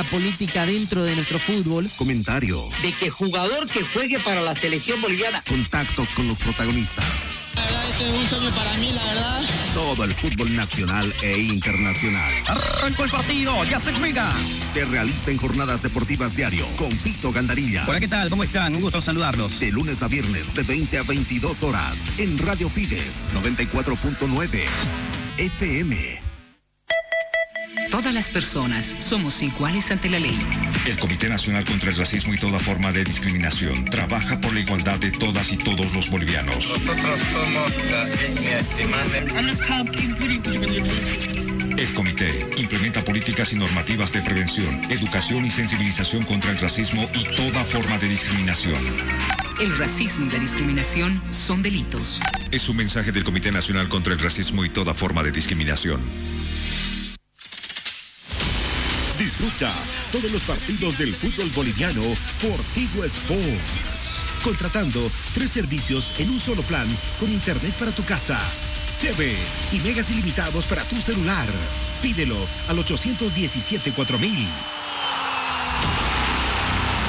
una política dentro de nuestro fútbol. Comentario. De que jugador que juegue para la selección boliviana. Contactos con los protagonistas. La verdad, este es un sueño para mí, la verdad. Todo el fútbol nacional e internacional. Arrancó el partido, ya se juega. Se realiza en jornadas deportivas diario con Pito Gandarilla. Hola, ¿qué tal? ¿Cómo están? Un gusto saludarlos. De lunes a viernes de 20 a 22 horas en Radio Fides 94.9 FM. Todas las personas somos iguales ante la ley. El Comité Nacional contra el Racismo y toda forma de discriminación trabaja por la igualdad de todas y todos los bolivianos. Nosotros somos la El comité implementa políticas y normativas de prevención, educación y sensibilización contra el racismo y toda forma de discriminación. El racismo y la discriminación son delitos. Es un mensaje del Comité Nacional contra el Racismo y toda forma de discriminación. Todos los partidos del fútbol boliviano por Tigo Sports. Contratando tres servicios en un solo plan con internet para tu casa, TV y megas ilimitados para tu celular. Pídelo al 817 4000.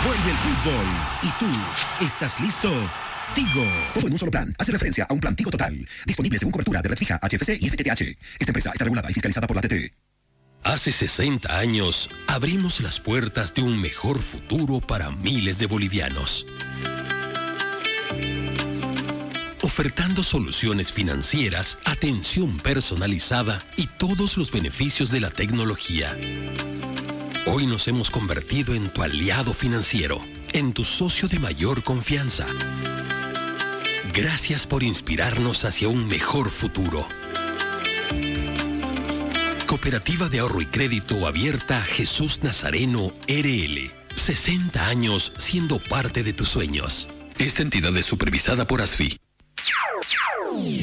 Vuelve el fútbol. ¿Y tú estás listo? Tigo. Todo en un solo plan. Hace referencia a un plan Tigo Total. Disponible según cobertura de red fija, HFC y FTTH. Esta empresa está regulada y fiscalizada por la TT. Hace 60 años abrimos las puertas de un mejor futuro para miles de bolivianos. Ofertando soluciones financieras, atención personalizada y todos los beneficios de la tecnología. Hoy nos hemos convertido en tu aliado financiero, en tu socio de mayor confianza. Gracias por inspirarnos hacia un mejor futuro. Cooperativa de Ahorro y Crédito Abierta Jesús Nazareno RL. 60 años siendo parte de tus sueños. Esta entidad es supervisada por ASFI.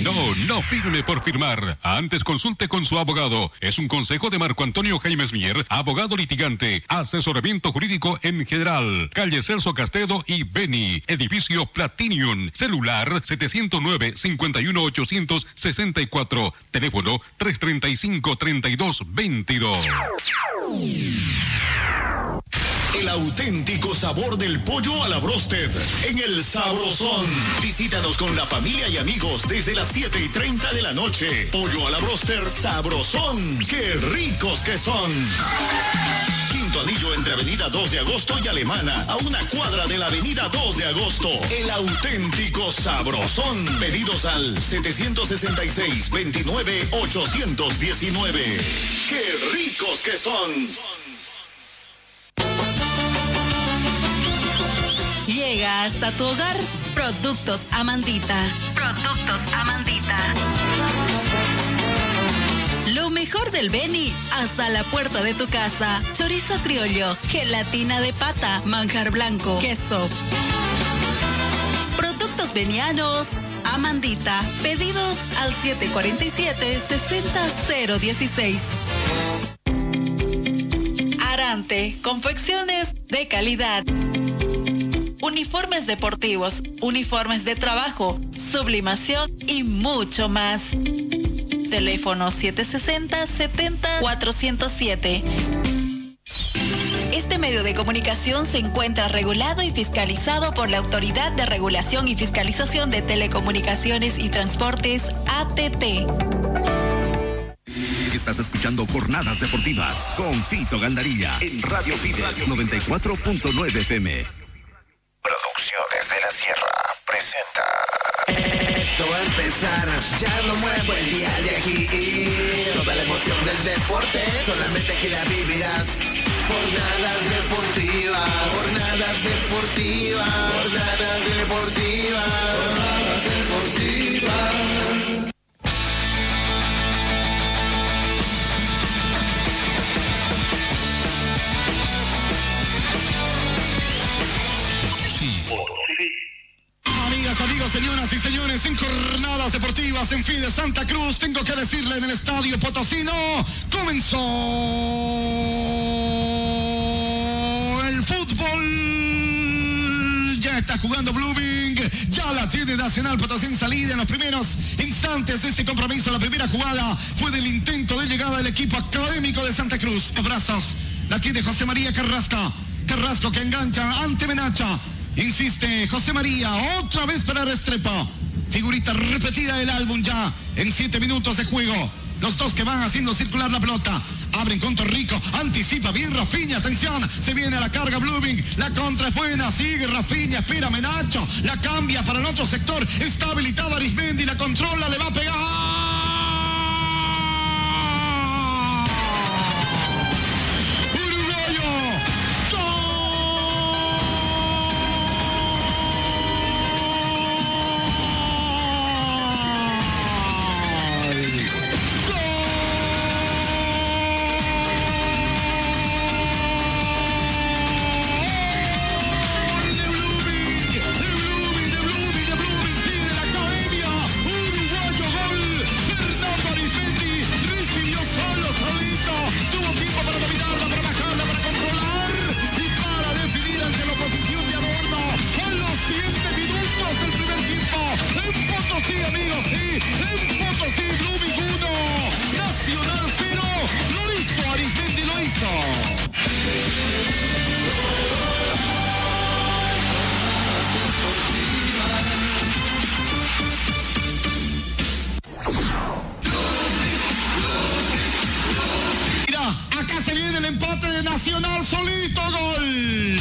No, no firme por firmar. Antes consulte con su abogado. Es un consejo de Marco Antonio Jaimes Mier, abogado litigante, asesoramiento jurídico en general. Calle Celso Castedo y Beni, edificio Platinium, celular 709-51864, teléfono 335-3222. El auténtico sabor del pollo a la brosted en el Sabrosón. Visítanos con la familia y amigos desde las 7 y 30 de la noche. Pollo a la broster Sabrosón. ¡Qué ricos que son! Quinto anillo entre Avenida 2 de Agosto y Alemana, a una cuadra de la Avenida 2 de Agosto. El auténtico Sabrosón. Pedidos al 766-29-819. ¡Qué ricos que son! Hasta tu hogar Productos Amandita. Productos Amandita. Lo mejor del Beni hasta la puerta de tu casa. Chorizo criollo, gelatina de pata, manjar blanco, queso. Productos venianos. Amandita. Pedidos al 747-60016. Arante. Confecciones de calidad uniformes deportivos, uniformes de trabajo, sublimación y mucho más. Teléfono 760-70-407. Este medio de comunicación se encuentra regulado y fiscalizado por la Autoridad de Regulación y Fiscalización de Telecomunicaciones y Transportes, ATT. Estás escuchando Jornadas Deportivas con Fito Gandarilla en Radio Fides 94.9 FM. Esto va a empezar, ya no muevo el día de aquí. Toda la emoción del deporte, solamente aquí la vivirás. Jornadas deportivas, jornadas deportivas, jornadas deportivas, jornadas deportivas. Amigos, señoras y señores, en jornadas deportivas en fin de Santa Cruz, tengo que decirle en el estadio Potosino, comenzó el fútbol. Ya está jugando Blooming Ya la tiene Nacional Potosí en salida en los primeros instantes de este compromiso. La primera jugada fue del intento de llegada del equipo académico de Santa Cruz. Abrazos. La tiene José María Carrasco. Carrasco que engancha ante Menacha. Insiste José María. Otra vez para Restrepo. Figurita repetida del álbum ya en siete minutos de juego. Los dos que van haciendo circular la pelota. Abren con Torrico. Anticipa bien Rafiña. Atención. Se viene a la carga Blooming. La contra es buena. Sigue Rafiña. Espera Menacho. La cambia para el otro sector. Está habilitado Arismendi. La controla. Le va a pegar. El empate de Nacional solito. ¡Gol!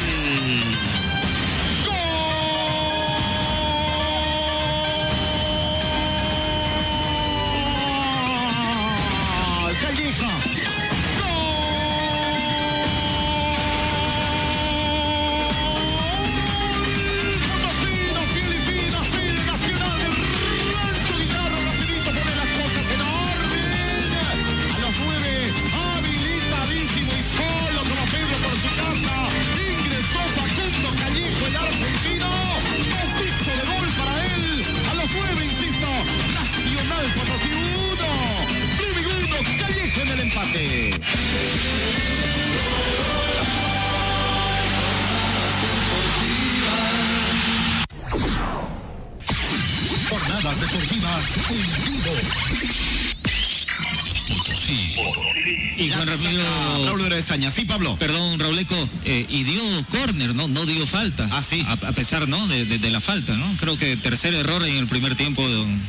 Y dio córner, ¿no? No dio falta. Ah, sí. A, a pesar, ¿no? De, de- de la falta, ¿no? Creo que tercer error en el primer tiempo de, don-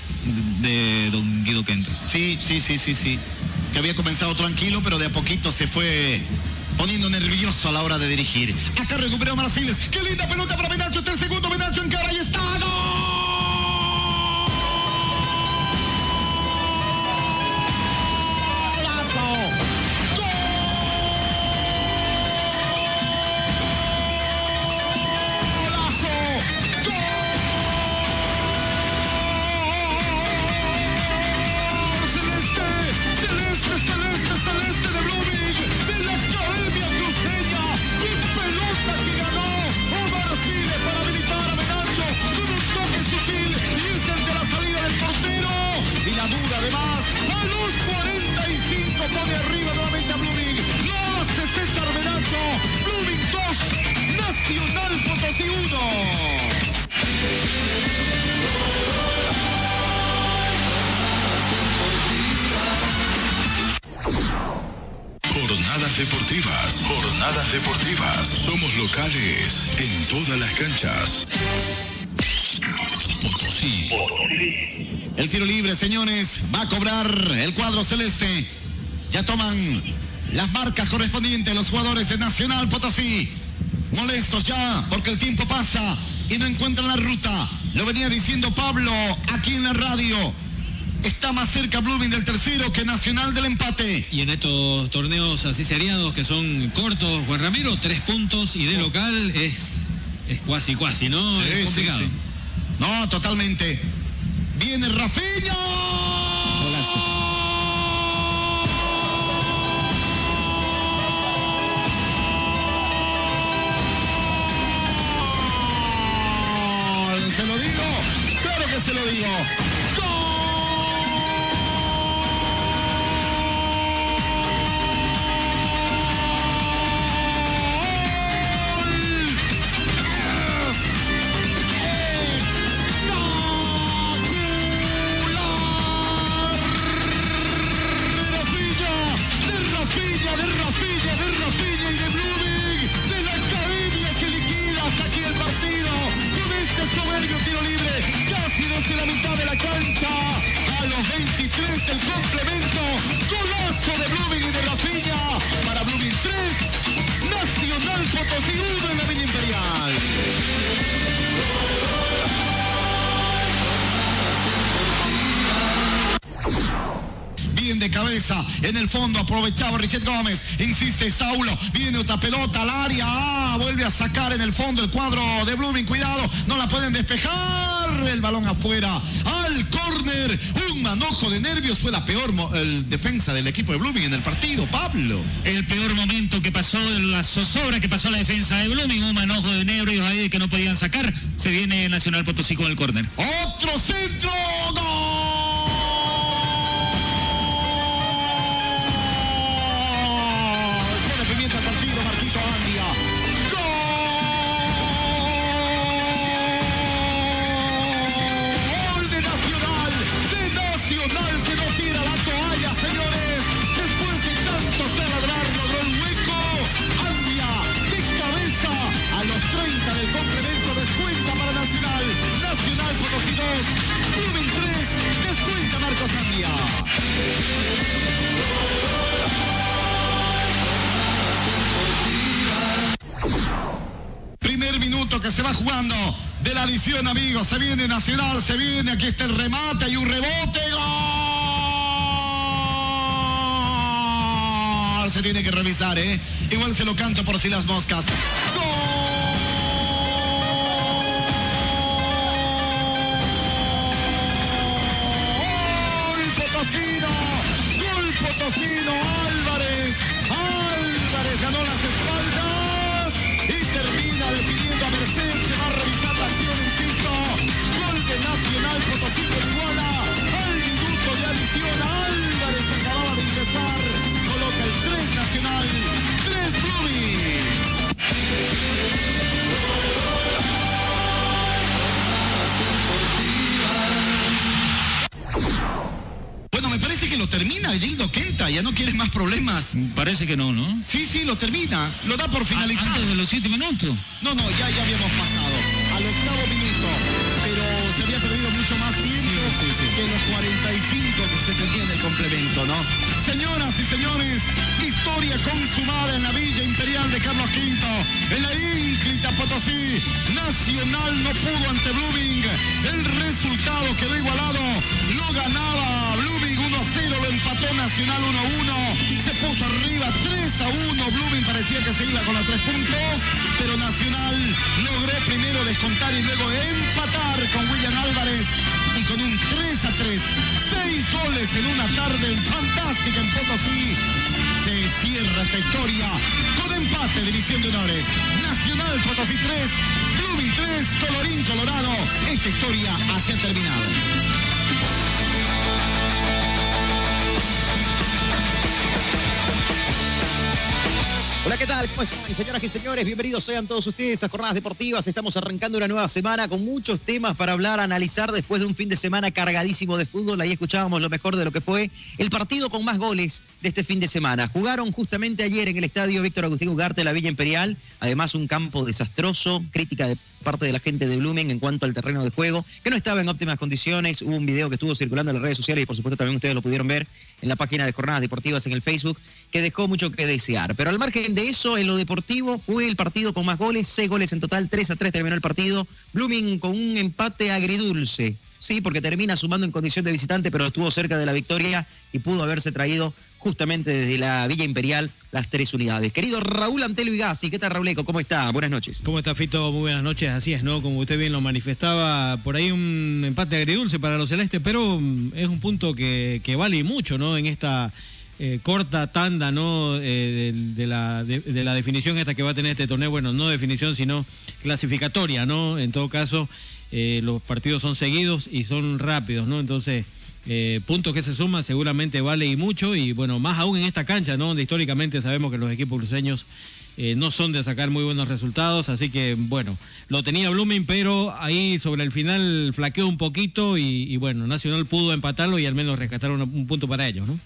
de don Guido Quente. Sí, sí, sí, sí, sí. Que había comenzado tranquilo, pero de a poquito se fue poniendo nervioso a la hora de dirigir. Acá recuperó Marciles. ¡Qué linda pelota para Menacho! Está el en todas las canchas. Potosí. El tiro libre, señores, va a cobrar el cuadro celeste. Ya toman las marcas correspondientes los jugadores de Nacional Potosí. Molestos ya porque el tiempo pasa y no encuentran la ruta. Lo venía diciendo Pablo aquí en la radio. Está más cerca Blooming del tercero que Nacional del empate. Y en estos torneos así seriados que son cortos, Juan Ramiro, tres puntos y de local es, es cuasi cuasi, ¿no? Sí, es sí, complicado. sí. No, totalmente. Viene Rafinha. La mitad de la cancha. A los 23 el complemento. Golazo de Blooming y de Rafinha. Para Blooming 3. Nacional Potosí 1 en la Villa Imperial. Bien de cabeza, en el fondo aprovechaba Richard Gómez, insiste Saulo, viene otra pelota al área, ah, vuelve a sacar en el fondo el cuadro de Blooming, cuidado, no la pueden despejar, el balón afuera, al córner, un manojo de nervios, fue la peor el defensa del equipo de Blooming en el partido, Pablo. El peor momento que pasó, la zozobra que pasó la defensa de Blooming, un manojo de nervios ahí que no podían sacar. Se viene Nacional Potosí con el córner. Otro centro. Amigos. Se viene Nacional, se viene. Aquí está el remate, hay un rebote. ¡Gol! Se tiene que revisar, ¿eh? Igual se lo canto por si las moscas. Parece que no, ¿no? Sí, sí, lo termina. Lo da por finalizado. Antes de los siete minutos. No, no, ya, ya habíamos pasado. Al octavo minuto. Pero se había perdido mucho más tiempo que los 45 que se tenía en el complemento, ¿no? Señoras y señores, historia consumada en la Villa Imperial de Carlos V. En la ínclita Potosí, Nacional no pudo ante Blooming. El resultado quedó igualado. Lo ganaba Blooming 1-0, lo empató Nacional 1-1. Se puso arriba 3-1. Blooming parecía que se iba con los tres puntos, pero Nacional logró primero descontar y luego empatar con William Álvarez y con un 3 a 3, seis goles en una tarde fantástica en Potosí. Se cierra esta historia con empate, división de honores. Nacional Potosí 3, Blooming 3, Colorín Colorado. Esta historia así ha terminado. Hola, ¿qué tal? ¿Cómo están, señoras y señores? Bienvenidos sean todos ustedes a Jornadas Deportivas. Estamos arrancando una nueva semana con muchos temas para hablar, analizar después de un fin de semana cargadísimo de fútbol. Ahí escuchábamos lo mejor de lo que fue el partido con más goles de este fin de semana. Jugaron justamente ayer en el estadio Víctor Agustín Ugarte, la Villa Imperial. Además, un campo desastroso, crítica de parte de la gente de Blumen en cuanto al terreno de juego, que no estaba en óptimas condiciones. Hubo un video que estuvo circulando en las redes sociales y por supuesto también ustedes lo pudieron ver en la página de Jornadas Deportivas en el Facebook, que dejó mucho que desear. Pero al margen de eso, en lo deportivo fue el partido con más goles, seis goles en total, 3 a 3 terminó el partido. Blooming con un empate agridulce. Sí, porque termina sumando en condición de visitante, pero estuvo cerca de la victoria y pudo haberse traído justamente desde la Villa Imperial las tres unidades. Querido Raúl Antelo Igasi, ¿qué tal Rauleco? ¿Cómo está? Buenas noches. ¿Cómo está Fito? Muy buenas noches, así es, ¿no? Como usted bien lo manifestaba, por ahí un empate agridulce para los celestes, pero mm, es un punto que, que vale mucho, ¿no? En esta eh, corta tanda, ¿no? Eh, de, la, de, de la definición esta que va a tener este torneo, bueno, no definición, sino clasificatoria, ¿no? En todo caso, eh, los partidos son seguidos y son rápidos, ¿no? Entonces... Eh, puntos que se suman seguramente vale y mucho y bueno, más aún en esta cancha, ¿no? Donde históricamente sabemos que los equipos cruceños eh, no son de sacar muy buenos resultados, así que bueno, lo tenía Blooming, pero ahí sobre el final flaqueó un poquito y, y bueno, Nacional pudo empatarlo y al menos rescatar un, un punto para ellos, ¿no?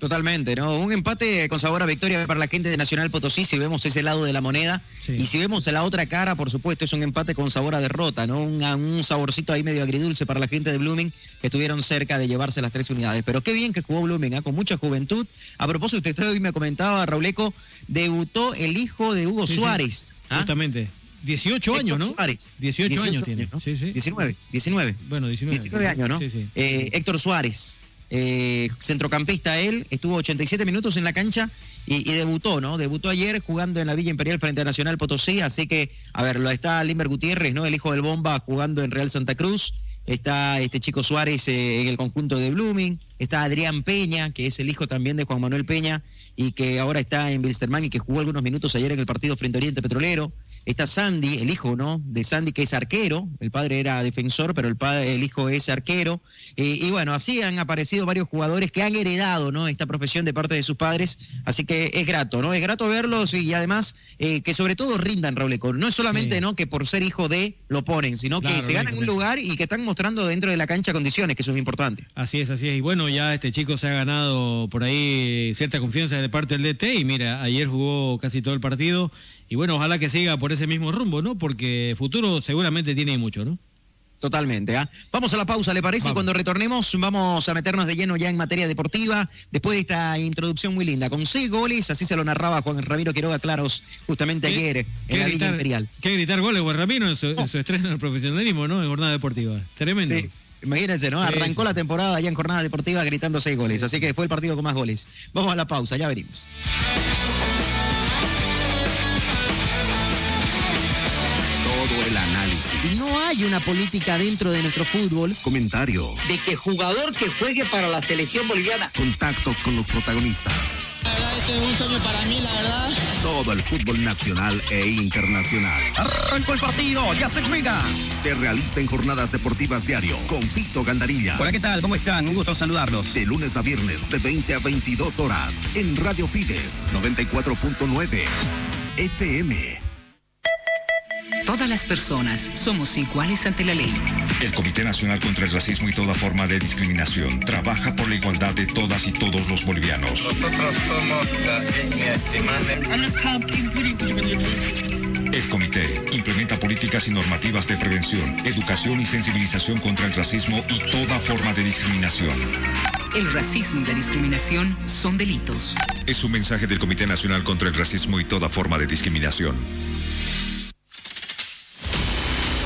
Totalmente, ¿no? Un empate con sabor a victoria para la gente de Nacional Potosí, si vemos ese lado de la moneda. Y si vemos la otra cara, por supuesto, es un empate con sabor a derrota, ¿no? Un, un, saborcito ahí medio agridulce para la gente de Blooming, que estuvieron cerca de llevarse las tres unidades. Pero qué bien que jugó Blooming, ¿eh? con mucha juventud. A propósito, usted hoy me comentaba, Rauleco, debutó el hijo de Hugo Sí, sí. Suárez. ¿ah? Justamente. 18 años, ¿no? Suárez. 18, años tiene. ¿no? Sí, sí. 19, 19. Bueno, 19. 19 años, ¿no? Sí, sí. Eh, Héctor Suárez, eh, centrocampista él, estuvo 87 minutos en la cancha y, debutó, ¿no? Debutó ayer jugando en la Villa Imperial frente a Nacional Potosí, así que, a ver, lo está Limber Gutiérrez, ¿no? El hijo del Bomba jugando en Real Santa Cruz. Está este chico Suárez eh, en el conjunto de Blooming. Está Adrián Peña, que es el hijo también de Juan Manuel Peña y que ahora está en Wilstermann y que jugó algunos minutos ayer en el partido frente a Oriente Petrolero. Está Sandy, el hijo, ¿no? De Sandy, que es arquero. El padre era defensor, pero el, padre, el hijo es arquero. Eh, y bueno, así han aparecido varios jugadores que han heredado, ¿no? Esta profesión de parte de sus padres. Así que es grato, ¿no? Es grato verlos y además eh, que sobre todo rindan, Raúl Econ. No es solamente, Sí. ¿no? Que por ser hijo de lo ponen, sino Claro, que se ganan un lugar y que están mostrando dentro de la cancha condiciones, que eso es importante. Así es, así es. Y bueno, ya este chico se ha ganado por ahí cierta confianza de parte del DT y mira, ayer jugó casi todo el partido y bueno, ojalá que siga por ese mismo rumbo, ¿no? Porque futuro seguramente tiene mucho, ¿no? Totalmente. ¿ah? Vamos a la pausa, ¿le parece? Y Cuando retornemos vamos a meternos de lleno ya en materia deportiva, después de esta introducción muy linda, con seis goles, así se lo narraba Juan Ramiro Quiroga Claros justamente ayer en ¿Qué la Villa gritar, Imperial. qué gritar goles, Juan Ramiro, en su, en su estreno en el profesionalismo, ¿no? En jornada deportiva. Tremendo. Sí. Imagínense, ¿no? Sí, Arrancó sí. la temporada ya en jornada deportiva gritando seis goles, así que fue el partido con más goles. Vamos a la pausa, ya venimos. No hay una política dentro de nuestro fútbol. comentario, De que jugador que juegue para la selección boliviana contactos con los protagonistas. La verdad, este es un sueño para mí, la verdad. Todo el fútbol nacional e internacional. Arrancó el partido, ya se juega. Se realiza en jornadas deportivas diario con Vito Gandarilla. Hola, ¿qué tal? ¿Cómo están? Un gusto saludarlos. De lunes a viernes de 20 a 22 horas en Radio Fides 94.9 FM. Todas las personas somos iguales ante la ley. El Comité Nacional contra el Racismo y toda forma de discriminación trabaja por la igualdad de todas y todos los bolivianos. Nosotros somos la etnia El comité implementa políticas y normativas de prevención, educación y sensibilización contra el racismo y toda forma de discriminación. El racismo y la discriminación son delitos. Es un mensaje del Comité Nacional contra el Racismo y toda forma de discriminación.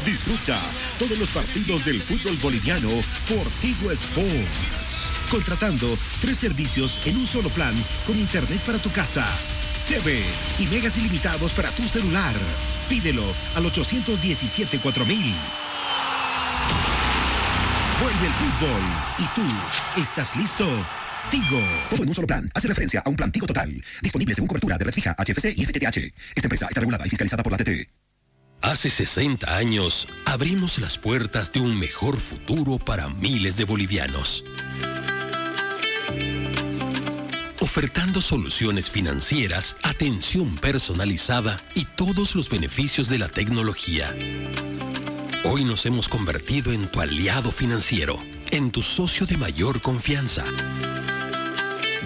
Disfruta todos los partidos del fútbol boliviano por Tigo Sports. Contratando tres servicios en un solo plan con internet para tu casa, TV y megas ilimitados para tu celular. Pídelo al 817 4000. Vuelve el fútbol. ¿Y tú estás listo? Tigo. Todo en un solo plan. Hace referencia a un plan Tigo Total. Disponible según cobertura de red fija, HFC y FTTH. Esta empresa está regulada y fiscalizada por la TT. Hace 60 años abrimos las puertas de un mejor futuro para miles de bolivianos. Ofertando soluciones financieras, atención personalizada y todos los beneficios de la tecnología. Hoy nos hemos convertido en tu aliado financiero, en tu socio de mayor confianza.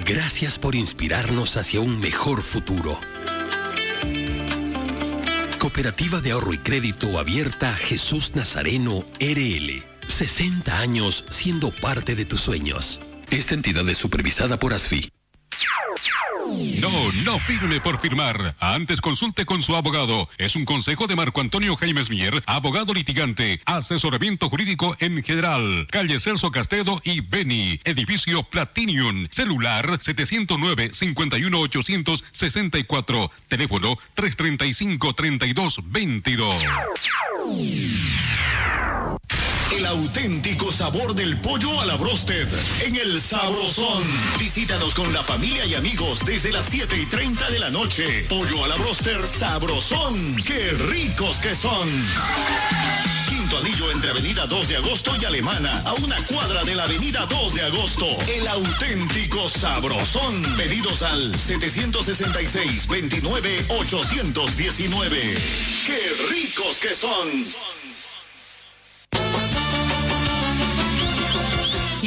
Gracias por inspirarnos hacia un mejor futuro. Cooperativa de Ahorro y Crédito Abierta Jesús Nazareno RL. 60 años siendo parte de tus sueños. Esta entidad es supervisada por ASFI. No, no firme por firmar. Antes consulte con su abogado. Es un consejo de Marco Antonio Jaimes Mier, abogado litigante, asesoramiento jurídico en general. Calle Celso Castedo y Beni, edificio Platinium, celular 709-51864, teléfono 335-3222. El auténtico sabor del pollo a la brósted en el Sabrosón. Visítanos con la familia y amigos desde las 7 y 30 de la noche. Pollo a la bróster Sabrosón. ¡Qué ricos que son! Quinto anillo entre Avenida 2 de Agosto y Alemana, a una cuadra de la Avenida 2 de Agosto. El auténtico Sabrosón. Pedidos al 766-29-819. ¡Qué ricos que son!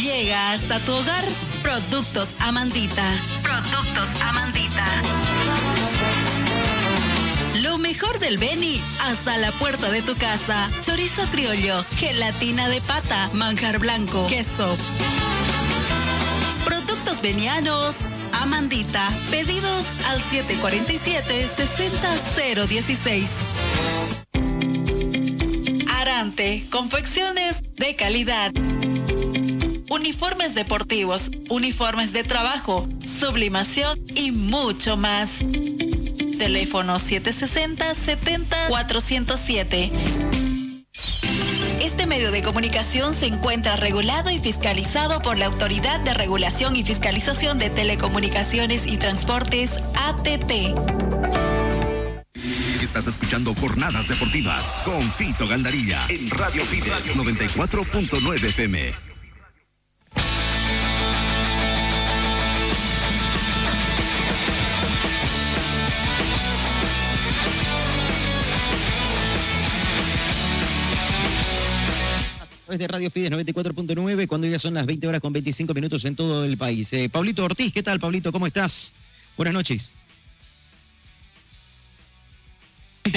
Llega hasta tu hogar Productos Amandita. Productos Amandita. Lo mejor del Beni hasta la puerta de tu casa. Chorizo criollo, gelatina de pata, manjar blanco, queso. Productos venianos. Amandita. Pedidos al 747-60016. Arante. Confecciones de calidad. Uniformes deportivos, uniformes de trabajo, sublimación y mucho más. Teléfono 760-70-407. Este medio de comunicación se encuentra regulado y fiscalizado por la Autoridad de Regulación y Fiscalización de Telecomunicaciones y Transportes, ATT. Estás escuchando Jornadas Deportivas con Fito Gandarilla en Radio Fides 94.9 FM. De Radio Fides 94.9 cuando ya son las 20 horas con 25 minutos en todo el país. Eh, Pablito Ortiz, ¿qué tal Pablito? ¿Cómo estás? Buenas noches.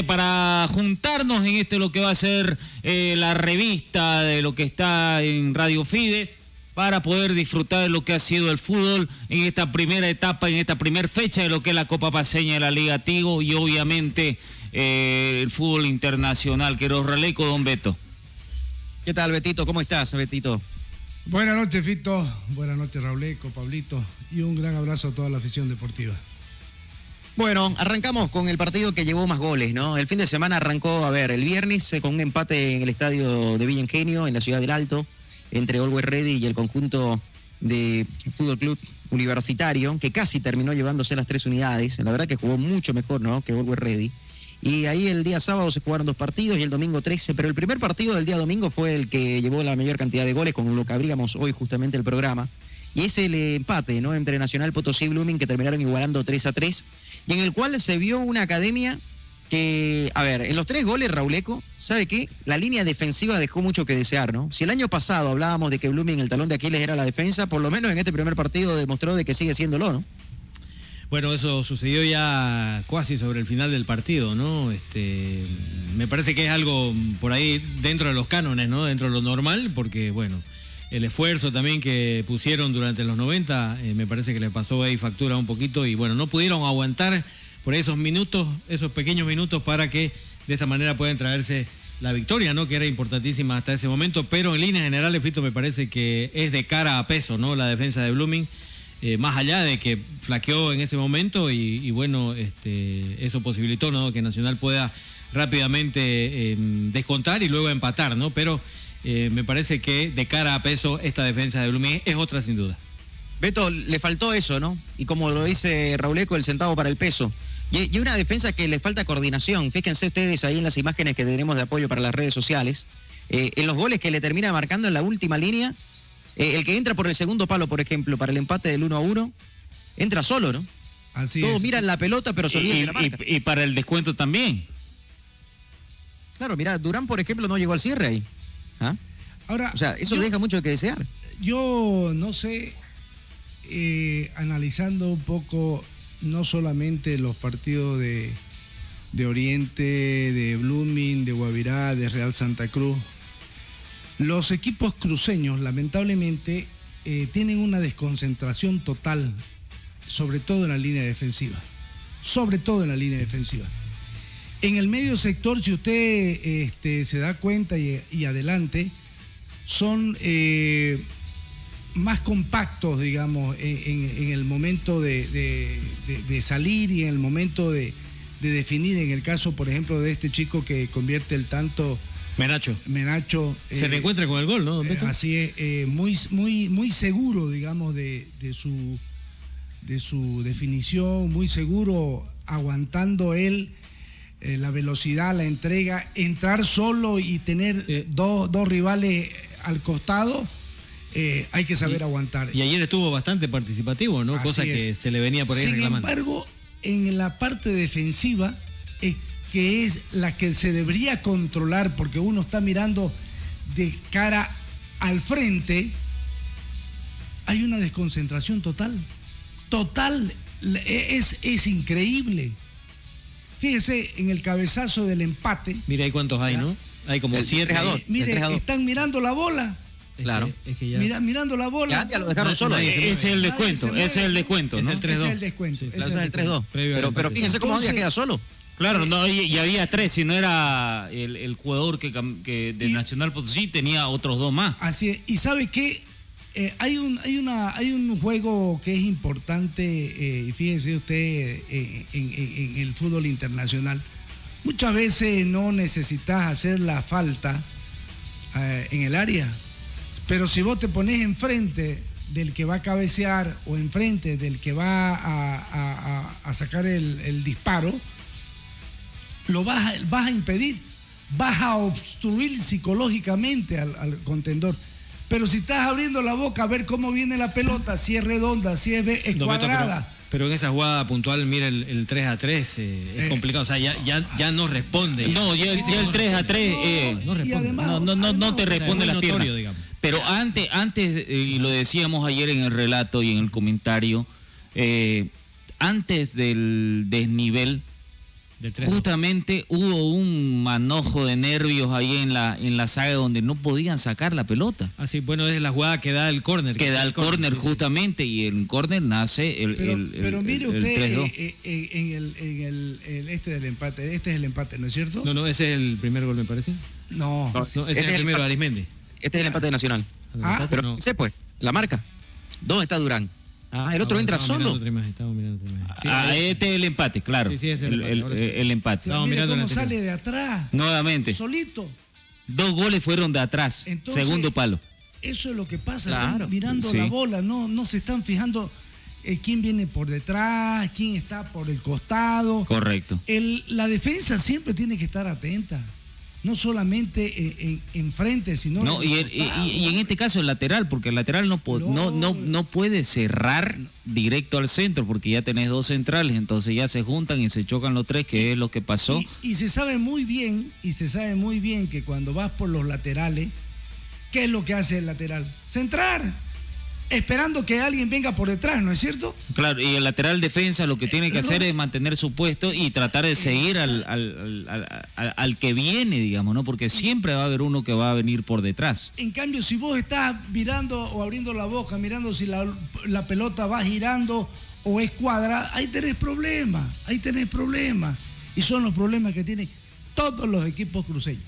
Para juntarnos en este lo que va a ser eh, la revista de lo que está en Radio Fides para poder disfrutar de lo que ha sido el fútbol en esta primera etapa, en esta primera fecha de lo que es la Copa Paseña de la Liga Tigo y obviamente eh, el fútbol internacional. Quiero Raleco, don Beto. ¿Qué tal, Betito? ¿Cómo estás, Betito? Buenas noches, Fito. Buenas noches, Rauleco, Pablito. Y un gran abrazo a toda la afición deportiva. Bueno, arrancamos con el partido que llevó más goles, ¿no? El fin de semana arrancó, a ver, el viernes eh, con un empate en el estadio de Villa Ingenio, en la ciudad del Alto, entre Always Ready y el conjunto de Fútbol Club Universitario, que casi terminó llevándose las tres unidades. La verdad que jugó mucho mejor, ¿no? Que Always Ready. Y ahí el día sábado se jugaron dos partidos y el domingo 13, pero el primer partido del día domingo fue el que llevó la mayor cantidad de goles, con lo que abríamos hoy justamente el programa. Y es el empate, ¿no? Entre Nacional Potosí y Blooming, que terminaron igualando 3 a 3, y en el cual se vio una academia que, a ver, en los tres goles, Rauleco, ¿sabe qué? La línea defensiva dejó mucho que desear, ¿no? Si el año pasado hablábamos de que Blooming el talón de Aquiles era la defensa, por lo menos en este primer partido demostró de que sigue siéndolo, ¿no? Bueno, eso sucedió ya casi sobre el final del partido, ¿no? Este, me parece que es algo por ahí dentro de los cánones, ¿no? Dentro de lo normal, porque, bueno, el esfuerzo también que pusieron durante los 90, eh, me parece que le pasó ahí factura un poquito y, bueno, no pudieron aguantar por esos minutos, esos pequeños minutos para que de esta manera puedan traerse la victoria, ¿no? Que era importantísima hasta ese momento, pero en líneas generales, Fito, me parece que es de cara a peso, ¿no? La defensa de Blooming eh, más allá de que flaqueó en ese momento y, bueno, este, eso posibilitó ¿no? que Nacional pueda rápidamente em, descontar y luego empatar, ¿no? Pero eh, me parece que de cara a peso esta defensa de Blumí es otra sin duda. Beto, le faltó eso, ¿no? Y como lo dice Rauleco, el centavo para el peso. Y, una defensa que le falta coordinación. Fíjense ustedes ahí en las imágenes que tenemos de apoyo para las redes sociales. Eh, en los goles que le termina marcando en la última línea, eh, el que entra por el segundo palo, por ejemplo, para el empate del 1 a 1, entra solo, ¿no? Así Todos es. miran la pelota, pero se olvidan y, de la marca. y- y para el descuento también. Claro, mira, Durán, por ejemplo, no llegó al cierre ahí. ¿Ah? Ahora, O sea, eso yo- deja mucho que desear. Yo no sé, eh, analizando un poco no solamente los partidos de, de Oriente, de Blooming, de Guavirá, de Real Santa Cruz, los equipos cruceños lamentablemente eh, tienen una desconcentración total, sobre todo en la línea defensiva, sobre todo en la línea defensiva. En el medio sector, si usted este, se da cuenta y, adelante, son eh, más compactos, digamos, en, el momento de, salir y en el momento de definir. En el caso, por ejemplo, de este chico que convierte el tanto. Menacho. Menacho. Se eh, reencuentra con el gol, ¿no? don eh, así es, eh, muy, muy, muy seguro, digamos, de, de su, de su definición, muy seguro, aguantando él la velocidad, la entrega, entrar solo y tener Eh. dos, dos rivales al costado, eh, hay que saber aguantar. Y ayer estuvo bastante participativo, ¿no? Así Cosa que se le venía por ahí Sin reclamando. embargo, en la parte defensiva, que es la que se debería controlar, porque uno está mirando de cara al frente, hay una desconcentración total. Total. E, Es, es increíble. Fíjese en el cabezazo del empate. Mira, hay cuántos hay, ¿no? Hay como El siete. tres a dos. ahí. Mire, a están mirando la bola. Claro. Es que ya. Mira, mirando la bola. Ya, ya lo dejaron solo. Ese es el descuento, ese es el descuento, Es ¿no? el 3-2. Ese es el descuento. Sí, Claro, es ese es el 3-2. Previo al Pero, pero fíjense cómo Entonces- queda solo. Claro, no, y, y había tres, si no era el, el jugador que, de Y- Nacional Potosí tenía otros dos más. Así es. Y sabe qué? Eh, hay, un, hay, una, hay un juego que es importante, eh, y fíjese usted, eh, en, en- en el fútbol internacional. Muchas veces no necesitas hacer la falta en el área, pero si vos te pones enfrente del que va a cabecear o enfrente del que va a, a- a- a sacar el, el disparo, lo vas a, vas a impedir, vas a obstruir psicológicamente al, al contendor. Pero si estás abriendo la boca a ver cómo viene la pelota, si es redonda, si es, No, cuadrada. pero, pero en esa jugada puntual, mira el, el 3 a 3, eh, es Eh. complicado. O sea, ya, ya, ya no responde. No, ya, ya el 3 a 3 eh, No y responde. además- no, no, no, no te responde o sea, las piernas. notorio, digamos. Pero antes, antes eh, y lo decíamos ayer en el relato y en el comentario, eh, antes del desnivel, Del 3 justamente hubo un manojo de nervios ahí en la, en la saga donde no podían sacar la pelota. Así, bueno, es la jugada que da el córner. Que da el córner sí, sí. justamente y el córner nace el, Pero, el- el- pero mire el- usted 3-2. eh, eh, en, el, en el- el este del empate, este es el empate, ¿no es cierto? No, no, ese es el primer gol, me parece. No. No, ese Este es el primero. Arismendi. Este es el empate nacional. Ah, Pero no. sé pues, la marca. ¿Dónde está Durán? Ah, el otro entra estamos solo. mirando otra imagen, estamos mirando otra imagen. Sí, Ah, este es el empate, claro. Sí, sí, es el el, empate, el- sí. el empate. Estamos mire mirando el cómo sale de atrás, Nuevamente, solito. dos goles fueron de atrás, Entonces- segundo palo. Eso es lo que pasa, Claro. están mirando Sí. la bola, no, no se están fijando eh, quién viene por detrás, quién está por el costado. Correcto. El- la defensa siempre tiene que estar atenta, no solamente en, en- enfrente, sino No, en y, y- en este caso el lateral, porque el lateral no, po- no, no, no puede cerrar directo al centro, porque ya tenés dos centrales, entonces ya se juntan y se chocan los tres, que es lo que pasó. Y, y se sabe muy bien, y se sabe muy bien que cuando vas por los laterales, ¿qué es lo que hace el lateral? Centrar, esperando que alguien venga por detrás, ¿no es cierto? Claro, y el lateral defensa lo que tiene que hacer es mantener su puesto y tratar de seguir al- al- al- al que viene, digamos, ¿no? Porque siempre va a haber uno que va a venir por detrás. En cambio, si vos estás mirando o abriendo la boca, mirando si la, la pelota va girando o es cuadrada, ahí tenés problemas, ahí tenés problemas. Y son los problemas que tienen todos los equipos cruceños.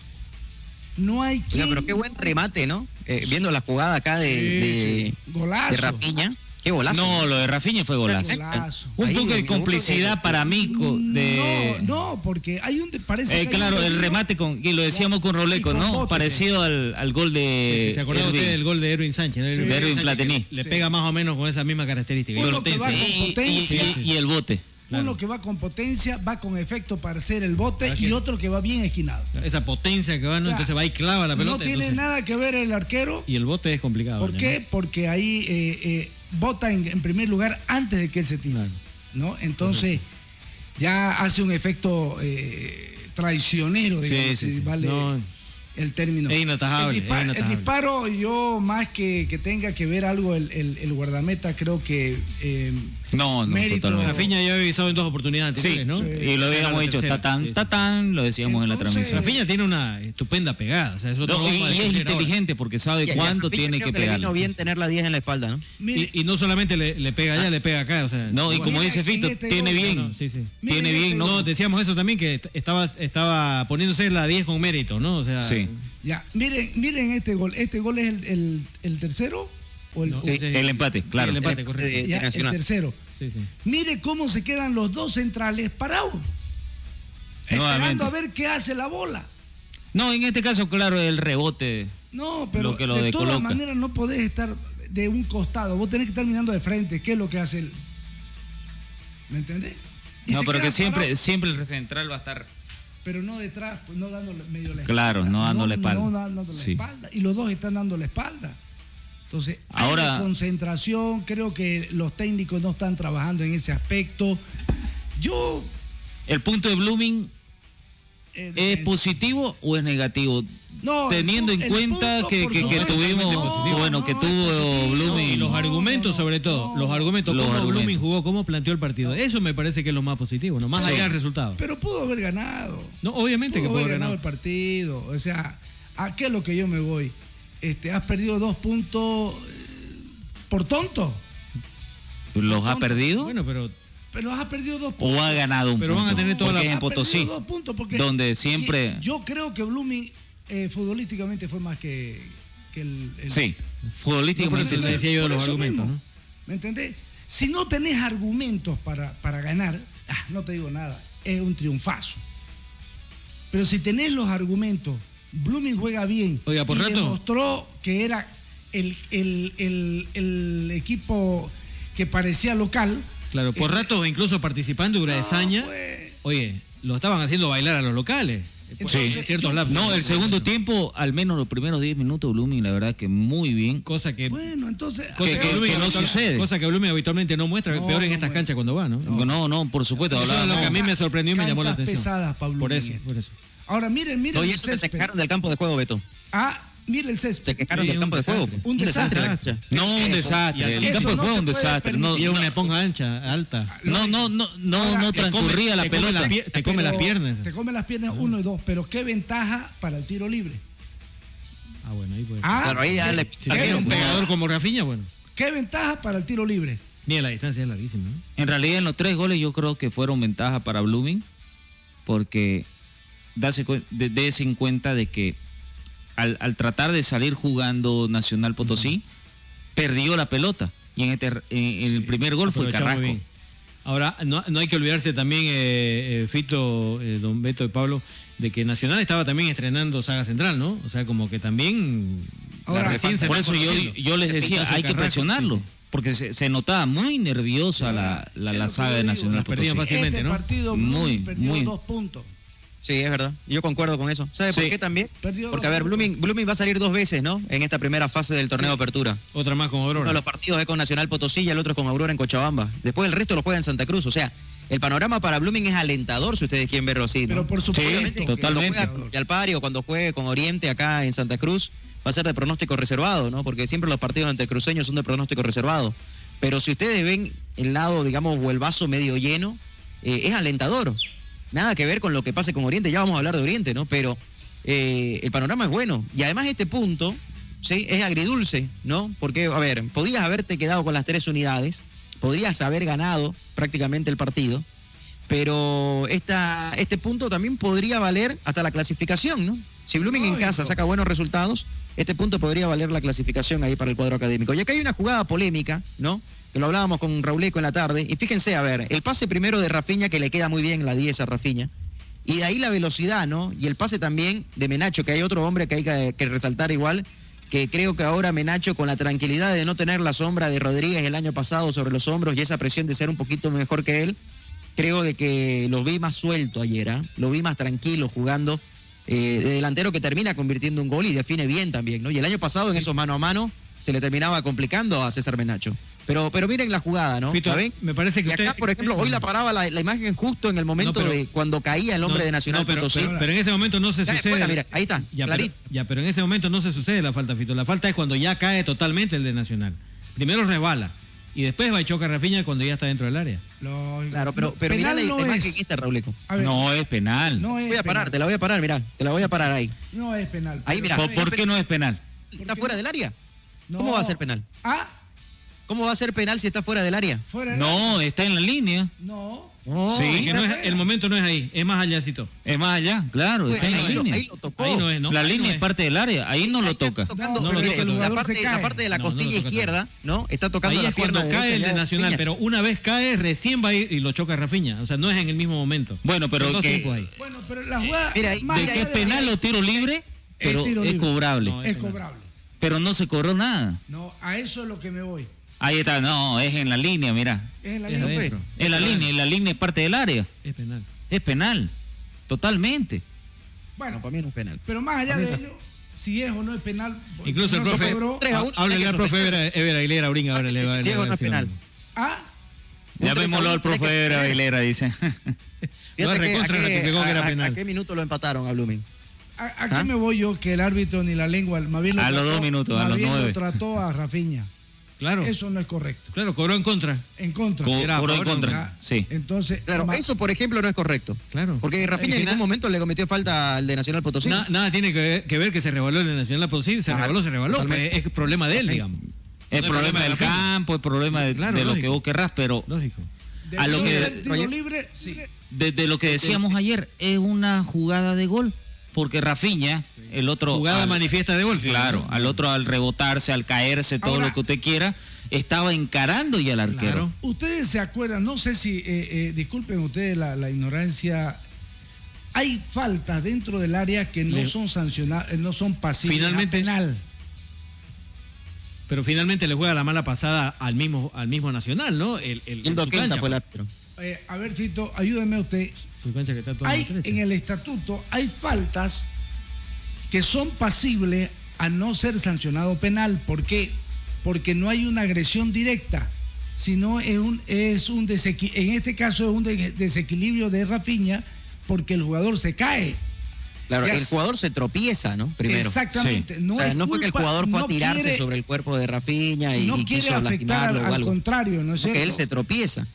No hay Oiga, quien... pero qué buen remate, ¿no? Eh, viendo la jugada acá de, Sí, de. Golazo. de Rapiña. Qué golazo. No, lo de Rafinha fue golazo. Golazo. Un Ahí, poco de complicidad para mí de... No, no, porque hay un... Parece Eh, que hay claro, un el remate con, y lo decíamos con Roleco, con ¿no? Bote. Parecido al, al gol de Sí, sí, ¿Se Erwin. ustedes del gol de Erwin Sánchez? ¿no? Sí. Erwin De Erwin Sánchez Platini. Le Sí. pega más o menos con esa misma característica. Y- y el bote. Uno que va con potencia, va con efecto para hacer el bote Claro y otro que va bien esquinado. Esa potencia que va, ¿no? O sea, entonces va y clava la pelota. no tiene entonces- nada que ver el arquero. Y el bote es complicado. ¿Por ya, qué? ¿no? Porque ahí eh, eh, bota en, en primer lugar antes de que él se tire. Claro. ¿no? Entonces, ya hace un efecto eh, traicionero, digamos, sí, vale No. el término. Es inatajable, El, dispa- es el inatajable. disparo, yo más que, que tenga que ver algo el, el- el guardameta, creo que eh, No, no, Mérito. totalmente. Rafinha ya había avisado en dos oportunidades Sí, ¿no? sí, y lo habíamos dicho, tatán, Sí, sí. tatán, lo decíamos en la transmisión. Rafinha tiene una estupenda pegada. O sea, eso no y, es ahora. inteligente porque sabe Y cuándo Rafinha tiene creo que pegar. vino bien tener la 10 en la espalda, Y, y no solamente le, le pega allá, le pega acá. O sea, No, y como Mira, dice Fito, este tiene gol- bien. No, sí, sí. Tiene bien, este ¿no? Decíamos eso también, que estaba, estaba poniéndose la 10 con mérito, ¿no? O sea, Sí. ya, miren, miren este gol. ¿Este gol es el, el- el tercero? ¿O el, No, o- Sí, ese- el empate, sí, claro. el empate, correcto. ya, el tercero. Sí, sí. Mire cómo se quedan los dos centrales parados. Nuevamente. Esperando a ver qué hace la bola. No, en este caso, claro, el rebote. No, pero Lo que lo de todas maneras no podés estar de un costado. Vos tenés que estar mirando de frente. ¿Qué es lo que hace el. ¿Me entendés? Y No, pero que siempre, parado, siempre el central va a estar. pero no detrás, pues no dándole medio la Claro, espalda. no dando la espalda. No dando la Sí. espalda. Y los dos están dando la espalda. Entonces, Ahora- hay concentración. Creo que los técnicos no están trabajando en ese aspecto. Yo El punto de Blooming eh, ¿Es positivo o es negativo? No, Teniendo en el cuenta punto, que, que- que tuvimos, bueno, que tuvo Blooming. Y los argumentos, sobre todo, los argumentos, Los cómo argumentos. Blooming jugó, cómo planteó el partido. Eso me parece que es lo más positivo, no más Sí. allá del resultado. Pero pudo haber ganado. No, obviamente que pudo pudo haber haber ganado ganado. el partido. O sea, ¿a qué es lo que yo me voy? Este, has perdido dos puntos eh, por tonto. ¿Los ha perdido? Bueno, pero Pero has perdido dos puntos. ¿O ha ganado un Pero punto? van a tener toda la- en Potosí, dos puntos porque donde siempre... yo creo que Blooming eh, futbolísticamente fue más que, que el, el- Sí, No, por futbolísticamente sí. le decía yo de Por los argumentos, mismo. ¿no? ¿Me entendés? Si no tenés argumentos para, para ganar, ah, no te digo nada, es un triunfazo. Pero si tenés los argumentos, Blooming juega bien Oiga, por y rato. demostró que era el, el- el- el equipo que parecía local. Claro, por Eh, ratos incluso participando Uraesaña, pues. oye, lo estaban haciendo bailar a los locales. Sí. En ciertos lapsos. No, el segundo tiempo, al menos los primeros 10 minutos, Blooming, la verdad que muy bien. Cosa que, Bueno, entonces. cosa que- que, que Blooming no sucede. Cosa que Blooming habitualmente no muestra, No, peor en no estas muestra. canchas cuando va, ¿no? No, no, por supuesto. Eso es lo que a mí me sorprendió y me llamó la atención. pesadas, Pablo Por eso, por eso. Ahora miren, miren Oye, el eso césped. quejaron del campo de juego, Beto. Ah, miren el césped. Se quejaron Sí, del un campo de juego. desastre. Un desastre. No, un desastre. El campo de no juego es se un desastre. No, Y no, una esponja ancha, alta. no, no, no, no, Ahora, no transcurría come- la come pelota. la te come Pero las piernas. Te come las piernas uno y dos, pero qué ventaja para el tiro libre. Ah, bueno, ahí puede ser. Ah, Claro, ahí ya le Si un pegador como Rafinha, bueno. ¿Qué ventaja para el tiro libre? Ni a la distancia es larguísima. ¿no? En realidad, en los tres goles yo creo que fueron ventaja para Blooming, porque cuen- de- dése en cuenta de que al, al tratar de salir jugando Nacional Potosí, perdió la pelota. Y en, este, en, en el primer gol fue Carrasco. Ahora, no, no hay que olvidarse también, eh, eh, Fito, eh, don Beto y Pablo, de que Nacional estaba también estrenando saga central, ¿no? O sea, como que también... la Ahora, recién se Por eso yo, yo les decía, hay que Carrasco, presionarlo. sí, sí. Porque se, se notaba muy nerviosa la, la, saga de. Nacional Potosí. fácilmente, este ¿no? partido Muy, perdió muy. dos puntos. Sí, es verdad. Yo concuerdo con eso. ¿Sabe por qué también? Perdió Porque, a ver. Blooming, Blooming va a salir dos veces, ¿no? En esta primera fase del torneo de apertura. Otra más con Uno Aurora. de los partidos es con Nacional Potosí y el otro es con Aurora en Cochabamba. Después el resto lo juega en Santa Cruz. O sea, el panorama para Blooming es alentador si ustedes quieren verlo así. ¿no? Pero por supuesto. Sí, totalmente. Cuando juegue al Pari o cuando juegue con Oriente acá en Santa Cruz, va a ser de pronóstico reservado, ¿no? Porque siempre los partidos entre cruceños son de pronóstico reservado. Pero si ustedes ven el lado, digamos, o el vaso medio lleno, eh, es alentador. Nada que ver con lo que pase con Oriente, ya vamos a hablar de Oriente, ¿no? Pero eh, el panorama es bueno. Y además este punto, ¿sí? Es agridulce, ¿no? Porque, a ver, podías haberte quedado con las tres unidades, podrías haber ganado prácticamente el partido, pero esta, este punto también podría valer hasta la clasificación, ¿no? Si Blooming en casa saca buenos resultados, este punto podría valer la clasificación ahí para el cuadro académico. Y acá hay una jugada polémica, ¿no? Que lo hablábamos con Rauleco en la tarde. Y fíjense, a ver, el pase primero de Rafiña, que le queda muy bien la 10 a Rafiña. Y de ahí la velocidad, ¿no? Y el pase también de Menacho, que hay otro hombre que hay que, que resaltar igual, que creo que ahora Menacho, con la tranquilidad de no tener la sombra de Rodríguez el año pasado sobre los hombros y esa presión de ser un poquito mejor que él, creo de que lo vi más suelto ayer, ¿ah? lo vi más tranquilo jugando eh, de delantero que termina convirtiendo un gol y define bien también, ¿no? Y el año pasado en esos mano a mano se le terminaba complicando a César Menacho. Pero, pero miren la jugada, ¿no? Fito, me parece que Y acá, usted- por ejemplo, hoy la paraba la, la imagen justo en el momento No, pero- de cuando caía el hombre No, de Nacional no, pero, Potosí. pero- pero en ese momento no se Ya, sucede. fuera, mira, ahí está, Ya ya, pero en ese momento no se sucede la falta, Fito. La falta es cuando ya cae totalmente el de Nacional. Primero resbala y después va y choca a Rafinha cuando ya está dentro del área. Claro, pero, pero mira penal la, no la imagen es. Rauleco. A ver, No es penal. no es Voy a parar, penal. te la voy a parar, mira, te la voy a parar ahí. No es penal. Ahí, mira. ¿Por, por qué no es penal? ¿Está fuera del área? ¿Cómo va a ser penal? Ah, ¿Cómo va a ser penal si está fuera del área? fuera de No, está en la línea. No. sí, que no es- fuera. el momento no es ahí, es más allácito. Es más allá, claro, Pues, está en la ahí, lo, línea. ahí lo tocó. Ahí no es, ¿no? la Ahí línea no es parte del área, ahí no lo está toca. tocando, No, no lo mire, toca, no. la, parte, la cae. parte de la costilla izquierda, ¿no? Está tocando Ahí la es cuando pierna cae derecha el de Nacional, Rafinha. pero una vez cae, recién va a ir y lo choca Rafinha. O sea, no es en el mismo momento. Bueno, pero que-. Bueno, pero la jugada. Mira, ahí- más De allá que es penal o tiro libre, pero es cobrable. Es cobrable. Pero no se cobró nada. No, a eso es lo que me voy. Ahí está, no, es en la línea, mira. Es en la Es línea. adentro. En la línea, y la línea es parte del área. Es penal. Es penal. Totalmente. Bueno, No, para mí no es penal. pero más allá de ello, si es o no es penal. Incluso el no profe, cobró. Tres a uno, háblele al profe. Ever, Ever Aguilera Aurín, ahora le va, Si le es o a no es penal. Ah, Llamémoslo al profe de Aguilera, dice. Fíjate que, recontra a, qué, ratificó que era a- a- penal. a qué minuto lo empataron a Blooming? ¿A, a qué me voy yo que el árbitro ni la lengua, más bien lo A los dos minutos, a más los bien nueve. lo trató a Rafiña. Claro. Eso no es correcto. Claro, cobró en contra. En contra. Co- Era cobró en contra. Sí. Entonces, Claro, eso por ejemplo no es correcto. Claro. Porque Rafinha en ningún momento le cometió falta al de Nacional Potosí. Na- nada tiene que ver, que ver que se revaló el Nacional Potosí, se revaló, se revaló. es problema de él, digamos. El No problema de del campo, el problema de, Claro, de lo que vos querrás, pero Lógico. a lo que- libre, sí. desde lo que decíamos ayer, es una jugada de gol. Porque Rafiña, el otro. Jugada al- manifiesta de gol. sí. Claro, al otro al rebotarse, al caerse, todo Ahora- lo que usted quiera, estaba encarando ya al arquero. Claro. Ustedes se acuerdan, no sé si, eh, eh, disculpen ustedes la, la ignorancia, hay faltas dentro del área que no Le- son sancionadas, no son pasibles Finalmente- a penal. Pero finalmente le juega la mala pasada al mismo, al mismo Nacional, ¿no? El, el, cancha, fue el árbitro. Eh, a ver, Fito, ayúdeme usted. Su cancha que está todo Hay, en el 13. en el estatuto hay faltas que son pasibles a no ser sancionado penal. ¿Por qué? Porque no hay una agresión directa, sino es un, es un desequi- en este caso es un de- desequilibrio de Rafiña porque el jugador se cae. Claro, el jugador se tropieza, ¿no? Primero. Exactamente. Sí. No, O sea, es no fue que el jugador fue no a tirarse quiere- sobre el cuerpo de Rafiña y, no quiere quiso afectar lastimarlo al, o al algo. contrario, ¿no es que él se tropieza.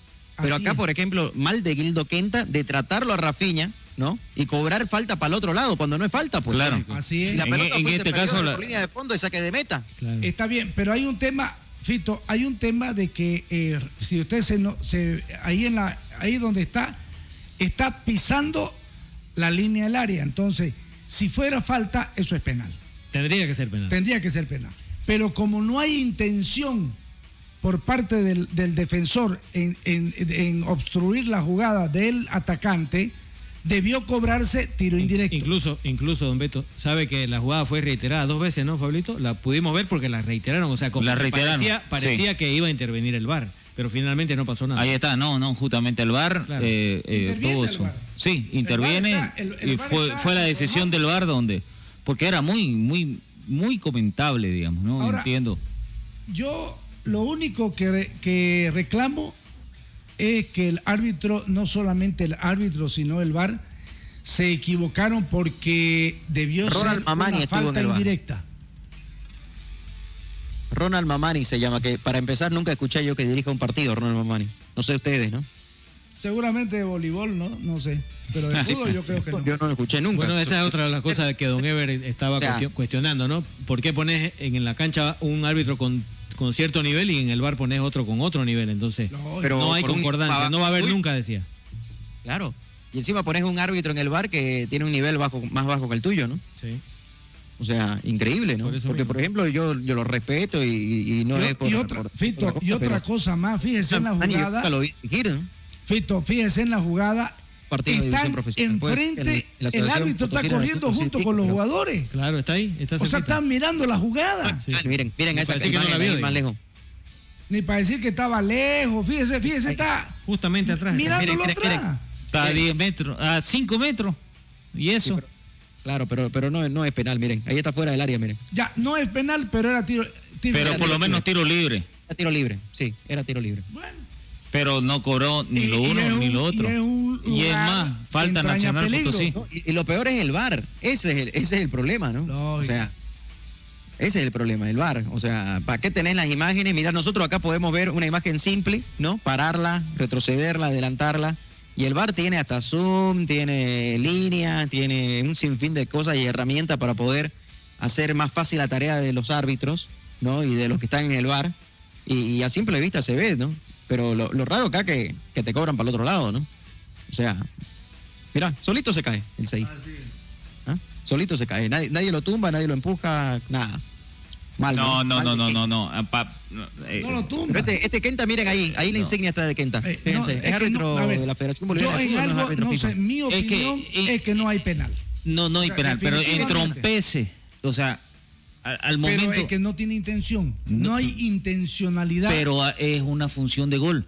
Pero Así acá, es. por ejemplo, mal de Gildo Quenta de tratarlo a Rafiña, ¿no? Y cobrar falta para el otro lado cuando no es falta, pues. Claro. Así es. Si la En- pelota en fuese este caso, la- línea de fondo y saque de meta. Claro. Está bien, pero hay un tema, Fito, hay un tema de que eh, si usted se, no, se ahí en la ahí donde está está pisando la línea del área, entonces si fuera falta eso es penal, Tendría que ser penal. tendría que ser penal. Pero como no hay intención por parte del, del defensor en, en- en obstruir la jugada del atacante, debió cobrarse tiro indirecto. Incluso, incluso, don Beto, sabe que la jugada fue reiterada dos veces, ¿no, Pablito? La pudimos ver porque la reiteraron, o sea, como La reiteraron, parecía, parecía que iba a intervenir el VAR, pero finalmente no pasó nada. Ahí está, no, no, justamente el VAR Claro. eh, eh, tuvo su- VAR. Sí, interviene está- el- el y fue, está fue la decisión del VAR donde, porque era muy, muy, muy comentable, digamos, ¿no? Ahora- Entiendo. Yo lo único que, re- que reclamo es que el árbitro, no solamente el árbitro, sino el VAR, se equivocaron porque debió Ronald ser Mamani una en falta VAR. indirecta. Ronald Mamani se llama, que para empezar nunca escuché yo que dirija un partido, Ronald Mamani. No sé ustedes, ¿no? Seguramente de voleibol, ¿no? No sé. Pero de fútbol yo creo que no. Yo no lo escuché nunca. Bueno, esa es otra de las cosas que don Ever estaba O sea- cuestio- cuestionando, ¿no? ¿Por qué pones en la cancha un árbitro con, con cierto nivel y en el bar pones otro con otro nivel? Entonces, Pero no hay un- concordancia, no va a haber Uy. nunca, decía. Claro. Y encima pones un árbitro en el bar que tiene un nivel bajo, más bajo que el tuyo, ¿no? Sí. O sea, increíble, ¿no? Por Porque, mismo. por ejemplo, yo, yo lo respeto y, y no Y, es por, y otra, por- Fito, por y otra pero- cosa más, fíjese en la yo jugada. lo vi ¿no? Fito, fíjese en la jugada. Partido de división Están profesional. Pues, enfrente, en- en la el árbitro está corriendo junto sí, con los pero- jugadores. Claro, está ahí, está O sea, están mirando la jugada. Sí, Ah, sí. miren, miren Me esa que no la vio, más lejos. Ni para decir que estaba lejos. Fíjese, fíjese, está Justamente atrás. mirándolo miren, miren, atrás. Está a 10 metros, a 5 metros. Y eso. pero- Claro, pero, pero no, no es penal, miren. Ahí está fuera del área, miren. Ya, no es penal, pero era tiro. tiro pero por lo menos tiro libre. Era tiro libre, sí, era tiro libre. Bueno, Pero no cobró ni Y- lo y uno ni lo otro. y es un Y es lugar más, falta Nacional peligro. Potosí. No, y, y lo peor es el VAR. Ese es el, ese es el problema, ¿no? Lógico. O sea, ese es el problema, el VAR. O sea, ¿para qué tenés las imágenes? Mira, nosotros acá podemos ver una imagen simple, ¿no? Pararla, retrocederla, adelantarla. Y el VAR tiene hasta zoom, tiene línea, tiene un sinfín de cosas y herramientas para poder hacer más fácil la tarea de los árbitros, ¿no? Y de los que están en el VAR. Y, y a simple vista se ve, ¿no? Pero lo, lo raro acá que, que te cobran para el otro lado, ¿no? O sea, mira, solito se cae el 6. ¿Ah? Solito se cae. Nadie, nadie lo tumba, nadie lo empuja, nada. Mal. No, no, Mal no, no, Kenta. no, no. ah, eh, No lo tumba. Este, este Kenta, miren ahí, ahí la No. insignia está de Kenta. Eh, Fíjense, no, es, que árbitro no, a ver, de la Federación Boliviana en algo, no sé, mi Es que- opinión eh, es que no hay penal. No, no hay O sea, penal, pero definitivamente. entrompece. O sea, al, al Pero momento. es que no tiene intención. No. No hay intencionalidad. Pero ah, es una función de gol.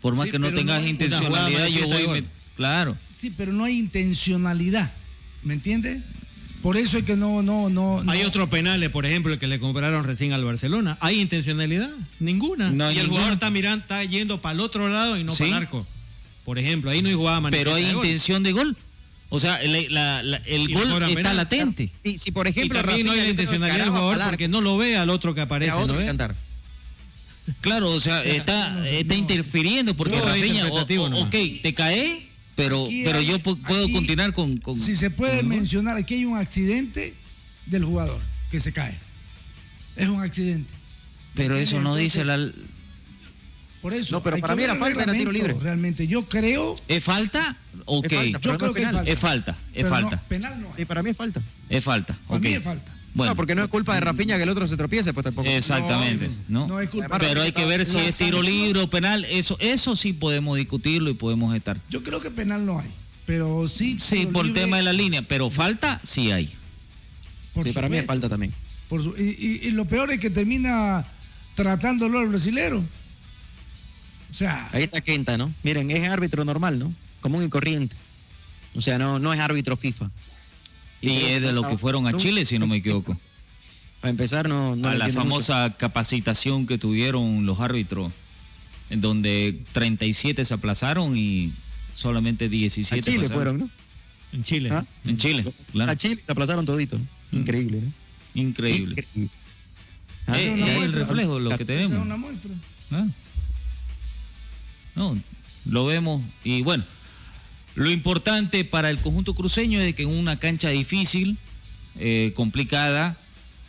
Por más Sí, que no tengas no- intencionalidad, yo voy. me- claro. Sí, pero no hay intencionalidad. ¿Me entiendes? Por eso es que no, no, no. Hay no. otros penales, por ejemplo, el que le compraron recién al Barcelona. ¿Hay intencionalidad? Ninguna. No hay y el jugador está mirando, está yendo para el otro lado y no Sí. para el arco. Por ejemplo, ahí no hay jugada Pero hay de intención de gol. O sea, el, la- la- el Y gol está penal. latente. Si, si, por Y ejemplo, también no hay intencionalidad del jugador porque no lo ve al otro que aparece. era otro ¿no que ve? cantar. Claro, o sea, está, está interfiriendo porque No, Rafinha, o- ok, te cae, pero, Aquí pero hay- yo pu- puedo aquí- continuar con, con- Si se puede con mencionar, aquí hay un accidente del jugador que se cae. Es un accidente. Pero eso no dice la... Por eso. No, pero para mí era el falta, era tiro libre. Realmente, yo creo. ¿Es falta? Ok. Es falta, Yo pero no creo es que es penal. falta. Es falta, es Pero no, penal no hay. Sí, para mí es falta. es falta. Para mí es falta. Bueno, no, porque no es culpa de Rafinha que el otro se tropiece, pues tampoco. exactamente, ¿no? No es culpa. Pero hay que ver si es tiro libre o penal. Eso, eso sí podemos discutirlo y podemos estar. Yo creo que penal no hay. Pero sí. Sí, por el libre, tema de la línea, pero falta sí hay. por Sí, para mí es falta también. Por su- y, y- y lo peor es que termina tratándolo al brasilero. O sea, Ahí está Kenta, ¿no? Miren, es árbitro normal, ¿no? Común y corriente. O sea, no, no es árbitro FIFA. Y es de los que fueron a Chile, si no me equivoco. Para empezar, no, no a la famosa capacitación que tuvieron los árbitros, en donde 37 se aplazaron y solamente mucho. 17 A Chile pasaron. fueron, ¿no? En Chile. ¿Ah? En Chile, claro. A Chile se aplazaron todito. ¿no? Increíble, ¿no? Increíble. Increíble. Eh, Esa es una es el reflejo de lo que esa es tenemos. una muestra. Ah. No, lo vemos y bueno, lo importante para el conjunto cruceño es que en una cancha difícil, eh, complicada,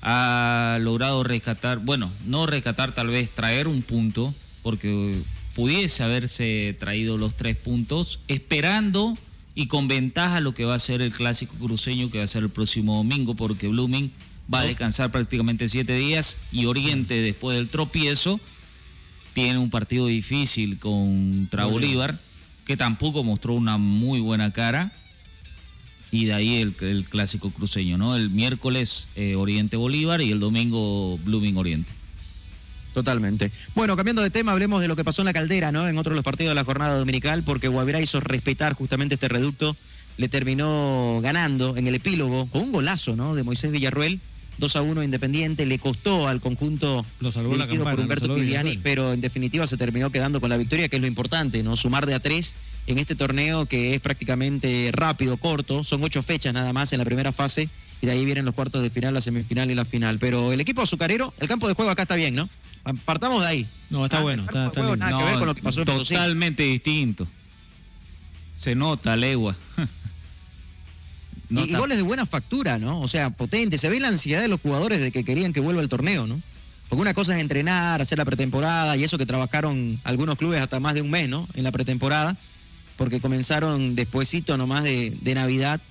ha logrado rescatar, bueno, no rescatar, tal vez traer un punto, porque pudiese haberse traído los tres puntos, esperando y con ventaja lo que va a ser el clásico cruceño que va a ser el próximo domingo, porque Blooming va a descansar prácticamente siete días y Oriente después del tropiezo tiene un partido difícil contra Bolívar, que tampoco mostró una muy buena cara. Y de ahí el, el clásico cruceño, ¿no? El miércoles eh, Oriente Bolívar y el domingo Blooming Oriente. Totalmente. Bueno, cambiando de tema, hablemos de lo que pasó en la caldera, ¿no? En otro de los partidos de la jornada dominical, porque Guavirá hizo respetar justamente este reducto, le terminó ganando en el epílogo con un golazo, ¿no? De Moisés Villarruel, 2 a 1 Independiente, le costó al conjunto Lo salvó la por campana, lo Humberto salvó Villarruel. pero en definitiva se terminó quedando con la victoria, que es lo importante, ¿no? Sumar de a tres en este torneo que es prácticamente rápido, corto, son ocho fechas nada más en la primera fase, y de ahí vienen los cuartos de final, la semifinal y la final. Pero el equipo azucarero, el campo de juego acá está bien, ¿no? Partamos de ahí. No, está Ah, bueno. Está, está juego, lindo. nada que ver con lo que pasó en Potosí. totalmente distinto. Se nota, legua. Y- y, goles de buena factura, ¿no? O sea, potente. Se ve la ansiedad de los jugadores de que querían que vuelva el torneo, ¿no? Porque una cosa es entrenar, hacer la pretemporada y eso que trabajaron algunos clubes hasta más de un mes, ¿no? En la pretemporada, porque comenzaron despuesito nomás de, de Navidad,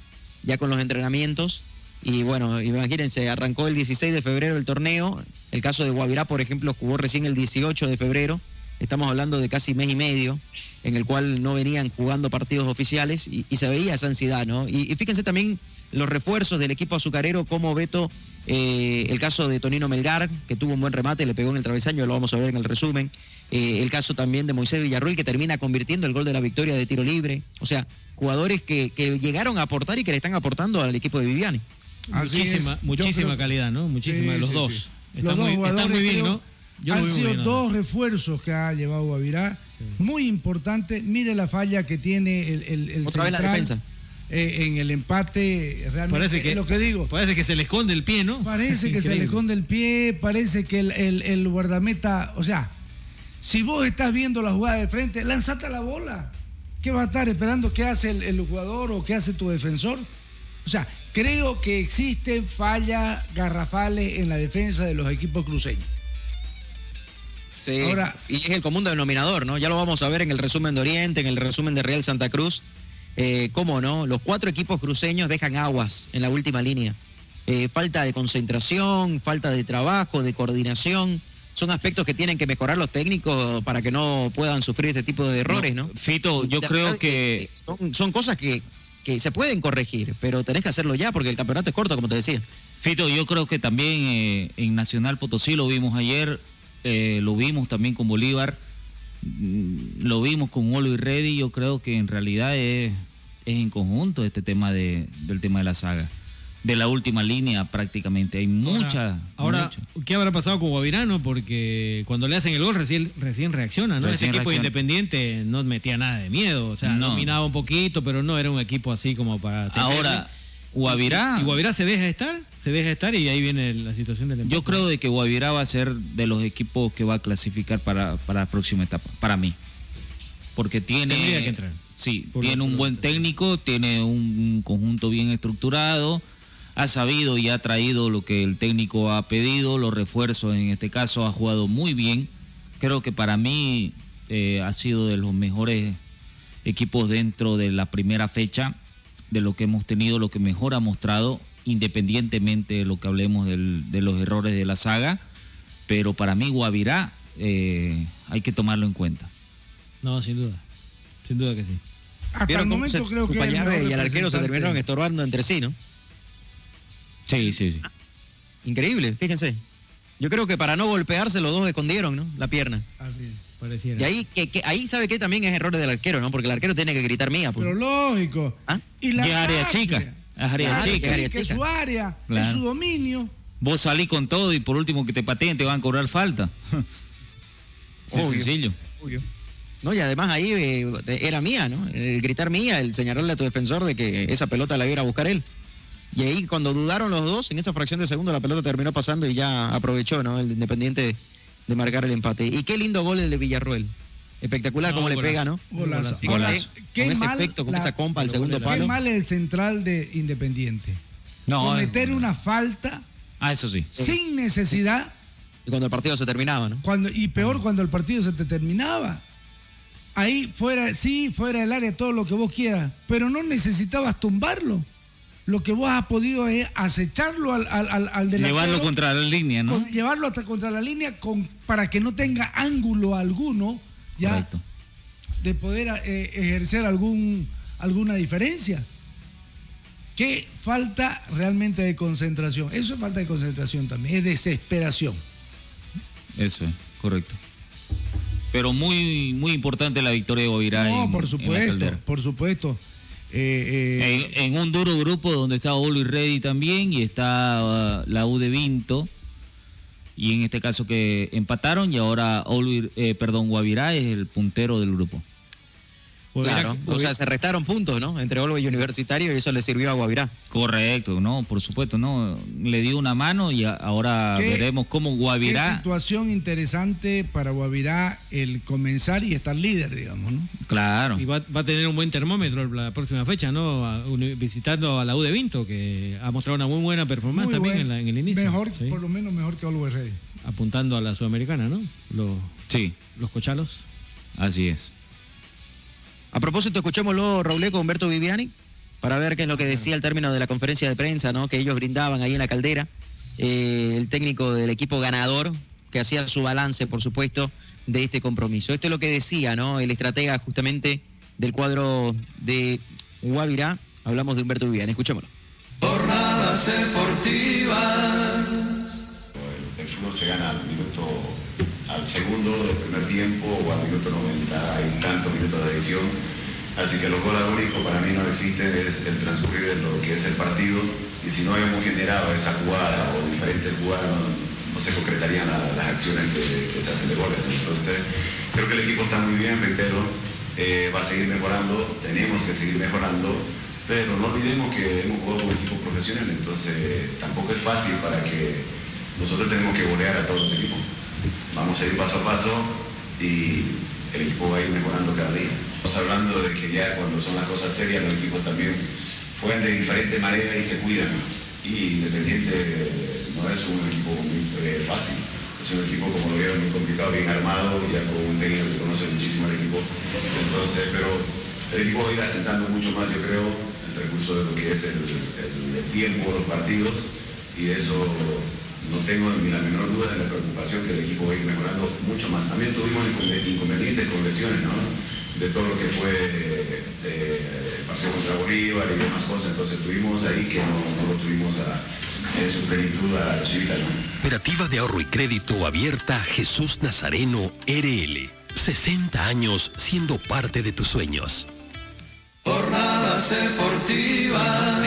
ya con los entrenamientos. Y bueno, imagínense, arrancó el 16 de febrero el torneo. El caso de Guavirá, por ejemplo, jugó recién el 18 de febrero. Estamos hablando de casi mes y medio, en el cual no venían jugando partidos oficiales y, y se veía esa ansiedad, ¿no? Y, y fíjense también los refuerzos del equipo azucarero, como Beto, eh, el caso de Tonino Melgar, que tuvo un buen remate, le pegó en el travesaño, lo vamos a ver en el resumen. Eh, el caso también de Moisés Villarruel, que termina convirtiendo el gol de la victoria de tiro libre. O sea, jugadores que, que llegaron a aportar y que le están aportando al equipo de Viviani. Así Muchísima, muchísima creo- calidad, ¿no? Muchísima, Sí, los sí, dos. sí. Están, Los dos muy, están jugadores muy bien, creo, ¿no? Yo han sido dos refuerzos que ha llevado Guavirá, muy importante. Mire la falla que tiene el, el, el Otra vez la central, defensa. eh, en el empate, realmente Parece que, es lo que digo. Parece que se le esconde el pie, ¿no? Parece que se le esconde el pie, parece que el, el- el guardameta, o sea, si vos estás viendo la jugada de frente, lanzate la bola. ¿Qué vas a estar esperando qué hace el, el jugador o qué hace tu defensor? O sea, creo que existen fallas garrafales en la defensa de los equipos cruceños. Sí, Ahora- y es el común denominador, ¿no? Ya lo vamos a ver en el resumen de Oriente, en el resumen de Real Santa Cruz. Eh, ¿Cómo no? Los cuatro equipos cruceños dejan aguas en la última línea. Eh, falta de concentración, falta de trabajo, de coordinación. Son aspectos que tienen que mejorar los técnicos para que no puedan sufrir este tipo de errores, ¿no? Fito, yo La creo que Son, son cosas que, que se pueden corregir, pero tenés que hacerlo ya porque el campeonato es corto, como te decía. Fito, yo creo que también eh, en Nacional Potosí lo vimos ayer, eh, lo vimos también con Bolívar, mm, lo vimos con Olo y Reddy, yo creo que en realidad es, es en conjunto este tema de, del tema de la saga. de la última línea prácticamente. Hay mucha. Ahora, mucha. ¿qué habrá pasado con Guavirano? Porque cuando le hacen el gol recién, recién reacciona, ¿no? Recién Ese equipo reacciona. independiente no metía nada de miedo. O sea, No. dominaba un poquito, pero no era un equipo así como para. temerle. Ahora, Guavirá. Y, Guavirá se deja estar, se deja estar y ahí viene la situación del empate. Yo creo de que Guavirá va a ser de los equipos que va a clasificar para, para la próxima etapa, para mí. Porque tiene. Tendría que entrar. Sí, Por tiene un buen técnico, tiene un conjunto bien estructurado, ha sabido y ha traído lo que el técnico ha pedido, los refuerzos en este caso ha jugado muy bien. Creo que para mí eh, ha sido de los mejores equipos dentro de la primera fecha, de lo que hemos tenido, lo que mejor ha mostrado, independientemente de lo que hablemos del- de los errores de la saga. Pero para mí Guavirá eh, hay que tomarlo en cuenta. No, sin duda. Sin duda que sí. Hasta el ¿Vieron cómo momento se- creo que el y el arquero se terminaron estorbando entre sí, ¿no? Sí, sí, sí. Increíble, fíjense. Yo creo que para no golpearse los dos escondieron, ¿no? La pierna. Así es. Pareciera. Y ahí, que, que- ahí sabe que también es errores del arquero, ¿no? Porque el arquero tiene que gritar mía. Pues. Pero lógico. ¿Ah? Y la ¿Qué área chica? Es área Claro, chica. que es su área, es Claro. su dominio. Vos salís con todo y por último que te pateen te van a cobrar falta. es Obvio. sencillo. No, y además ahí eh, era mía, ¿no? El gritar mía, el señalarle a tu defensor de que esa pelota la iba a ir a buscar él. Y ahí cuando dudaron los dos, en esa fracción de segundo la pelota terminó pasando y ya aprovechó, ¿no? El Independiente de marcar el empate. Y qué lindo gol el de Villarroel. Espectacular No, como le pega, ¿no? Golazo. Con ese, qué con ese mal efecto, con la- esa compa pero segundo gol Qué palo. mal el central de Independiente. No, Cometer es- una falta Ah, eso sí. sin necesidad Y cuando el partido se terminaba, ¿no? cuando y peor cuando el partido se te terminaba. Ahí fuera, sí, fuera del área, todo lo que vos quieras, pero no necesitabas tumbarlo. Lo que vos has podido es acecharlo al, al, al, al delantero, Llevarlo contra la línea, ¿no? con- llevarlo hasta contra la línea con, para que no tenga ángulo alguno ya Correcto. de poder eh, ejercer algún, alguna diferencia. Qué falta realmente de concentración. Eso es falta de concentración también, es desesperación. Eso es, correcto. Pero muy muy importante la victoria de Guavirá No, en- por en la supuesto, por supuesto. Eh, eh, En, un duro grupo donde está Olo y Ready también y está uh, la U de Vinto y en este caso que empataron y ahora Olo y- eh, perdón Guavirá es el puntero del grupo. Claro, o sea, se restaron puntos, ¿no? Entre Olvo y Universitario y eso le sirvió a Guavirá. Correcto, no, por supuesto, no. Le dio una mano y ahora ¿Qué- veremos cómo qué Guavirá, situación interesante para Guavirá el comenzar y estar líder, digamos, ¿no? claro, Y va, va a tener un buen termómetro la próxima fecha, ¿no? A- visitando a la U de Vinto, que ha mostrado una muy buena performance Muy también buen- en, la- en el inicio. Mejor, Sí. por lo menos mejor que Olvo Ready. Apuntando a la sudamericana, ¿no? Los, sí, los cochalos. así es. A propósito, escuchémoslo, Raulé, con Humberto Viviani, para ver qué es lo que decía al término de la conferencia de prensa, ¿no? Que ellos brindaban ahí en la caldera. Eh, el técnico del equipo ganador, que hacía su balance, por supuesto, de este compromiso. Esto es lo que decía, ¿no? El estratega justamente del cuadro de Guavirá. Hablamos de Humberto Viviani, escuchémoslo. Jornadas deportivas. El fútbol se gana al minuto, al segundo del primer tiempo o al minuto 90, hay tantos minutos de adición. Así que los goles únicos para mí no existen, es el transcurrir de lo que es el partido. Y si no hemos generado esa jugada o diferentes jugadas, no, se concretarían la- las acciones que, se hacen de goles. Entonces, creo que el equipo está muy bien, reitero, eh, va a seguir mejorando, tenemos que seguir mejorando. Pero no olvidemos que hemos jugado con equipo profesional, entonces tampoco es fácil para que nosotros tenemos que golear a todos los equipos. Vamos a ir paso a paso y el equipo va a ir mejorando cada día. Estamos hablando de que ya cuando son las cosas serias los equipos también juegan de diferente manera y se cuidan. Y Independiente no es un equipo muy eh, fácil. Es un equipo, como lo vieron, muy complicado, bien armado, ya con un técnico que conoce muchísimo al equipo. Entonces, pero el equipo va a ir asentando mucho más, yo creo, el recurso de lo que es el, tiempo, los partidos, y eso no tengo ni la menor duda de la preocupación que el equipo va a ir mejorando mucho más. También tuvimos inconven- inconvenientes con lesiones, ¿no? De todo lo que fue eh, el partido contra Bolívar y demás cosas, entonces tuvimos ahí que no, no lo tuvimos a, en su plenitud a Chivita, ¿no? Cooperativa de ahorro y crédito abierta Jesús Nazareno RL. 60 años siendo parte de tus sueños. Jornadas deportivas.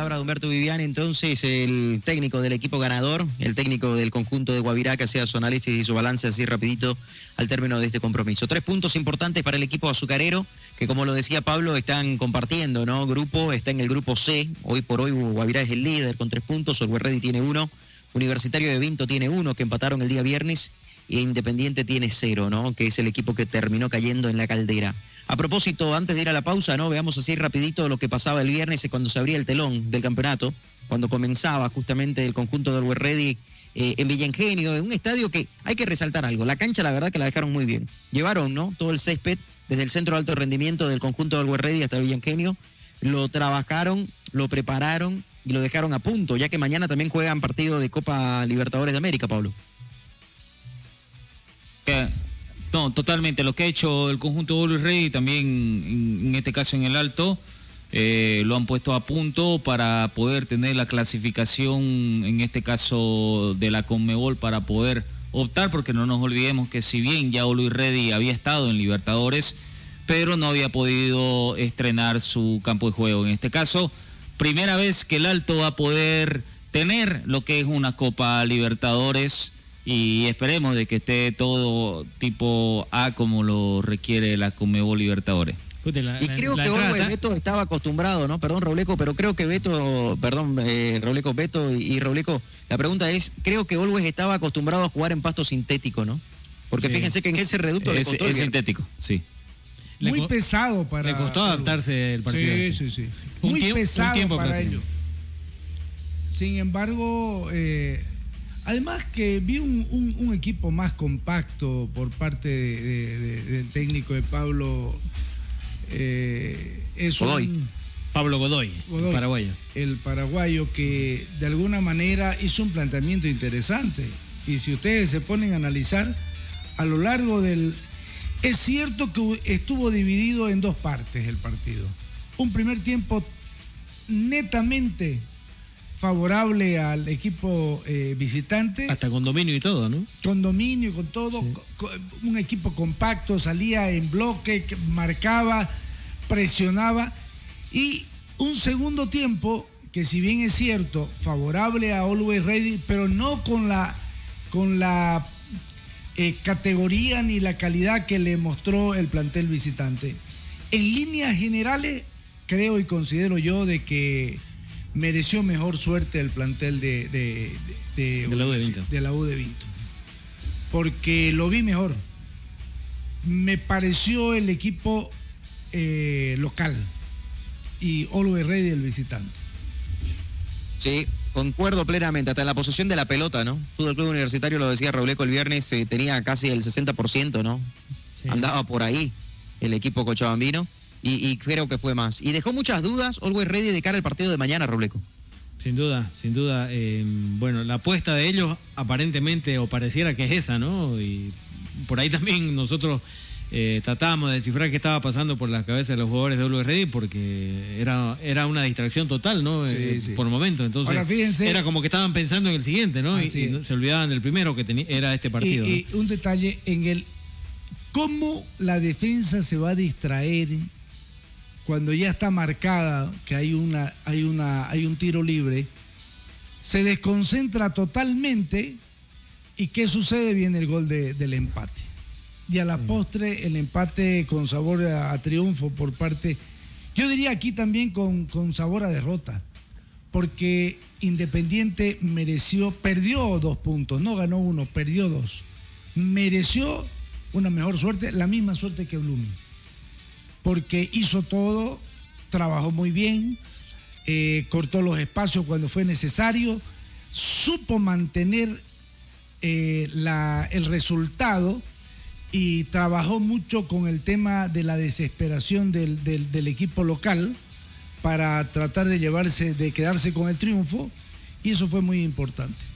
Palabra de Humberto Viviani, entonces, el técnico del equipo ganador, el técnico del conjunto de Guavirá, que hacía su análisis y su balance así rapidito al término de este compromiso. Tres puntos importantes para el equipo azucarero, que como lo decía Pablo, están compartiendo, ¿no? Grupo, está en el grupo C, hoy por hoy Guavirá es el líder con tres puntos, Olver Ready tiene uno, Universitario de Vinto tiene uno, que empataron el día viernes, e Independiente tiene cero, ¿no? Que es el equipo que terminó cayendo en la caldera. A propósito, antes de ir a la pausa, ¿no? Veamos así rapidito lo que pasaba el viernes cuando se abría el telón del campeonato, cuando comenzaba justamente el conjunto del Ready eh, en Villa Ingenio, en un estadio que hay que resaltar algo. La cancha, la verdad, que la dejaron muy bien. Llevaron, ¿no? Todo el césped desde el centro de alto rendimiento del conjunto del Ready hasta el Villa Ingenio. Lo trabajaron, lo prepararon y lo dejaron a punto, ya que mañana también juegan partido de Copa Libertadores de América, Pablo. No, totalmente. Lo que ha hecho el conjunto de Luis Rey, también en, este caso en el Alto, eh, lo han puesto a punto para poder tener la clasificación, en este caso de la Conmebol, para poder optar, porque no nos olvidemos que si bien ya Luis Reddy había estado en Libertadores, pero no había podido estrenar su campo de juego. En este caso, primera vez que el Alto va a poder tener lo que es una Copa Libertadores y esperemos de que esté todo tipo A como lo requiere la Comebol Libertadores. y creo que hoy Beto estaba acostumbrado, ¿no? Perdón, Robleco, pero creo que Beto, perdón, eh, Robleco, Beto y, y, Robleco, la pregunta es, creo que Olwes estaba acostumbrado a jugar en pasto sintético, ¿no? Porque fíjense que en ese reducto es, es sintético, sí. Muy pesado para... Le costó adaptarse el partido. Sí, sí, sí. Muy pesado para ellos. Sin embargo, eh, Además que vi un, equipo más compacto por parte del técnico de Pablo. Eh, es Pablo Godoy, el paraguayo. El paraguayo que de alguna manera hizo un planteamiento interesante. Y si ustedes se ponen a analizar, a lo largo del... Es cierto que estuvo dividido en dos partes el partido. Un primer tiempo netamente favorable al equipo eh, visitante. Hasta con dominio y todo, ¿no? Con dominio, con todo. un equipo compacto, salía en bloque, marcaba, presionaba. Y un segundo tiempo, que si bien es cierto, favorable a Always Ready, pero no con la, con la eh, categoría ni la calidad que le mostró el plantel visitante. En líneas generales, creo y considero yo de que mereció mejor suerte el plantel de, de, de, la U de Vinto. Porque lo vi mejor. Me pareció el equipo eh, local y Always Ready el visitante. Sí, concuerdo plenamente, hasta en la posesión de la pelota, ¿no? Fútbol Club Universitario, lo decía Robleco el viernes, eh, tenía casi el 60%, ¿no? Andaba por ahí el equipo cochabambino y, creo que fue más. Y dejó muchas dudas Always Ready de cara al partido de mañana, Robleco. Sin duda, sin duda. Eh, bueno, la apuesta de ellos aparentemente o pareciera que es esa, ¿no? Y por ahí también nosotros eh, tratábamos de descifrar qué estaba pasando por las cabezas de los jugadores de Always Ready porque era, era una distracción total, ¿no? Eh, por momento. Entonces, era como que estaban pensando en el siguiente, ¿no? Y, se olvidaban del primero que tenía, era este partido. Y, y un detalle en el cómo la defensa se va a distraer cuando ya está marcada que hay, una, hay, una, hay un tiro libre, se desconcentra totalmente y ¿qué sucede? Viene el gol del empate. Y a la mm. postre el empate con sabor a, triunfo por parte, yo diría aquí también con, con sabor a derrota, porque Independiente mereció, perdió dos puntos, no ganó uno, perdió dos. Mereció una mejor suerte, la misma suerte que Blooming porque hizo todo, trabajó muy bien, eh, cortó los espacios cuando fue necesario, supo mantener eh, el resultado y trabajó mucho con el tema de la desesperación del, del, equipo local para tratar de llevarse, de quedarse con el triunfo, y eso fue muy importante.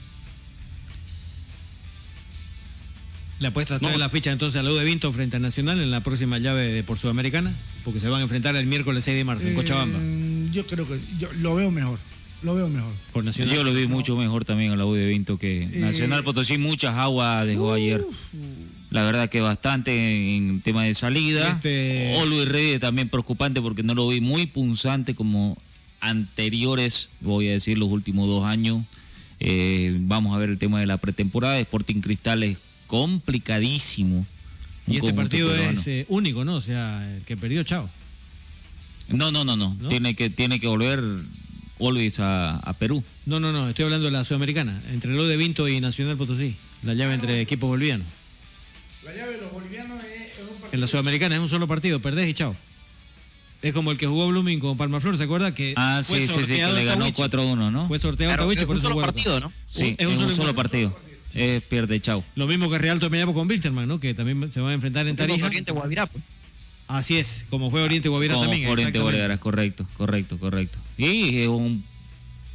¿Le apuesta toda la ficha entonces a la U de Vinto frente a Nacional en la próxima llave de por Sudamericana? Porque se van a enfrentar el miércoles 6 de marzo en Cochabamba. Eh, yo creo que yo lo veo mejor. Lo veo mejor. Por Nacional, yo lo vi mucho mejor también a la U de Vinto que eh, Nacional Potosí. Muchas aguas dejó ayer. La verdad que bastante en tema de salida. Este... O Luis Reyes también preocupante porque no lo vi muy punzante como anteriores, voy a decir los últimos dos años. Eh, vamos a ver el tema de la pretemporada. Sporting Cristal es complicadísimo. Y este partido es eh, único, ¿no? O sea, el que perdió, chao. No, no, no, no, Tiene, que, tiene que volver Olvis a, a, Perú. No, no, no. Estoy hablando de la Sudamericana. Entre lo de Vinto y Nacional Potosí. La llave entre equipos bolivianos. La llave de los bolivianos es, un partido. En la Sudamericana es un solo partido. Perdés y chao. Es como el que jugó Blooming con Palmaflor, ¿se acuerda? Que ah, sí, sí, sí, que le ganó 4-1, ¿no? Fue sorteado claro, es un solo partido, ¿no? Sí, es un, solo, solo partido. Es pierde chao. Lo mismo que Real Tomellapo con Wilterman, ¿no? Que también se va a enfrentar en Tarija. Oriente Guavirá, pues. Así es, como fue Oriente Guavirá como también. Oriente Guavirá, correcto, correcto, correcto. Y es un,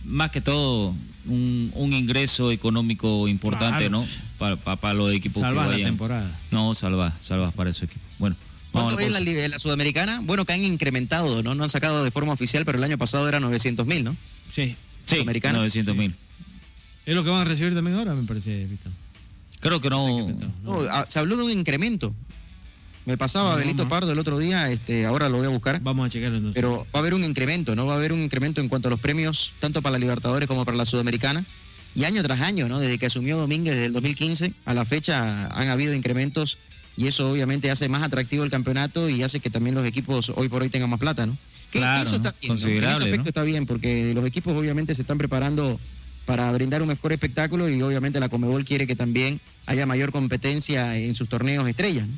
más que todo un, un ingreso económico importante, claro. ¿no? Para, para, para, los equipos salvar que vayan. la temporada. No, salva, salvas para esos equipos. Bueno. ¿Cuánto es la, la, Sudamericana? Bueno, que han incrementado, ¿no? No han sacado de forma oficial, pero el año pasado era 900 mil, ¿no? Sí. Sí, 900 mil. ¿Es lo que van a recibir también ahora, me parece, Víctor? Creo que no. no. no se habló de un incremento. Me pasaba no, Belito no. Pardo el otro día, este, ahora lo voy a buscar. Vamos a checarlo entonces. Pero va a haber un incremento, ¿no? Va a haber un incremento en cuanto a los premios, tanto para la Libertadores como para la Sudamericana. Y año tras año, ¿no? Desde que asumió Domínguez, desde el 2015 a la fecha, han habido incrementos y eso obviamente hace más atractivo el campeonato y hace que también los equipos hoy por hoy tengan más plata, ¿no? Que claro, eso está bien, ¿no? En ese aspecto ¿no? está bien, porque los equipos obviamente se están preparando para brindar un mejor espectáculo y obviamente la Comebol quiere que también haya mayor competencia en sus torneos estrellas. ¿no?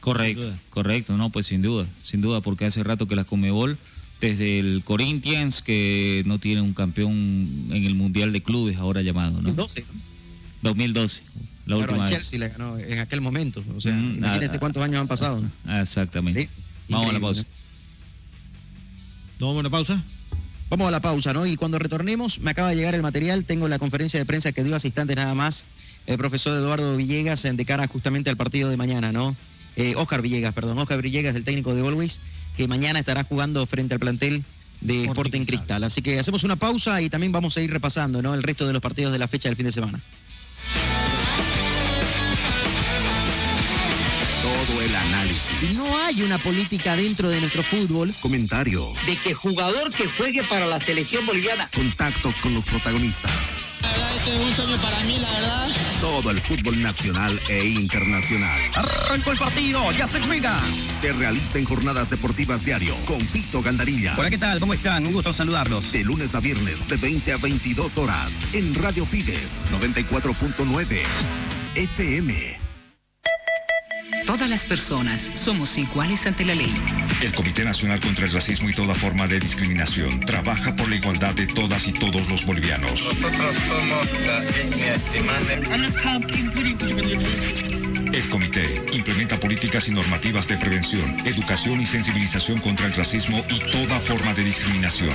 Correcto, correcto, no, pues sin duda, sin duda, porque hace rato que la Comebol, desde el Corinthians, que no tiene un campeón en el Mundial de Clubes, ahora llamado, ¿no? 2012. 2012. La claro, última el vez. Chelsea le ganó en aquel momento. O sea, mm, imagínense ah, cuántos años han pasado. ¿no? Exactamente. Sí, Vamos a la pausa. ¿No vamos a la pausa? Vamos a la pausa, ¿no? Y cuando retornemos, me acaba de llegar el material, tengo la conferencia de prensa que dio hace instantes nada más el profesor Eduardo Villegas de cara justamente al partido de mañana, ¿no? Eh, Oscar Villegas, perdón, Oscar Villegas, el técnico de Always, que mañana estará jugando frente al plantel de Sporting Cristal. Así que hacemos una pausa y también vamos a ir repasando, ¿no? El resto de los partidos de la fecha del fin de semana. No hay una política dentro de nuestro fútbol. Comentario. De que jugador que juegue para la selección boliviana. Contactos con los protagonistas. La verdad, este es un sueño para mí, la verdad. Todo el fútbol nacional e internacional. Arrancó el partido, ya se juega. Se realiza en jornadas deportivas diario con Pito Gandarilla. Hola, ¿qué tal? ¿Cómo están? Un gusto saludarlos. De lunes a viernes, de 20 a 22 horas, en Radio Fides 94.9 FM. Todas las personas somos iguales ante la ley. El Comité Nacional contra el Racismo y toda forma de discriminación trabaja por la igualdad de todas y todos los bolivianos. Nosotros somos la etnia El comité implementa políticas y normativas de prevención, educación y sensibilización contra el racismo y toda forma de discriminación.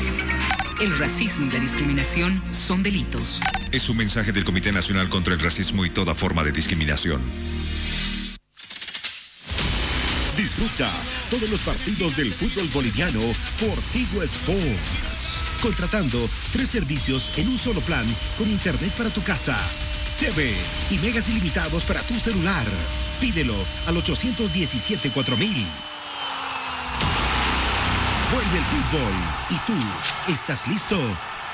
El racismo y la discriminación son delitos. Es un mensaje del Comité Nacional contra el Racismo y toda forma de discriminación. Disfruta todos los partidos del fútbol boliviano por Tigo Sports. Contratando tres servicios en un solo plan con internet para tu casa, TV y megas ilimitados para tu celular. Pídelo al 817 4000. Vuelve el fútbol. ¿Y tú estás listo?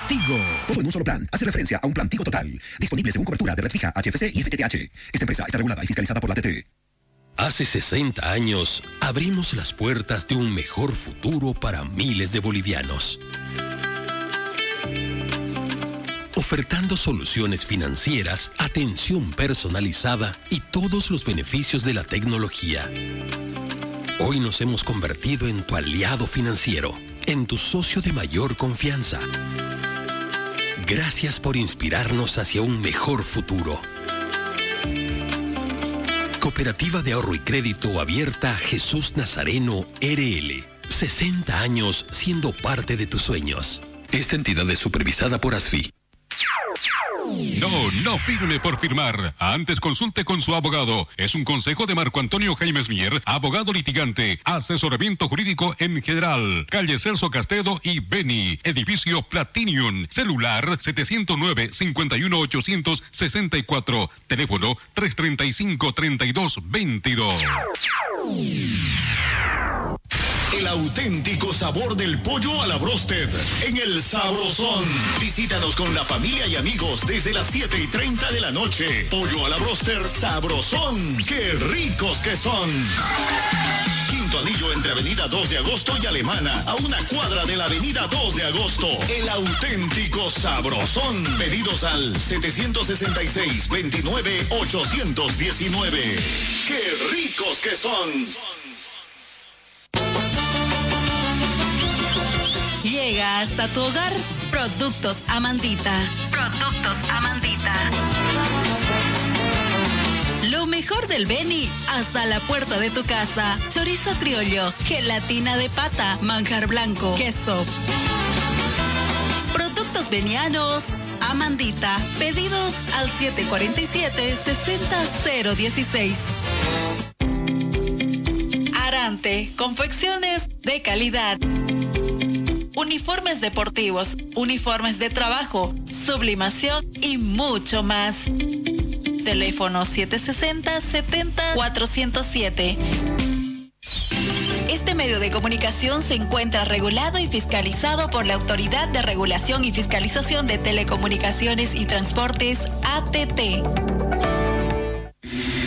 Tigo. Todo en un solo plan. Hace referencia a un plan Tigo Total. Disponible según cobertura de red fija, HFC y FTTH. Esta empresa está regulada y fiscalizada por la TT. Hace 60 años abrimos las puertas de un mejor futuro para miles de bolivianos. Ofertando soluciones financieras, atención personalizada y todos los beneficios de la tecnología. Hoy nos hemos convertido en tu aliado financiero, en tu socio de mayor confianza. Gracias por inspirarnos hacia un mejor futuro. Cooperativa de Ahorro y Crédito Abierta Jesús Nazareno RL. 60 años siendo parte de tus sueños. Esta entidad es supervisada por ASFI. No, no firme por firmar. Antes consulte con su abogado. Es un consejo de Marco Antonio Jaimes Mier, abogado litigante, asesoramiento jurídico en general. Calle Celso Castedo y Beni, edificio Platinium, celular 709-51864, teléfono 335-3222. El auténtico sabor del pollo a la brosted en el Sabrosón. Visítanos con la familia y amigos desde las 7 y 30 de la noche. Pollo a la broster Sabrosón. ¡Qué ricos que son! Quinto anillo entre Avenida 2 de Agosto y Alemana, a una cuadra de la Avenida 2 de Agosto. El auténtico Sabrosón. Pedidos al 766-29-819. ¡Qué ricos que son! Llega hasta tu hogar Productos Amandita. Productos Amandita. Lo mejor del Beni hasta la puerta de tu casa. Chorizo criollo, gelatina de pata, manjar blanco, queso. Productos venianos. Amandita. Pedidos al 747-60016. Arante. Confecciones de calidad. Uniformes deportivos, uniformes de trabajo, sublimación y mucho más. Teléfono 760-70-407. Este medio de comunicación se encuentra regulado y fiscalizado por la Autoridad de Regulación y Fiscalización de Telecomunicaciones y Transportes, ATT.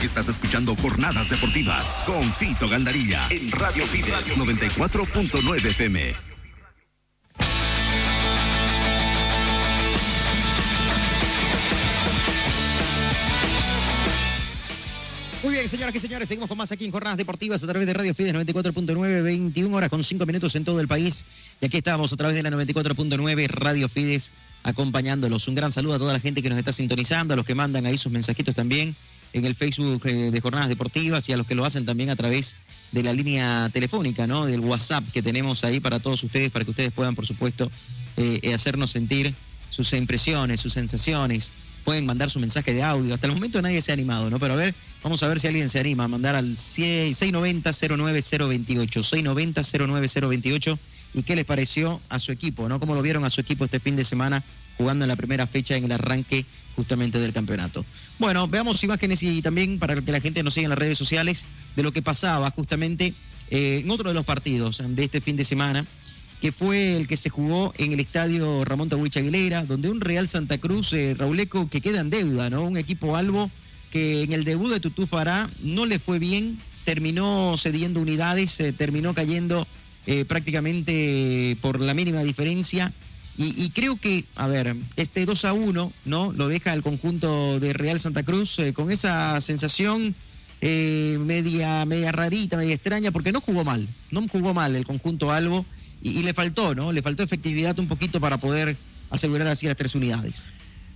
Estás escuchando Jornadas Deportivas con Fito Gandarilla en Radio Fides 94.9 FM. Muy bien, señoras y señores, seguimos con más aquí en Jornadas Deportivas a través de Radio Fides 94.9, 21 horas con 5 minutos en todo el país. Y aquí estamos a través de la 94.9 Radio Fides acompañándolos. Un gran saludo a toda la gente que nos está sintonizando, a los que mandan ahí sus mensajitos también en el Facebook eh, de Jornadas Deportivas y a los que lo hacen también a través de la línea telefónica, ¿no? Del WhatsApp que tenemos ahí para todos ustedes, para que ustedes puedan, por supuesto, eh, eh, hacernos sentir sus impresiones, sus sensaciones, pueden mandar su mensaje de audio. Hasta el momento nadie se ha animado, ¿no? Pero a ver, vamos a ver si alguien se anima a mandar al 690-09028, 690-09028 y qué les pareció a su equipo, ¿no? ¿Cómo lo vieron a su equipo este fin de semana jugando en la primera fecha en el arranque justamente del campeonato? Bueno, veamos imágenes y también para que la gente nos siga en las redes sociales de lo que pasaba justamente eh, en otro de los partidos de este fin de semana que fue el que se jugó en el estadio Ramón Tawich Aguilera, donde un Real Santa Cruz, eh, Rauleco, que queda en deuda, ¿no? Un equipo albo que en el debut de Tutú Fará no le fue bien, terminó cediendo unidades, eh, terminó cayendo eh, prácticamente por la mínima diferencia. Y, creo que, a ver, este 2 a 1, ¿no? Lo deja el conjunto de Real Santa Cruz con esa sensación media, media rarita, media extraña, porque no jugó mal, no jugó mal el conjunto Albo y, le faltó, ¿no? Le faltó efectividad un poquito para poder asegurar así las tres unidades.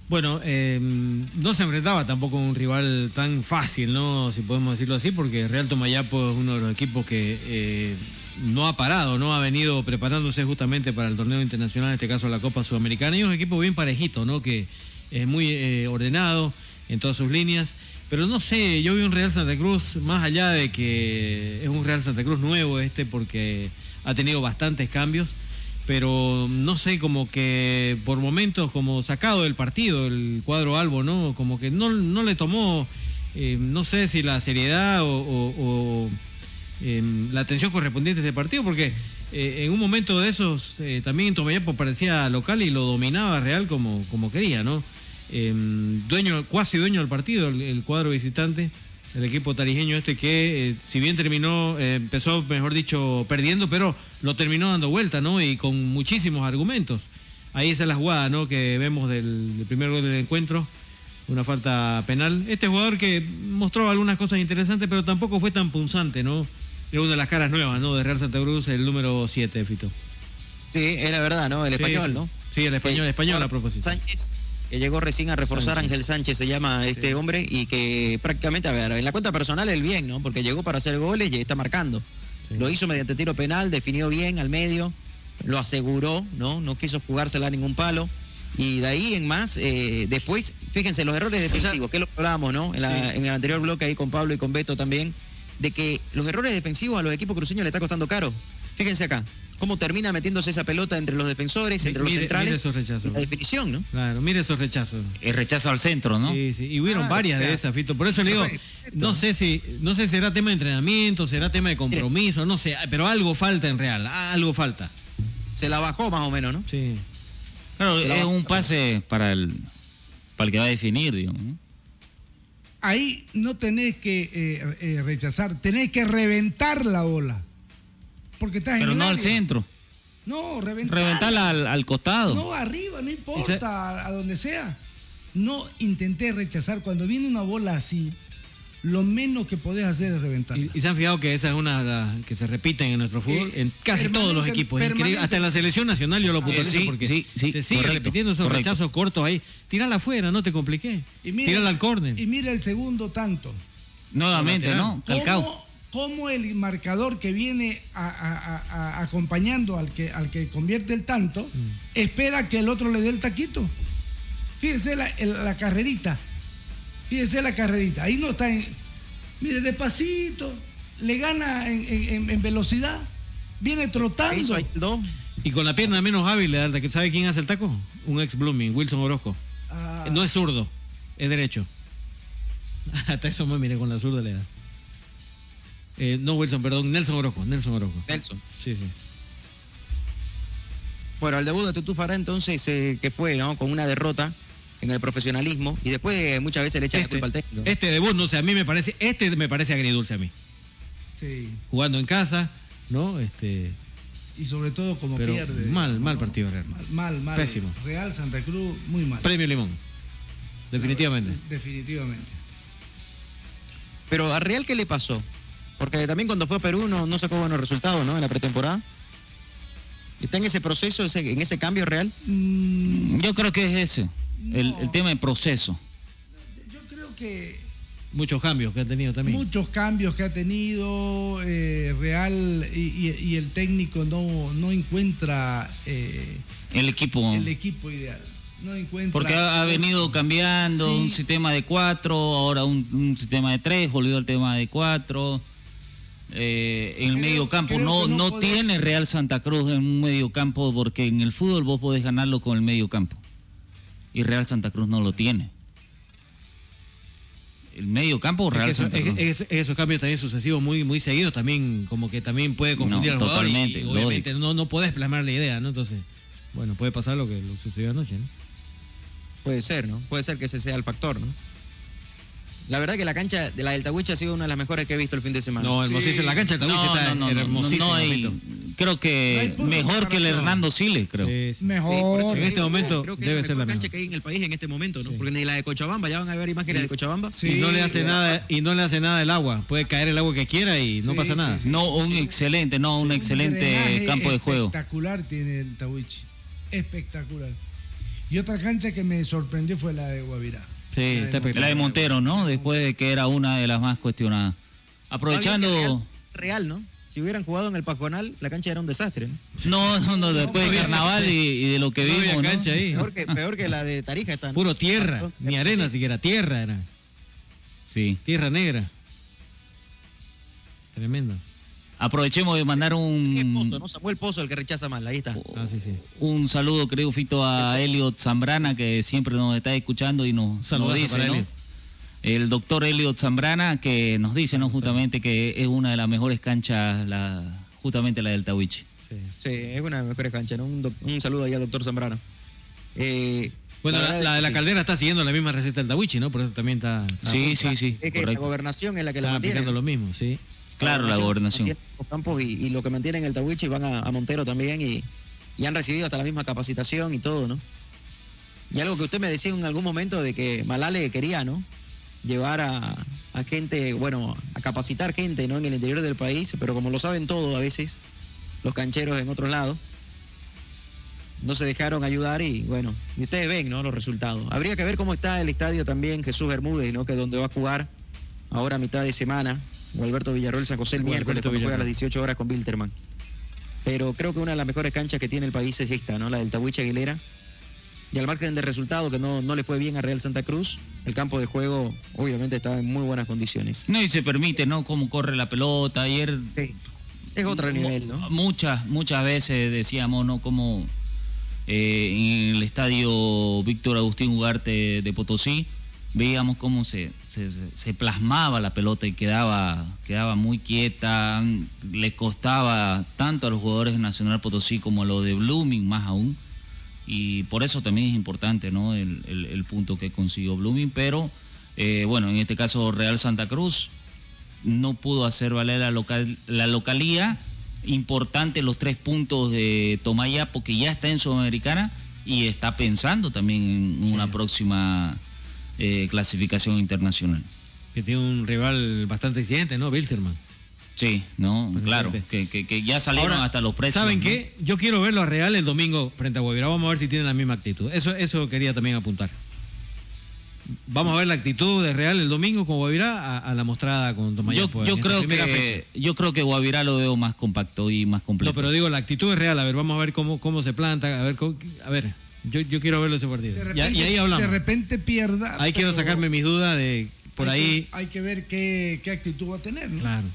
Bueno, em, no se enfrentaba tampoco a un rival tan fácil, ¿no? Si podemos decirlo así, porque Real Tomayapo es uno de los equipos que eh, no ha parado, ¿no? Ha venido preparándose justamente para el torneo internacional, en este caso la Copa Sudamericana, y es un equipo bien parejito, ¿no? Que es muy eh, ordenado en todas sus líneas. Pero no sé, yo vi un Real Santa Cruz, más allá de que es un Real Santa Cruz nuevo este, porque ha tenido bastantes cambios, pero no sé, como que por momentos como sacado del partido el cuadro Albo, ¿no? Como que no, no le tomó, eh, no sé si la seriedad o, em, la atención correspondiente a este partido, porque eh, en un momento de esos eh, también Tomayapo parecía local y lo dominaba Real como, como quería, ¿no? Em, dueño, cuasi dueño del partido, el cuadro visitante el equipo tarijeño este que, eh, si bien terminó, eh, empezó, mejor dicho, perdiendo, pero lo terminó dando vuelta, ¿no? Y con muchísimos argumentos. Ahí esa es la jugada, ¿no? Que vemos del, primer gol del encuentro, una falta penal. Este jugador que mostró algunas cosas interesantes, pero tampoco fue tan punzante, ¿no? Es una de las caras nuevas, ¿no? De Real Santa Cruz, el número 7, Fito. Sí, es la verdad, ¿no? El español, ¿no? Sí, el español, el español a propósito. Sánchez que llegó recién a reforzar, Ángel Sánchez se llama este hombre, y que prácticamente, a ver, en la cuenta personal el bien, ¿no? Porque llegó para hacer goles y está marcando. Lo hizo mediante tiro penal, definió bien al medio, lo aseguró, ¿no? No quiso jugársela a ningún palo. Y de ahí en más, eh, después, fíjense, los errores defensivos, que lo hablábamos, ¿no? En, en, el anterior bloque ahí con Pablo y con Beto también, de que los errores defensivos a los equipos cruceños le está costando caro. Fíjense acá, cómo termina metiéndose esa pelota entre los defensores, entre los centrales. mire esos rechazos. La definición, ¿no? Claro, mire esos rechazos. El rechazo al centro, ¿no? Sí, sí, y hubieron varias o sea, de esas, Fito. Por eso le digo, no sé si no sé si será tema de entrenamiento, será tema de compromiso, no sé, pero algo falta en Real, algo falta. Se la bajó más o menos, ¿no? Sí. Claro, es un pase para el, para el que va a definir, digamos. ¿no? Ahí no tenés que eh, eh, rechazar, tenés que reventar la bola. Porque estás en Pero el no al área. centro. No, reventar. Reventarla al, al costado. No, arriba, no importa, a donde sea. No intenté rechazar. Cuando viene una bola así, lo menos que podés hacer es reventarla. Y, y se han fijado que esa es una de las que se repiten en nuestro fútbol, Eh, en casi todos los permanente- equipos. Increíble. permanente. Hasta en la selección nacional yo lo puntualizo sí, porque sí, sí, se sigue correcto, repitiendo esos correcto. rechazos cortos ahí. Tírala afuera, no te compliqué. Tírala al córner. Y mira el segundo tanto. Nuevamente, ¿no? Calcao. ¿Cómo, cómo el marcador que viene a- a- a- a- acompañando al que, al que convierte el tanto Mm. espera que el otro le dé el taquito? Fíjese la, la carrerita. Fíjese la carrerita. Ahí no está en. Mire, despacito. Le gana en, en- velocidad. Viene trotando. Ahí. Y con la pierna menos hábil le da el. ¿Sabe quién hace el taco? Un ex Blooming, Wilson Orozco. Ah, No es zurdo, es derecho. Hasta eso me mire con la zurda le da. Eh, no Wilson, perdón, Nelson Orozco, Nelson Orozco. Nelson. Sí, sí. Bueno, el debut de Tutu Fará entonces, eh, que fue, ¿no? Con una derrota en el profesionalismo y después eh, muchas veces le echan la culpa al técnico. Este debut, no sé, a mí me parece, este me parece agridulce a mí. sí. Jugando en casa, ¿no? Este, Y sobre todo como pero pierde. mal, mal partido Real. Mal, mal, mal. Pésimo. Real Santa Cruz, muy mal. Premio Limón. Definitivamente. Definitivamente. Pero a Real, ¿qué le pasó? Porque también cuando fue a Perú no, no sacó buenos resultados, ¿no? En la pretemporada. ¿Está en ese proceso, ese- en ese cambio real? Yo creo que es ese, el, el tema de proceso. Yo creo que Muchos cambios que ha tenido también. muchos cambios que ha tenido eh, Real y, y- y el técnico no, no encuentra eh, El equipo. el equipo ideal. No encuentra. Porque ha, ha venido cambiando Sí. un sistema de cuatro, ahora un, un sistema de tres, volvió al tema de cuatro. Eh, en el Creo- medio campo no, no no podés- tiene Real Santa Cruz en un medio campo porque en el fútbol vos podés ganarlo con el medio campo. Y Real Santa Cruz no lo tiene. El medio campo Es Real que eso- Santa es- Cruz. es- esos cambios también sucesivos muy muy seguidos también como que también puede confundir No, al jugador y- totalmente, y, obviamente no no podés plasmar la idea no entonces bueno puede pasar lo que lo sucedió anoche ¿no? Puede ser, ¿no? Puede ser que ese sea el factor, ¿no? La verdad que la cancha de la del Tahuiche ha sido una de las mejores que he visto el fin de semana. no hermosísimo la cancha del Tahuiche No, está no, no, hermosísima no hay- creo hay que mejor que el. Hernando Siles, creo. Sí, sí. Mejor. En este momento creo que debe es ser la la mejor cancha mejor. que hay en el país en este momento, ¿no? Porque ni la de Cochabamba, ya van a ver imágenes de Cochabamba. Sí, y no le hace nada y no le hace nada el agua puede caer el agua que quiera y no Sí, pasa nada sí. No, un excelente, no, un excelente campo de juego. Espectacular tiene el Tawichi. Espectacular. Y otra cancha que me sorprendió fue la de Guavirá. Sí está espectacular. La de Montero, ¿no? Después de que era una de las más cuestionadas. Aprovechando. Real, Real, ¿no? Si hubieran jugado en el Pajonal, la cancha era un desastre, ¿no? No, no, no, después de había carnaval y, y de lo que No había vimos. ¿no? cancha ahí Peor que, peor que la de Tarija está. ¿no? puro tierra ni arena Sí. siquiera tierra era Sí. tierra negra tremendo Aprovechemos de mandar Es Pozo, un, ¿no? Samuel Pozo, el que rechaza mal, ahí está. ah sí sí un saludo, creo, Fito, a Elliot Zambrana, que siempre nos está escuchando y nos, nos Saludazo dice, para ¿no? Elliot. El doctor Elliot Zambrana, que nos dice, ¿no? Justamente que es una de las mejores canchas, la, justamente la del Tawichi. sí. Sí, es una de las mejores canchas, ¿no? Un, doc- un saludo ahí al doctor Zambrano. Eh, Bueno, la, de la sí. caldera está siguiendo la misma receta del Tawichi, ¿no? Por eso también está, está- Sí, sí, sí, Es que la gobernación es la que la está mantiene. aplicando lo mismo, sí. Claro, la gobernación. campos y, y lo que mantienen el Tawichi van a, a Montero también y, y han recibido hasta la misma capacitación y todo, ¿no? Y algo que usted me decía en algún momento de que Malale quería, ¿no? Llevar a, a gente, bueno, a capacitar gente, ¿no? En el interior del país, pero como lo saben todo a veces, los cancheros en otros lados, no se dejaron ayudar y bueno, y ustedes ven, ¿no? Los resultados. Habría que ver cómo está el estadio también Jesús Bermúdez, ¿no? Que es donde va a jugar ahora a mitad de semana, o Alberto Villarroel San José el miércoles, cuando juega a las Villarroel. 18 horas con Wilterman. Pero creo que una de las mejores canchas que tiene el país es esta, ¿no? La del Tahuiche Aguilera. Y al margen del resultado, que no, no le fue bien a Real Santa Cruz, el campo de juego obviamente está en muy buenas condiciones. No, y se permite, ¿no? Cómo corre la pelota. Ayer Es otro nivel, ¿no? Muchas, muchas veces decíamos, ¿no? Como eh, en el estadio Víctor Agustín Ugarte de Potosí, veíamos cómo se, se, se, plasmaba la pelota y quedaba, quedaba muy quieta, le costaba tanto a los jugadores de Nacional Potosí como a los de Blooming, más aún. Y por eso también es importante ¿no? el, el, el punto que consiguió Blooming, pero eh, bueno, en este caso Real Santa Cruz no pudo hacer valer la, local, la localía. Importante los tres puntos de Tomaya porque ya está en Sudamericana y está pensando también en una sí. próxima eh, clasificación internacional. Que tiene un rival bastante exigente, ¿no? Bilserman. Sí, no, claro, que, que, que, ya salieron Ahora, hasta los precios. ¿Saben ¿no? qué? Yo quiero verlo a Real el domingo frente a Guavirá. Vamos a ver si tienen la misma actitud. Eso, eso quería también apuntar. Vamos a ver la actitud de Real el domingo con Guavirá a, a la mostrada con Tomayapo. Yo, yo creo que fecha. yo creo que Guavirá lo veo más compacto y más completo. No, pero digo la actitud es Real. A ver, vamos a ver cómo, cómo se planta. A ver, cómo, a ver. Yo, yo quiero verlo ese partido. Repente, y, ahí hablamos. De repente pierda. Ahí quiero sacarme mis dudas de por hay ahí. Que, hay que ver qué, qué actitud va a tener, ¿no? Claro.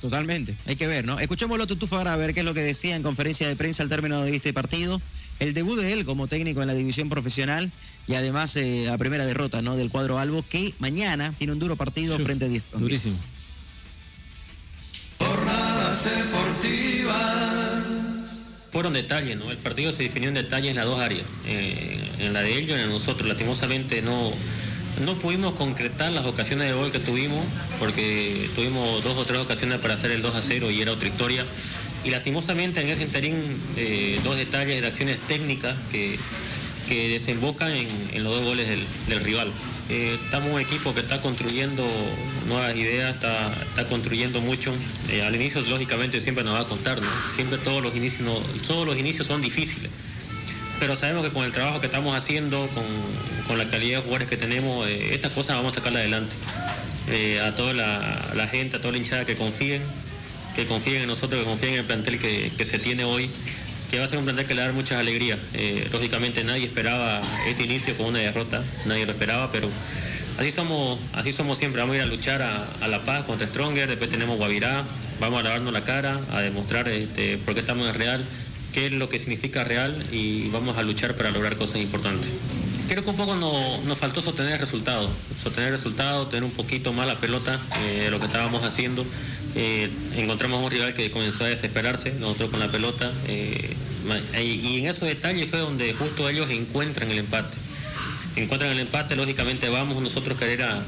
Totalmente, hay que ver, ¿no? Escuchémoslo Tutufa ahora a ver qué es lo que decía en conferencia de prensa al término de este partido. El debut de él como técnico en la división profesional y además eh, la primera derrota ¿no? del cuadro Albo que mañana tiene un duro partido sí, frente a 10 Durísimo. Jornadas deportivas. Fueron detalles, ¿no? El partido se definió en detalles en las dos áreas, eh, en la de ellos y en nosotros. Lastimosamente no, no pudimos concretar las ocasiones de gol que tuvimos, porque tuvimos dos o tres ocasiones para hacer el 2 a 0 y era otra historia. Y lastimosamente en ese interín eh, dos detalles de acciones técnicas que, que desembocan en, los dos goles del, rival. Eh, estamos un equipo que está construyendo nuevas ideas, está, está construyendo mucho. Eh, al inicio, lógicamente, siempre nos va a costar, ¿no? Siempre todos los inicios, todos los inicios son difíciles. Pero sabemos que con el trabajo que estamos haciendo, con, con la calidad de jugadores que tenemos, eh, estas cosas vamos a sacarla adelante. a toda la, la, gente, a toda la hinchada que confíen, que confíen en nosotros, que confíen en el plantel que, que se tiene hoy que va a ser un plantel que le va a dar muchas alegrías. Eh, lógicamente nadie esperaba este inicio con una derrota, nadie lo esperaba, pero así somos, así somos siempre, vamos a ir a luchar a, La Paz contra Stronger, después tenemos Guavirá, vamos a lavarnos la cara, a demostrar este, por qué estamos en Real, qué es lo que significa Real y vamos a luchar para lograr cosas importantes. Creo que un poco no, nos faltó sostener resultados, sostener resultados, tener un poquito más la pelota eh, lo que estábamos haciendo. Eh, encontramos un rival que comenzó a desesperarse, nosotros con la pelota, y en esos detalles fue donde justo ellos encuentran el empate. Encuentran el empate, lógicamente vamos nosotros querer a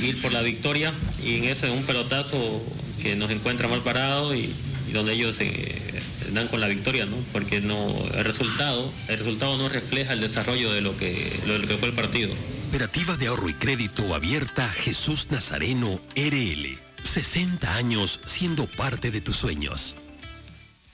ir por la victoria, y en ese un pelotazo que nos encuentra mal parado y, y donde ellos dan con la victoria, ¿no? Porque no el resultado, el resultado no refleja el desarrollo de lo que, de lo que fue el partido. Operativa de ahorro y crédito abierta Jesús Nazareno RL. 60 años siendo parte de tus sueños.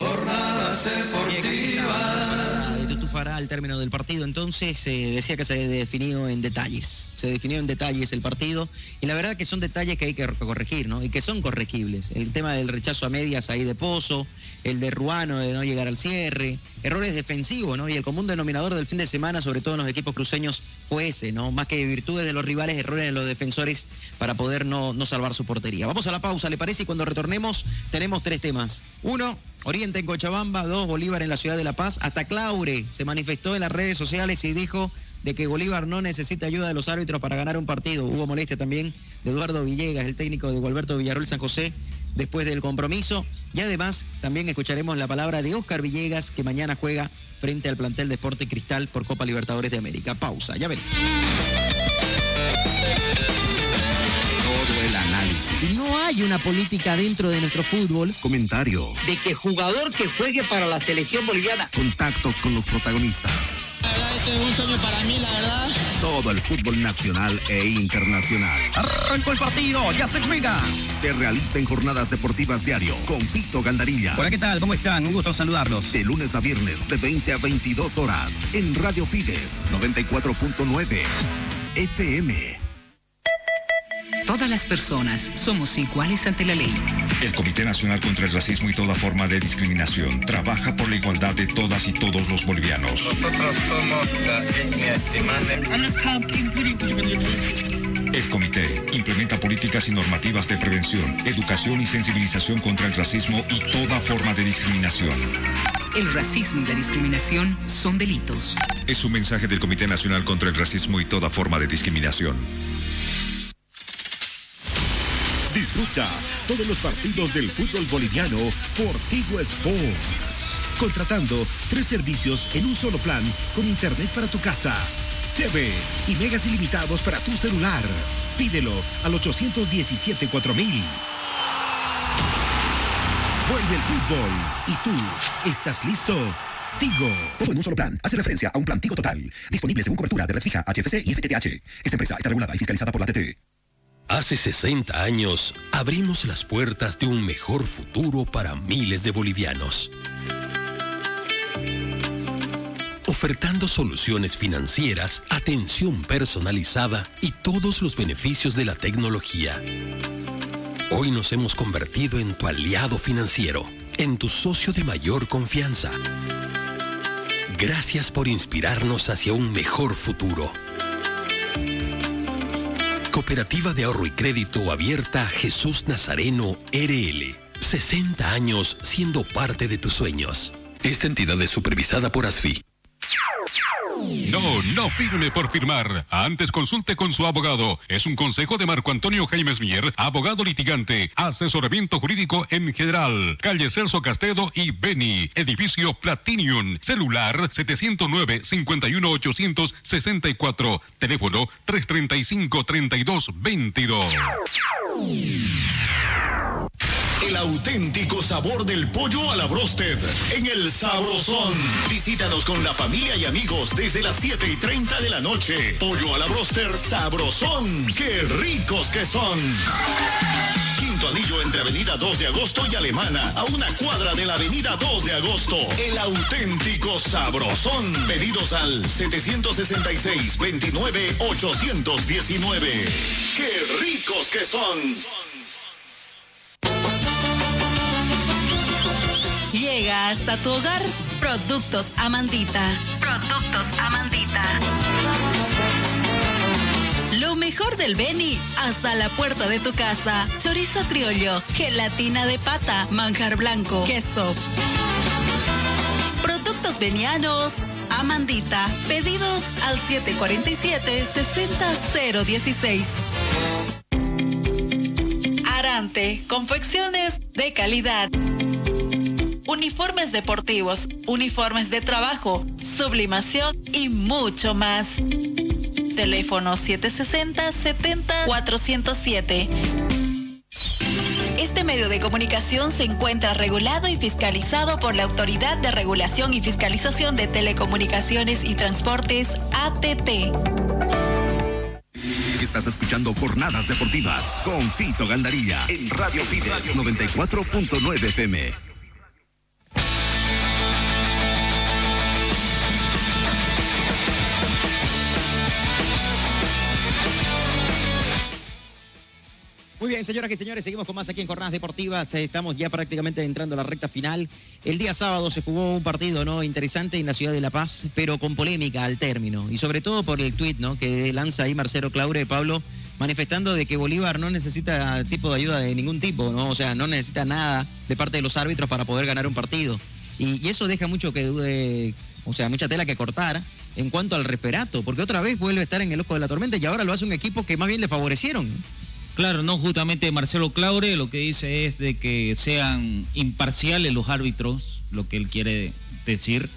Jornadas deportivas. De Tutufara al término del partido, entonces eh, decía que se definió en detalles. Se definió en detalles el partido y la verdad que son detalles que hay que corregir, ¿no? Y que son corregibles. El tema del rechazo a medias ahí de Pozo, el de Ruano de no llegar al cierre, errores defensivos, ¿no? Y el común denominador del fin de semana, sobre todo en los equipos cruceños, fue ese, ¿no? Más que virtudes de los rivales, errores de los defensores para poder no, no salvar su portería. Vamos a la pausa, ¿le parece? Y cuando retornemos, tenemos tres temas. Uno, Oriente en Cochabamba, dos, Bolívar en la ciudad de La Paz. Hasta Claure se manifestó en las redes sociales y dijo de que Bolívar no necesita ayuda de los árbitros para ganar un partido. Hubo molestia también de Eduardo Villegas, el técnico de Gualberto Villarroel San José, después del compromiso. Y además también escucharemos la palabra de Oscar Villegas, que mañana juega frente al plantel de Cristal por Copa Libertadores de América. Pausa, ya veremos. Hay una política dentro de nuestro fútbol. Comentario. De que jugador que juegue para la selección boliviana. Contactos con los protagonistas. La verdad, este es un sueño para mí, la verdad. Todo el fútbol nacional e internacional. Arrancó el partido, ya se juega. Se realiza en jornadas deportivas diario con Pito Gandarilla. Hola, ¿qué tal? ¿Cómo están? Un gusto saludarlos. De lunes a viernes, de 20 a 22 horas. En Radio Fides, 94.9 FM. Todas las personas somos iguales ante la ley. El Comité Nacional contra el Racismo y toda forma de discriminación trabaja por la igualdad de todas y todos los bolivianos. Nosotros somos la etnia. El comité implementa políticas y normativas de prevención, educación y sensibilización contra el racismo y toda forma de discriminación. El racismo y la discriminación son delitos. Es un mensaje del Comité Nacional contra el Racismo y toda forma de discriminación. Disfruta todos los partidos del fútbol boliviano por Tigo Sports. Contratando tres servicios en un solo plan con internet para tu casa, TV y megas ilimitados para tu celular. Pídelo al 817 4000. Vuelve el fútbol. ¿Y tú estás listo? Tigo. Todo en un solo plan. Hace referencia a un plan Tigo Total. Disponible según cobertura de red fija, HFC y FTTH. Esta empresa está regulada y fiscalizada por la TT. Hace 60 años abrimos las puertas de un mejor futuro para miles de bolivianos. Ofertando soluciones financieras, atención personalizada y todos los beneficios de la tecnología. Hoy nos hemos convertido en tu aliado financiero, en tu socio de mayor confianza. Gracias por inspirarnos hacia un mejor futuro. Cooperativa de Ahorro y Crédito Abierta Jesús Nazareno RL. 60 años siendo parte de tus sueños. Esta entidad es supervisada por ASFI. No, no firme por firmar. Antes consulte con su abogado. Es un consejo de Marco Antonio Jaimes Mier, abogado litigante, asesoramiento jurídico en general. Calle Celso Castedo y Beni, edificio Platinium, celular 709-51864, teléfono 335-3222. El auténtico sabor del pollo a la brosted en el Sabrosón. Visítanos con la familia y amigos desde las 7 y 30 de la noche. Pollo a la broster Sabrosón. ¡Qué ricos que son! Quinto anillo entre Avenida 2 de Agosto y Alemana, a una cuadra de la Avenida 2 de Agosto. El auténtico Sabrosón. Pedidos al 766-29-819. ¡Qué ricos que son! Llega hasta tu hogar Productos Amandita. Productos Amandita. Lo mejor del Beni hasta la puerta de tu casa. Chorizo criollo, gelatina de pata, manjar blanco, queso. Productos venianos. Amandita. Pedidos al 747-60016. Arante. Confecciones de calidad. Uniformes deportivos, uniformes de trabajo, sublimación y mucho más. Teléfono 760-70-407. Este medio de comunicación se encuentra regulado y fiscalizado por la Autoridad de Regulación y Fiscalización de Telecomunicaciones y Transportes, ATT. Estás escuchando Jornadas Deportivas con Fito Gandarilla en Radio Fides 94.9 FM. Muy bien, señoras y señores, seguimos con más aquí en Jornadas Deportivas. Estamos ya prácticamente entrando a la recta final. El día sábado se jugó un partido no interesante en la ciudad de La Paz, pero con polémica al término. Y sobre todo por el tuit ¿no? que lanza ahí Marcelo Claure, Pablo, manifestando de que Bolívar no necesita tipo de ayuda de ningún tipo, ¿no? O sea, no necesita nada de parte de los árbitros para poder ganar un partido. Y, y eso deja mucho que dude, o sea, mucha tela que cortar en cuanto al referato, porque otra vez vuelve a estar en el ojo de la tormenta y ahora lo hace un equipo que más bien le favorecieron. Claro, no, justamente Marcelo Claure lo que dice es de que sean imparciales los árbitros, lo que él quiere decir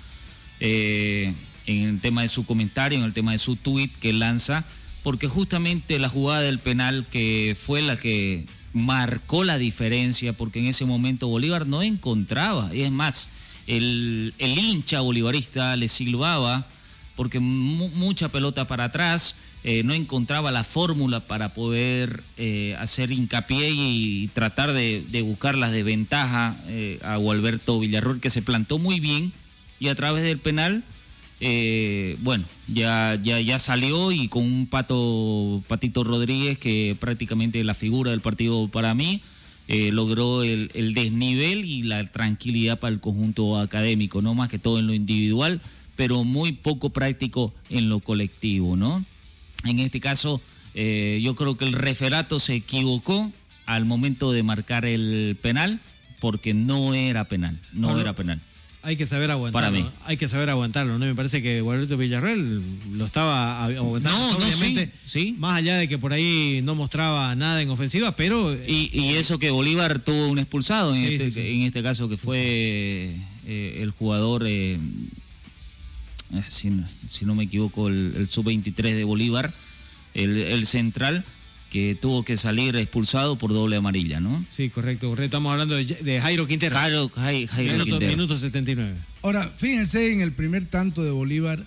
eh, en el tema de su comentario, en el tema de su tuit que lanza, porque justamente la jugada del penal que fue la que marcó la diferencia, porque en ese momento Bolívar no encontraba, y es más, el, el hincha bolivarista le silbaba porque mucha pelota para atrás, eh, no encontraba la fórmula para poder eh, hacer hincapié y, tratar de, buscar las desventajas eh, a Gualberto Villarroel, que se plantó muy bien y a través del penal, bueno, ya, ya, ya salió y con un pato, Patito Rodríguez, que prácticamente la figura del partido para mí, logró el desnivel y la tranquilidad para el conjunto académico, no más que todo en lo individual pero muy poco práctico en lo colectivo, ¿no? En este caso, Eh, yo creo que el referato se equivocó al momento de marcar el penal porque no era penal, no era penal. Hay que saber aguantarlo. Para mí. Hay que saber aguantarlo, ¿no? Me parece que Gualberto Villarreal lo estaba aguantando. No, no, obviamente, sí, Más allá de que por ahí no mostraba nada en ofensiva, pero. Y, y eso que Bolívar tuvo un expulsado en, Sí, este, sí, sí. en este caso que fue eh, el jugador, eh, eh, si, no- si no me equivoco, el, el sub-23 de Bolívar, el, el central, que tuvo que salir expulsado por doble amarilla, ¿no? Sí, correcto, correcto. Estamos hablando de, de Jairo Quintero. Jairo, Jai- Jairo minuto, Quintero. minuto 79. Ahora, fíjense en el primer tanto de Bolívar,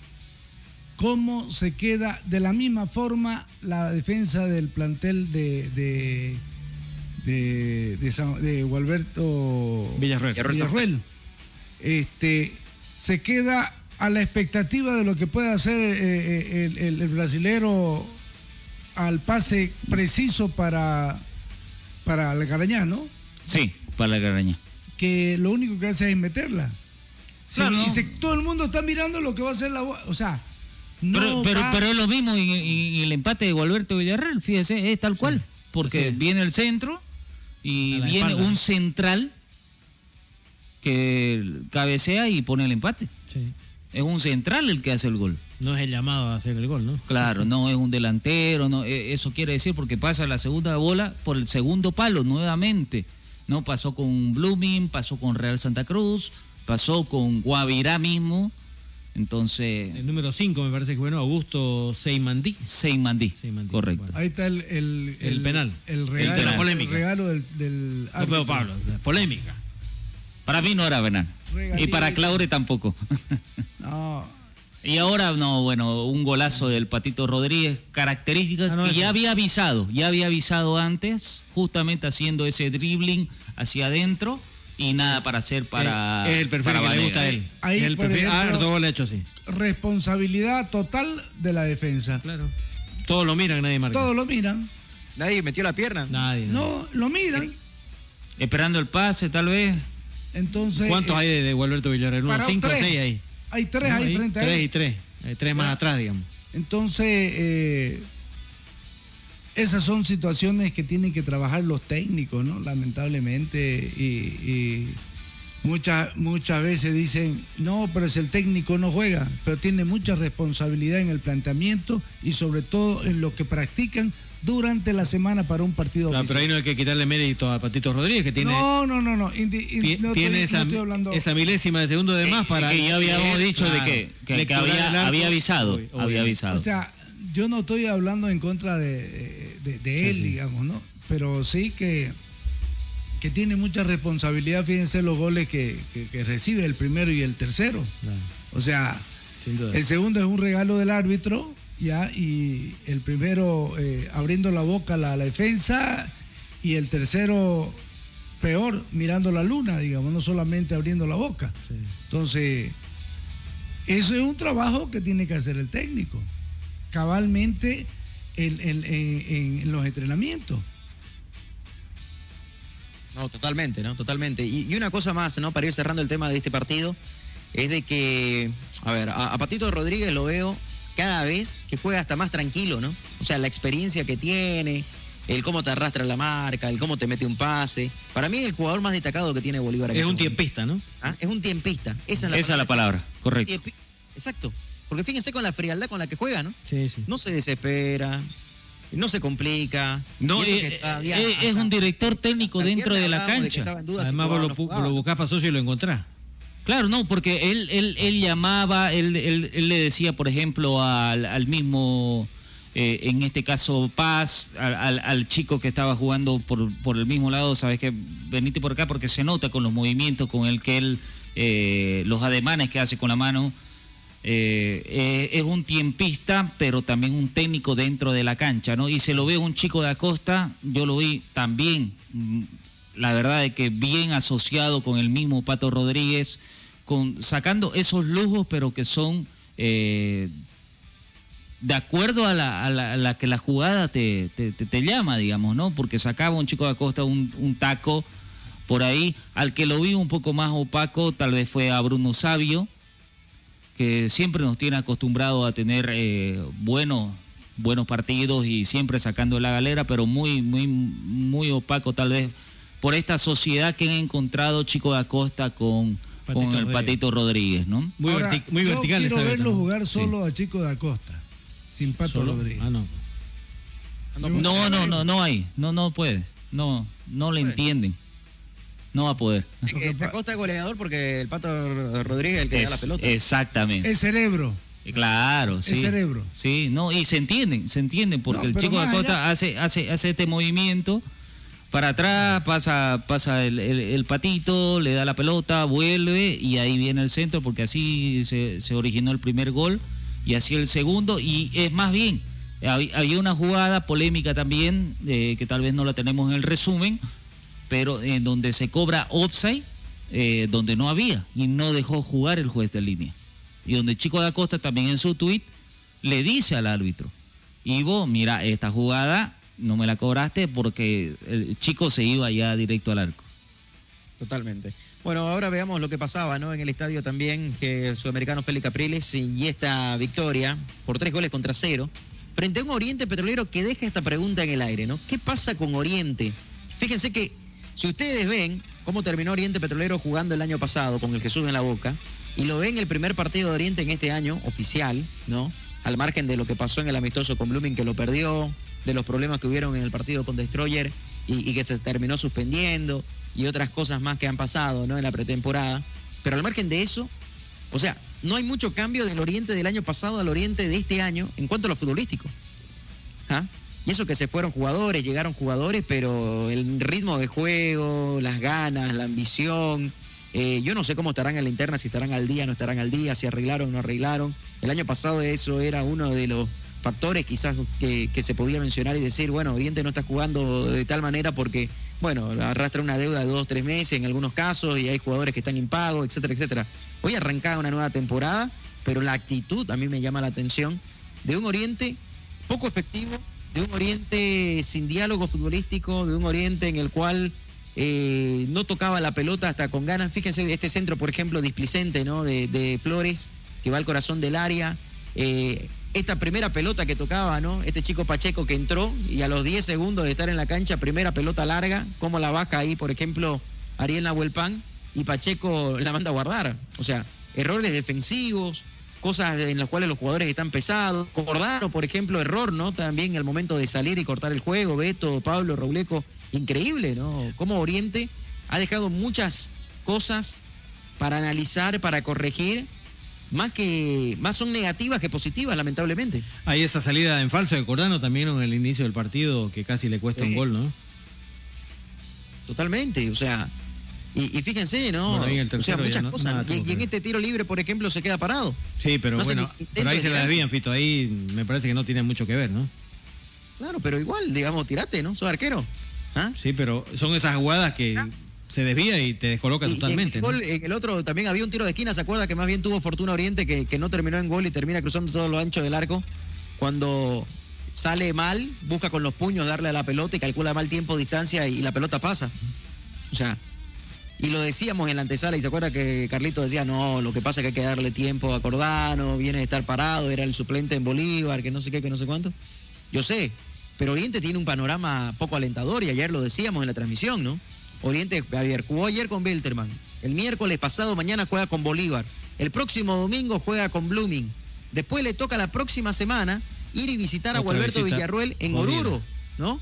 cómo se queda de la misma forma la defensa del plantel de, de, de, de, San- de Gualberto. Villarroel. Este, se queda a la expectativa de lo que puede hacer eh, eh, el, el- el brasilero al pase preciso para, para el Garañá, ¿no? Sí, para la garaña. que lo único que hace es meterla. Sí, Claro, y no. se- todo el mundo está mirando lo que va a hacer la... O sea, no pero, pero, va- pero es lo mismo en el empate de Gualberto Villarreal, fíjese, es tal cual. Porque Sí. viene el centro y A la viene espalda. un central que cabecea y pone el empate. Sí. Es un central el que hace el gol. No es el llamado a hacer el gol, ¿no? Claro, no es un delantero, no, eh, eso quiere decir porque pasa la segunda bola por el segundo palo nuevamente. No pasó con Blooming, pasó con Real Santa Cruz, pasó con Guavirá mismo. Entonces, El número 5 me parece que bueno, Augusto Seymandí. Seymandí, correcto. Ahí está el, el, El penal. El El regalo, penal. el Polémica. regalo del, del No. Pablo, polémica. Para mí no era penal. Y para. Claure tampoco. No, Y ahora, no, bueno, un golazo del Patito Rodríguez, características Ah, no, que eso. ya había avisado, ya había avisado antes, justamente haciendo ese dribbling hacia adentro y nada para hacer para. Eh, el perfil para que le gusta a él. Ahí, el por perfil. Ah, ejemplo- dos goles ha hecho así. responsabilidad total de la defensa. Claro. Todos lo miran, nadie marca. Todos lo miran. Nadie metió la pierna. Nadie. nadie. No, lo miran. Esperando el pase, tal vez. Entonces. ¿Cuántos eh, hay de, de Gualberto Villarreal? Unos Pararon 5 o. 6 ahí. Hay tres No, ahí frente a Tres él. y tres. Hay tres más Ya. atrás, digamos. Entonces, eh, esas son situaciones que tienen que trabajar los técnicos, ¿no? Lamentablemente. Y, y muchas, muchas veces dicen, no, pero si el técnico no juega, pero tiene mucha responsabilidad en el planteamiento y sobre todo en lo que practican durante la semana para un partido Claro, pero ahí no hay que quitarle mérito a Patito Rodríguez, que tiene, No, no, no, no. indi- no tiene estoy- esa, no estoy hablando- esa milésima de segundo de más para. que ya habíamos dicho de que, que- que había, avisado. Obvio, había avisado. O sea, yo no estoy hablando en contra de, de- de Sí, él, sí. digamos, ¿no? Pero sí que, que tiene mucha responsabilidad, fíjense los goles que, que- que recibe el primero y el tercero. Claro, O sea, sin duda. el segundo es un regalo del árbitro, ya, y el primero eh, abriendo la boca a la, la defensa, y el tercero peor, mirando la luna, digamos, no solamente abriendo la boca. Sí. Entonces, eso es un trabajo que tiene que hacer el técnico, cabalmente en, en- en- en los entrenamientos. No, totalmente, ¿no? Totalmente. Y, y una cosa más, ¿no? Para ir cerrando el tema de este partido, es de que, a ver, a, a Patito Rodríguez lo veo cada vez que juega hasta más tranquilo, ¿no? O sea, la experiencia que tiene, el cómo te arrastra la marca, el cómo te mete un pase. Para mí es el jugador más destacado que tiene Bolívar. Es este un momento. tiempista, ¿no? ¿Ah? Es un tiempista. Esa es la Esa es la palabra, correcto. Tiempi- Exacto. Porque fíjense con la frialdad con la que juega, ¿no? Sí, sí. No se desespera, no se complica. No, eh, eh, es un director técnico dentro de la de cancha. si Además, vos no lo buscás para socio y lo encontrás. Claro, no, porque él, él, él llamaba, él, él, él le decía, por ejemplo, al, al mismo, eh, en este caso, Paz, al, al- chico que estaba jugando por, por el mismo lado, sabes que venite por acá porque se nota con los movimientos con el que él, eh, los ademanes que hace con la mano. eh, eh, es un tiempista, pero también un técnico dentro de la cancha, ¿no? Y se lo ve un chico de Acosta, yo lo vi también, mm, la verdad es que bien asociado con el mismo Pato Rodríguez, sacando esos lujos, pero que son eh, de acuerdo a la, que la jugada te, llama, digamos, ¿no? Porque sacaba un chico de Acosta un, taco por ahí, al que lo vi un poco más opaco, tal vez fue a Bruno Sabio, que siempre nos tiene acostumbrado a tener eh, buenos buenos partidos y siempre sacando la galera, pero muy, muy, muy opaco tal vez por esta sociedad que han encontrado Chico da Costa con, con el Rodríguez. Patito Rodríguez, ¿no? Muy, Ahora, verti- muy yo vertical quiero verlo jugar Sí. solo a Chico da Costa, sin Pato ¿Solo? Rodríguez. Ah, no. No, no, no, no hay, no, no puede, no, no le entienden, no va a poder. Eh, Da Costa es goleador porque el Pato Rodríguez es el que da la Es- pelota. Exactamente. El cerebro. Claro, sí. cerebro. Sí, no, y se entienden, se entienden, porque No, el chico de más Costa hace, hace, hace este movimiento para atrás, pasa, pasa el, el- patito, le da la pelota, vuelve y ahí viene el centro, porque así se, se originó el primer gol y así el segundo, y es más bien, hab- había una jugada polémica también, eh, que tal vez no la tenemos en el resumen, pero en donde se cobra offside, eh, donde no había, y no dejó jugar el juez de línea. Y donde Chico da Costa también en su tuit le dice al árbitro, Ivo, mira, esta jugada no me la cobraste porque el chico se iba ya directo al arco. Totalmente. Bueno, ahora veamos lo que pasaba ¿no? en el estadio también, que el sudamericano Félix Capriles y esta victoria por tres goles contra cero, frente a un Oriente Petrolero que deja esta pregunta en el aire, ¿no? ¿Qué pasa con Oriente? Fíjense que si ustedes ven cómo terminó Oriente Petrolero jugando el año pasado con el Jesús en la boca, y lo ven el primer partido de Oriente en este año, oficial, ¿no? Al margen de lo que pasó en el amistoso con Blooming, que lo perdió, de los problemas que hubieron en el partido con Destroyer y, y que se terminó suspendiendo, y otras cosas más que han pasado, ¿no? En la pretemporada. Pero al margen de eso, o sea, no hay mucho cambio del Oriente del año pasado al Oriente de este año en cuanto a lo futbolístico. ¿Ah? Y eso que se fueron jugadores, llegaron jugadores, pero el ritmo de juego, las ganas, la ambición, eh, yo no sé cómo estarán en la interna, si estarán al día, no estarán al día, si arreglaron o no arreglaron. El año pasado eso era uno de los factores quizás que, se podía mencionar y decir, bueno, Oriente no está jugando de tal manera porque, bueno, arrastra una deuda de dos, tres meses en algunos casos y hay jugadores que están impagos, etcétera, etcétera. Hoy arrancada una nueva temporada, pero la actitud a mí me llama la atención de un Oriente poco efectivo, de un Oriente sin diálogo futbolístico, de un Oriente en el cual eh, no tocaba la pelota hasta con ganas. Fíjense este centro, por ejemplo, displicente, ¿no? De, de Flores, que va al corazón del área. Eh, esta primera pelota que tocaba, ¿no? Este chico Pacheco que entró y a los 10 segundos de estar en la cancha, primera pelota larga, como la vaca ahí, por ejemplo, Ariel Nahuelpan, y Pacheco la manda a guardar. O sea, errores defensivos, cosas en las cuales los jugadores están pesados. Cordaro, por ejemplo, error, ¿no? También el momento de salir y cortar el juego. Beto, Pablo, Rauleco, increíble, ¿no? Como Oriente ha dejado muchas cosas para analizar, para corregir, más que más son negativas que positivas, lamentablemente. Ahí esa salida en falso de Cordano también en el inicio del partido que casi le cuesta Sí. un gol, ¿no? Totalmente, o sea, y, y fíjense, ¿no? Bueno, ahí el o sea, muchas no- cosas. Y, en este tiro libre, por ejemplo, se queda parado. Sí, pero No bueno, pero ahí se la desvían, Fito. Ahí me parece que no tiene mucho que ver, ¿no? Claro, pero igual, digamos, tirate, ¿no? Sos arquero. ¿Ah? Sí, pero son esas jugadas que se desvía y te descoloca Y- y en totalmente. en el otro también había un tiro de esquina, ¿se acuerda? Que más bien tuvo Fortuna Oriente, que, que no terminó en gol y termina cruzando todo lo ancho del arco. Cuando sale mal, busca con los puños darle a la pelota y calcula mal tiempo, distancia y, la pelota pasa. O sea, y lo decíamos en la antesala, y se acuerda que Carlito decía, no, lo que pasa es que hay que darle tiempo a Cordano, viene de estar parado, era el suplente en Bolívar, que no sé qué, que no sé cuánto. Yo sé, pero Oriente tiene un panorama poco alentador y ayer lo decíamos en la transmisión, ¿no? Oriente, Javier, jugó ayer con Bilterman. El miércoles pasado mañana juega con Bolívar. El próximo domingo juega con Blooming. Después le toca la próxima semana ir y visitar a Gualberto visita. Villarruel en. Oruro, ¿no?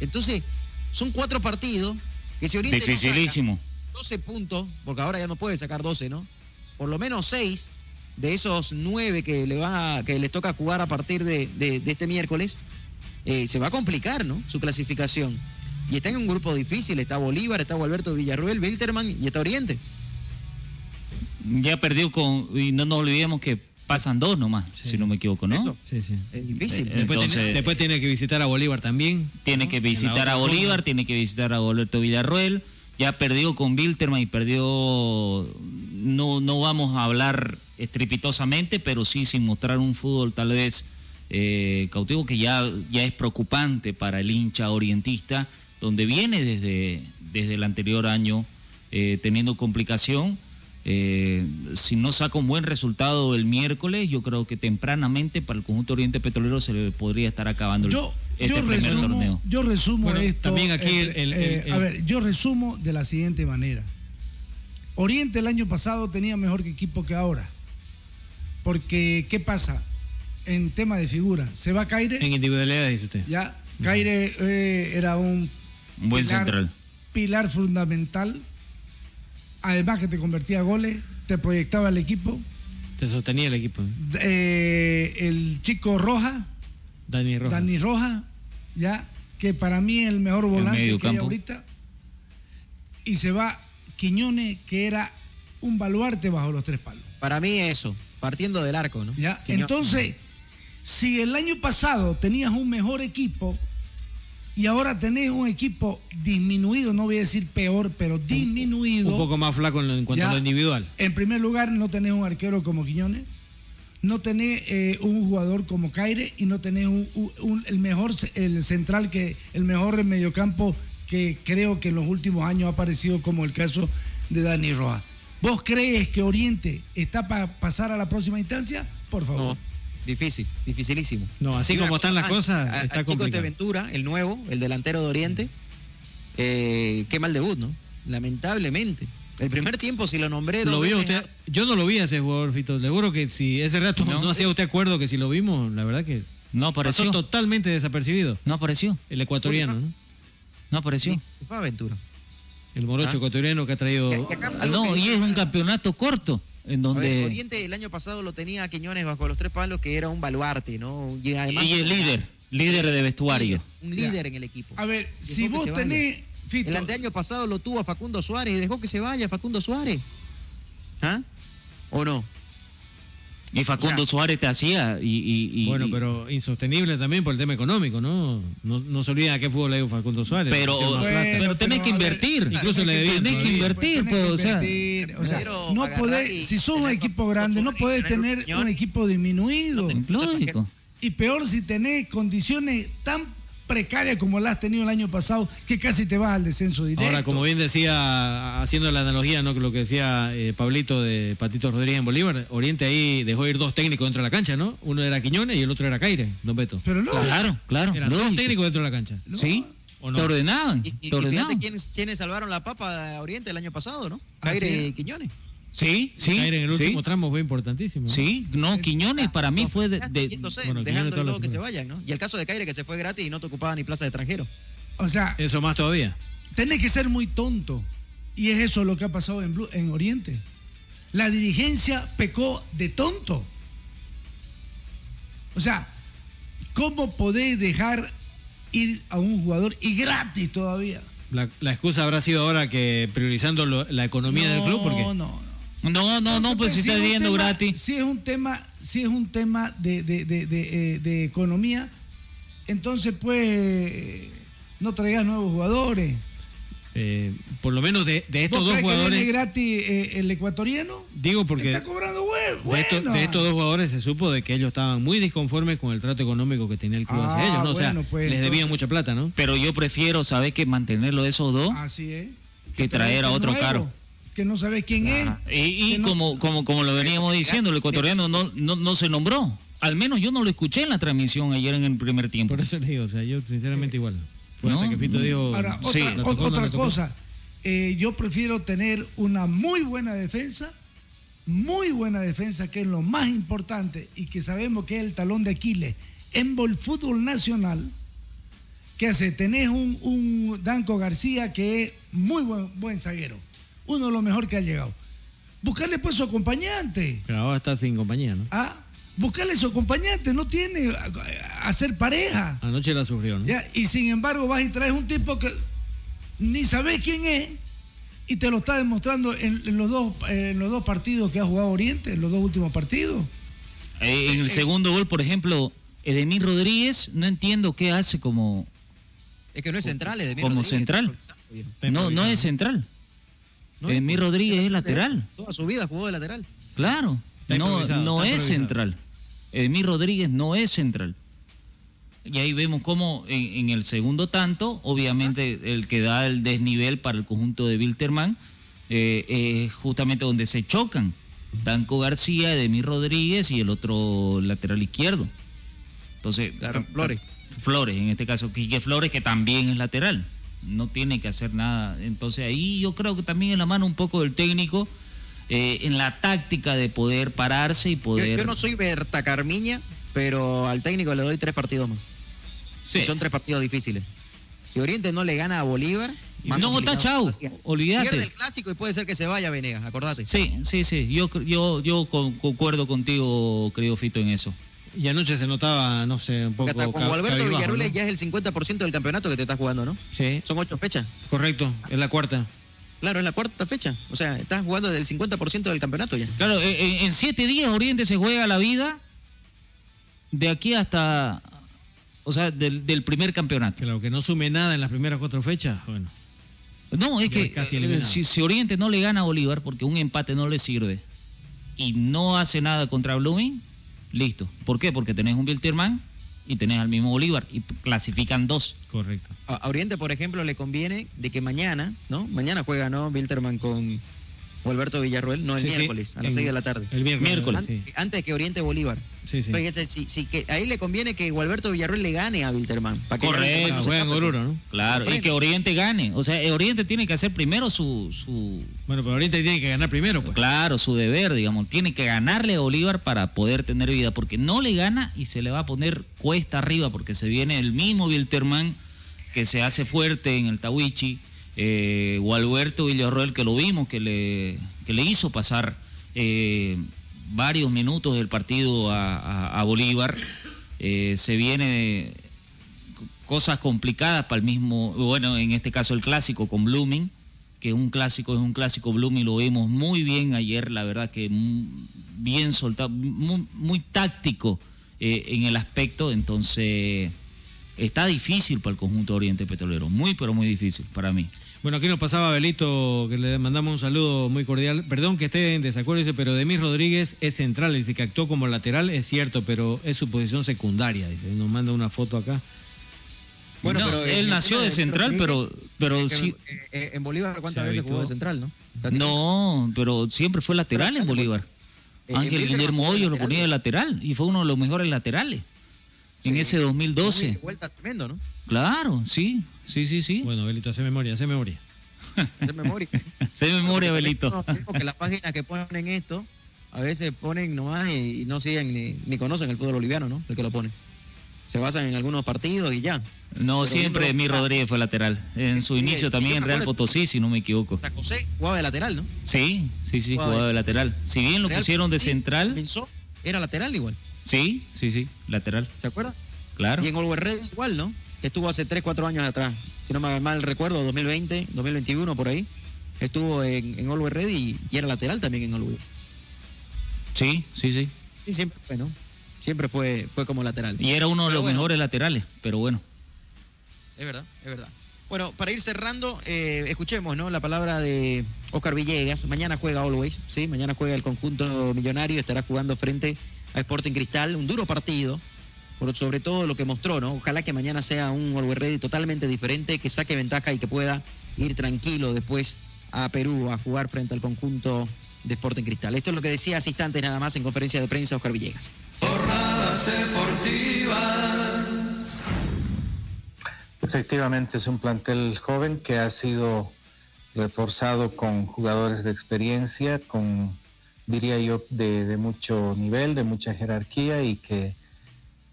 Entonces, son cuatro partidos que si Oriente no saca Dificilísimo. 12 puntos, porque ahora ya no puede sacar 12, ¿no? Por lo menos 6 de esos 9 que, le va, que les toca jugar a partir de, de- de este miércoles, eh, se va a complicar, ¿no? Su clasificación. Y está en un grupo difícil, está Bolívar, está Gualberto Villarruel, Wilterman y está Oriente. Ya perdió con. Y no nos olvidemos que pasan dos nomás, si no me equivoco, ¿no? Sí, sí. Es difícil. Eh, Después, entonces- tiene, después tiene que visitar a Bolívar también. Tiene ¿no? que visitar a Bolívar, tiene que visitar a Alberto Villarruel. Ya perdió con Wilterman y perdió. No, no vamos a hablar estrepitosamente, pero sí sin mostrar un fútbol tal vez eh, cautivo que ya, ya es preocupante para el hincha orientista, donde viene desde, desde el anterior año eh, teniendo complicación. Eh, si no saca un buen resultado el miércoles, yo creo que tempranamente para el conjunto Oriente Petrolero se le podría estar acabando Yo, este yo primer resumo, torneo. yo resumo Bueno, esto. también aquí el- el- eh, el- a ver, yo resumo de la siguiente manera. Oriente el año pasado tenía mejor equipo que ahora. Porque, ¿qué pasa? En tema de figura, se va Caire. En individualidad, dice usted. Ya, Caire eh, era un Un buen pilar- central. pilar fundamental. Además que te convertía a goles, te proyectaba el equipo. Se sostenía el equipo. Eh, el chico Roja, Dani Rojas. Dani Roja, ya, que para mí es el mejor volante medio que hay ahorita. Y se va Quiñones, que era un baluarte bajo los tres palos. Para mí eso, partiendo del arco, ¿no? ¿ya? Quiñones. Entonces, si el año pasado tenías un mejor equipo y ahora tenés un equipo disminuido, no voy a decir peor, pero disminuido. Un poco más flaco en, lo- en cuanto Ya. a lo individual. En primer lugar, no tenés un arquero como Quiñones, no tenés eh, un jugador como Caire y no tenés un, un- un- el mejor el central que el mejor mediocampo que creo que en los últimos años ha aparecido como el caso de Dani Roa. ¿Vos crees que Oriente está para pasar a la próxima instancia? Por favor. Difícil, dificilísimo. No, así como están las cosas, a- está al chico complicado. Ventura, el nuevo, el delantero de Oriente, eh, qué mal debut, ¿no? Lamentablemente. El primer tiempo, si lo nombré ¿Lo vio usted? Yo no lo vi a ese jugador, Fito. Le juro que si ese rato no, No. hacía usted acuerdo que si lo vimos, la verdad que No apareció. pasó totalmente desapercibido. No apareció. El ecuatoriano, ¿no? No apareció. Sí, fue Aventura. El morocho Ah. ecuatoriano que ha traído... Que- que acá- algo No, y es un campeonato corto en A ver, donde Oriente el año pasado lo tenía a Quiñones bajo los tres palos, que era un baluarte, ¿no? Y, además, y el líder, líder de vestuario. Un líder en el equipo. A ver, Dejó si vos tenés, Fito, El anteaño pasado lo tuvo a Facundo Suárez y dejó que se vaya Facundo Suárez. ¿Ah? ¿O no? Y Facundo O sea, Suárez te hacía y, y- y- Bueno, pero insostenible también por el tema económico, ¿no? No, no se olvida a qué fútbol le dio Facundo Suárez. Pero- Bueno, plata. pero tenés pero, que ver, invertir. Incluso le debían tenés que invertir, tenés pues, que o sea, invertir, o sea, no podés, si sos un equipo grande, no podés tener un equipo disminuido. lógico. Y peor si tenés condiciones tan precarias como las has tenido el año pasado, que casi te vas al descenso directo. Ahora, como bien decía, haciendo la analogía, ¿no? Lo que decía eh, Pablito de Patito Rodríguez en Bolívar, Oriente ahí dejó ir dos técnicos dentro de la cancha, ¿no? Uno era Quiñones y el otro era Caire, don Beto. Pero no, Claro, claro. Eran dos técnicos dentro de la cancha. Sí, ¿O no? te ordenaban, Y, y- te y fíjate ordenaban. quiénes, quiénes salvaron la papa a Oriente el año pasado, ¿no? Ah, Caire sí. y Quiñones. Sí, sí, Caire en el sí. último tramo fue importantísimo. ¿no? Sí, no, Quiñones para mí fue de, de- Yéndose, bueno, dejando luego que se vayan, ¿no? Y el caso de Caire que se fue gratis y no te ocupaba ni plaza de extranjero. o sea, Eso más todavía. tenés que ser muy tonto. Y es eso lo que ha pasado en, Blue- en Oriente. La dirigencia pecó de tonto. O sea, ¿cómo podés dejar ir a un jugador y gratis todavía? La, la excusa habrá sido ahora que priorizando lo- la economía del club, porque No, no, No, no, no, pues si es está viendo gratis. Si es un tema, si es un tema de, de- de- de, eh, de economía, entonces pues no traigas nuevos jugadores. eh, por lo menos de, de estos ¿Vos dos crees que viene jugadores, gratis eh, el ecuatoriano? digo porque Está cobrando hue- de, estos- bueno. de estos dos jugadores se supo de que ellos estaban muy disconformes con el trato económico que tenía el club hacia Ah, ellos, ¿no? O sea, pues, les debían entonces- mucha plata, ¿no? Pero yo prefiero, ¿sabes? Que mantenerlo de esos dos Así es. que traer a otro nuevo, caro. Que no sabes quién es. Y, y que no- como, como, como lo veníamos diciendo, el ecuatoriano no, no, no se nombró. Al menos yo no lo escuché en la transmisión ayer en el primer tiempo. Por eso les digo, o sea, yo sinceramente igual. Fue No, hasta que Fito dijo... Ahora, Sí. otra, ¿le tocó le cosa. Eh, yo prefiero tener una muy buena defensa, muy buena defensa, que es lo más importante y que sabemos que es el talón de Aquiles en el fútbol nacional. Que hace? Tenés un, un Danco García que es muy buen, buen zaguero, uno de los mejores que ha llegado. Buscarle pues su acompañante. Pero ahora está sin compañía, ¿no? ¿ah? Buscarle su acompañante, no tiene a- a hacer pareja. Anoche la sufrió, ¿no? ¿ya? Y sin embargo vas y traes un tipo que ni sabes quién es y te lo está demostrando en, en los, dos, eh, en los dos partidos que ha jugado Oriente, en los dos últimos partidos. Eh, en el segundo gol, por ejemplo, Edemir Rodríguez, no entiendo qué hace como, Es que no es central, de como Rodríguez, central. No, no es central. No, pues, Rodríguez es lateral. Toda su vida jugó de lateral. Claro. Está No, no es central. Edmir Rodríguez no es central. Y ahí vemos cómo en, en el segundo tanto, obviamente el que da el desnivel para el conjunto de Wilterman eh, es justamente donde se chocan. Danco García, Edemir Rodríguez y el otro lateral izquierdo. Entonces, Flores. Flores, en este caso, Quique Flores, que también es lateral. No tiene que hacer nada. Entonces ahí yo creo que también en la mano un poco del técnico, eh, en la táctica de poder pararse y poder... Yo, yo no soy Berta Carmiña, pero al técnico le doy tres partidos más. Sí. Y son tres partidos difíciles. Si Oriente no le gana a Bolívar... más No, está chau, olvídate. Pierde el clásico y puede ser que se vaya Venegas, acordate. Sí, sí, sí. Yo, yo, yo con- concuerdo contigo, querido Fito, en eso. Y anoche se notaba, no sé, un poco. Hasta con Alberto Villarruel ¿no? ya es el 50% del campeonato que te estás jugando, ¿no? Sí. Son ocho fechas. Correcto, es la cuarta. Claro, es la cuarta fecha. O sea, estás jugando del 50% del campeonato ya. Claro, en, en- en siete días Oriente se juega la vida de aquí hasta, o sea, del, del primer campeonato. Claro, que no sume nada en las primeras cuatro fechas, bueno. No, es que casi eh, si, si Oriente no le gana a Bolívar porque un empate no le sirve y no hace nada contra Blooming, listo. ¿Por qué? Porque tenés un Wilterman y tenés al mismo Bolívar y clasifican dos. Correcto. A Oriente, por ejemplo, le conviene de que mañana, ¿no? Mañana juega, ¿no? Wilterman con Alberto Villarruel, no el Sí, sí, miércoles, a las en- 6 de la tarde. el miércoles, Miércoles. Antes, sí. antes que Oriente Bolívar. Sí, sí. Entonces, le conviene que Gualberto Villarruel le gane a Wilterman. para que Correcto. No Juegan. Oruro, ¿no? Claro, y que Oriente gane. O sea, Oriente tiene que hacer primero su, su Bueno, pero Oriente tiene que ganar primero, pues. claro, su deber, digamos. Tiene que ganarle a Bolívar para poder tener vida, porque no le gana y se le va a poner cuesta arriba, porque se viene el mismo Wilterman que se hace fuerte en el Tawichi, eh, o Alberto Villarroel, que lo vimos, que le, que le hizo pasar eh, varios minutos del partido a, Bolívar. Eh, se viene cosas complicadas para el mismo, bueno, en este caso el clásico con Blooming, que un clásico es un clásico, Blooming lo vimos muy bien ayer, la verdad que bien soltado, muy, muy táctico eh, en el aspecto, entonces está difícil para el conjunto Oriente Petrolero, muy pero muy difícil para mí. Bueno, aquí nos pasaba Belito, que le mandamos un saludo muy cordial. Perdón que esté en desacuerdo, dice, pero Demis Rodríguez es central, dice que actuó como lateral, es cierto, pero es su posición secundaria, dice. Nos manda una foto acá. Bueno, No, pero en él nació de central, pero, pero Es que, sí. eh, eh, en Bolívar, ¿cuántas veces jugó de central, no? Casi No, pero siempre fue lateral en Bolívar. Eh, Ángel Guillermo Hoyos lo ponía de lateral y fue uno de los mejores laterales en ese Muy 2012. de vuelta tremendo, ¿no? Claro, sí, sí, sí, sí. Bueno, Belito, hace memoria, hace memoria. Hacer memoria. De memoria, Belito. no, Porque las páginas que ponen esto, a veces ponen nomás y, y no siguen ni, ni conocen el fútbol boliviano, ¿no? El que lo pone. Se basan en algunos partidos y ya. No, Pero siempre mi Rodríguez fue lateral. En su Sí, inicio también en Real Potosí, si no me equivoco. José jugaba de lateral, ¿no? Sí, sí, sí, Jugaba jugaba de- de lateral. Si bien lo Real pusieron de central, comenzó, era lateral igual, sí, sí, sí, lateral, ¿se acuerda? claro. Y en Ready igual, ¿no? Que estuvo hace 3, 4 años atrás. Si no me mal recuerdo, 2020, 2021, por ahí. Estuvo en, en Always Ready y, y era lateral también en Always. Sí, sí, sí. Y siempre fue, ¿no? Siempre fue, fue como lateral. Y era uno de Pero los bueno, mejores laterales, pero bueno. Es verdad, es verdad. Bueno, para ir cerrando, eh, escuchemos, ¿no? La palabra de Oscar Villegas. Mañana juega Always, ¿sí? Mañana juega el conjunto millonario, estará jugando frente a Sporting Cristal. Un duro partido, por sobre todo lo que mostró, ¿no? Ojalá que mañana sea un Always Ready totalmente diferente, que saque ventaja y que pueda ir tranquilo después a Perú a jugar frente al conjunto de Sporting Cristal. Esto es lo que decía hace instantes nada más en conferencia de prensa Oscar Villegas. Jornadas deportivas. Efectivamente es un plantel joven que ha sido reforzado con jugadores de experiencia, con, diría yo, de, de mucho nivel, de mucha jerarquía y que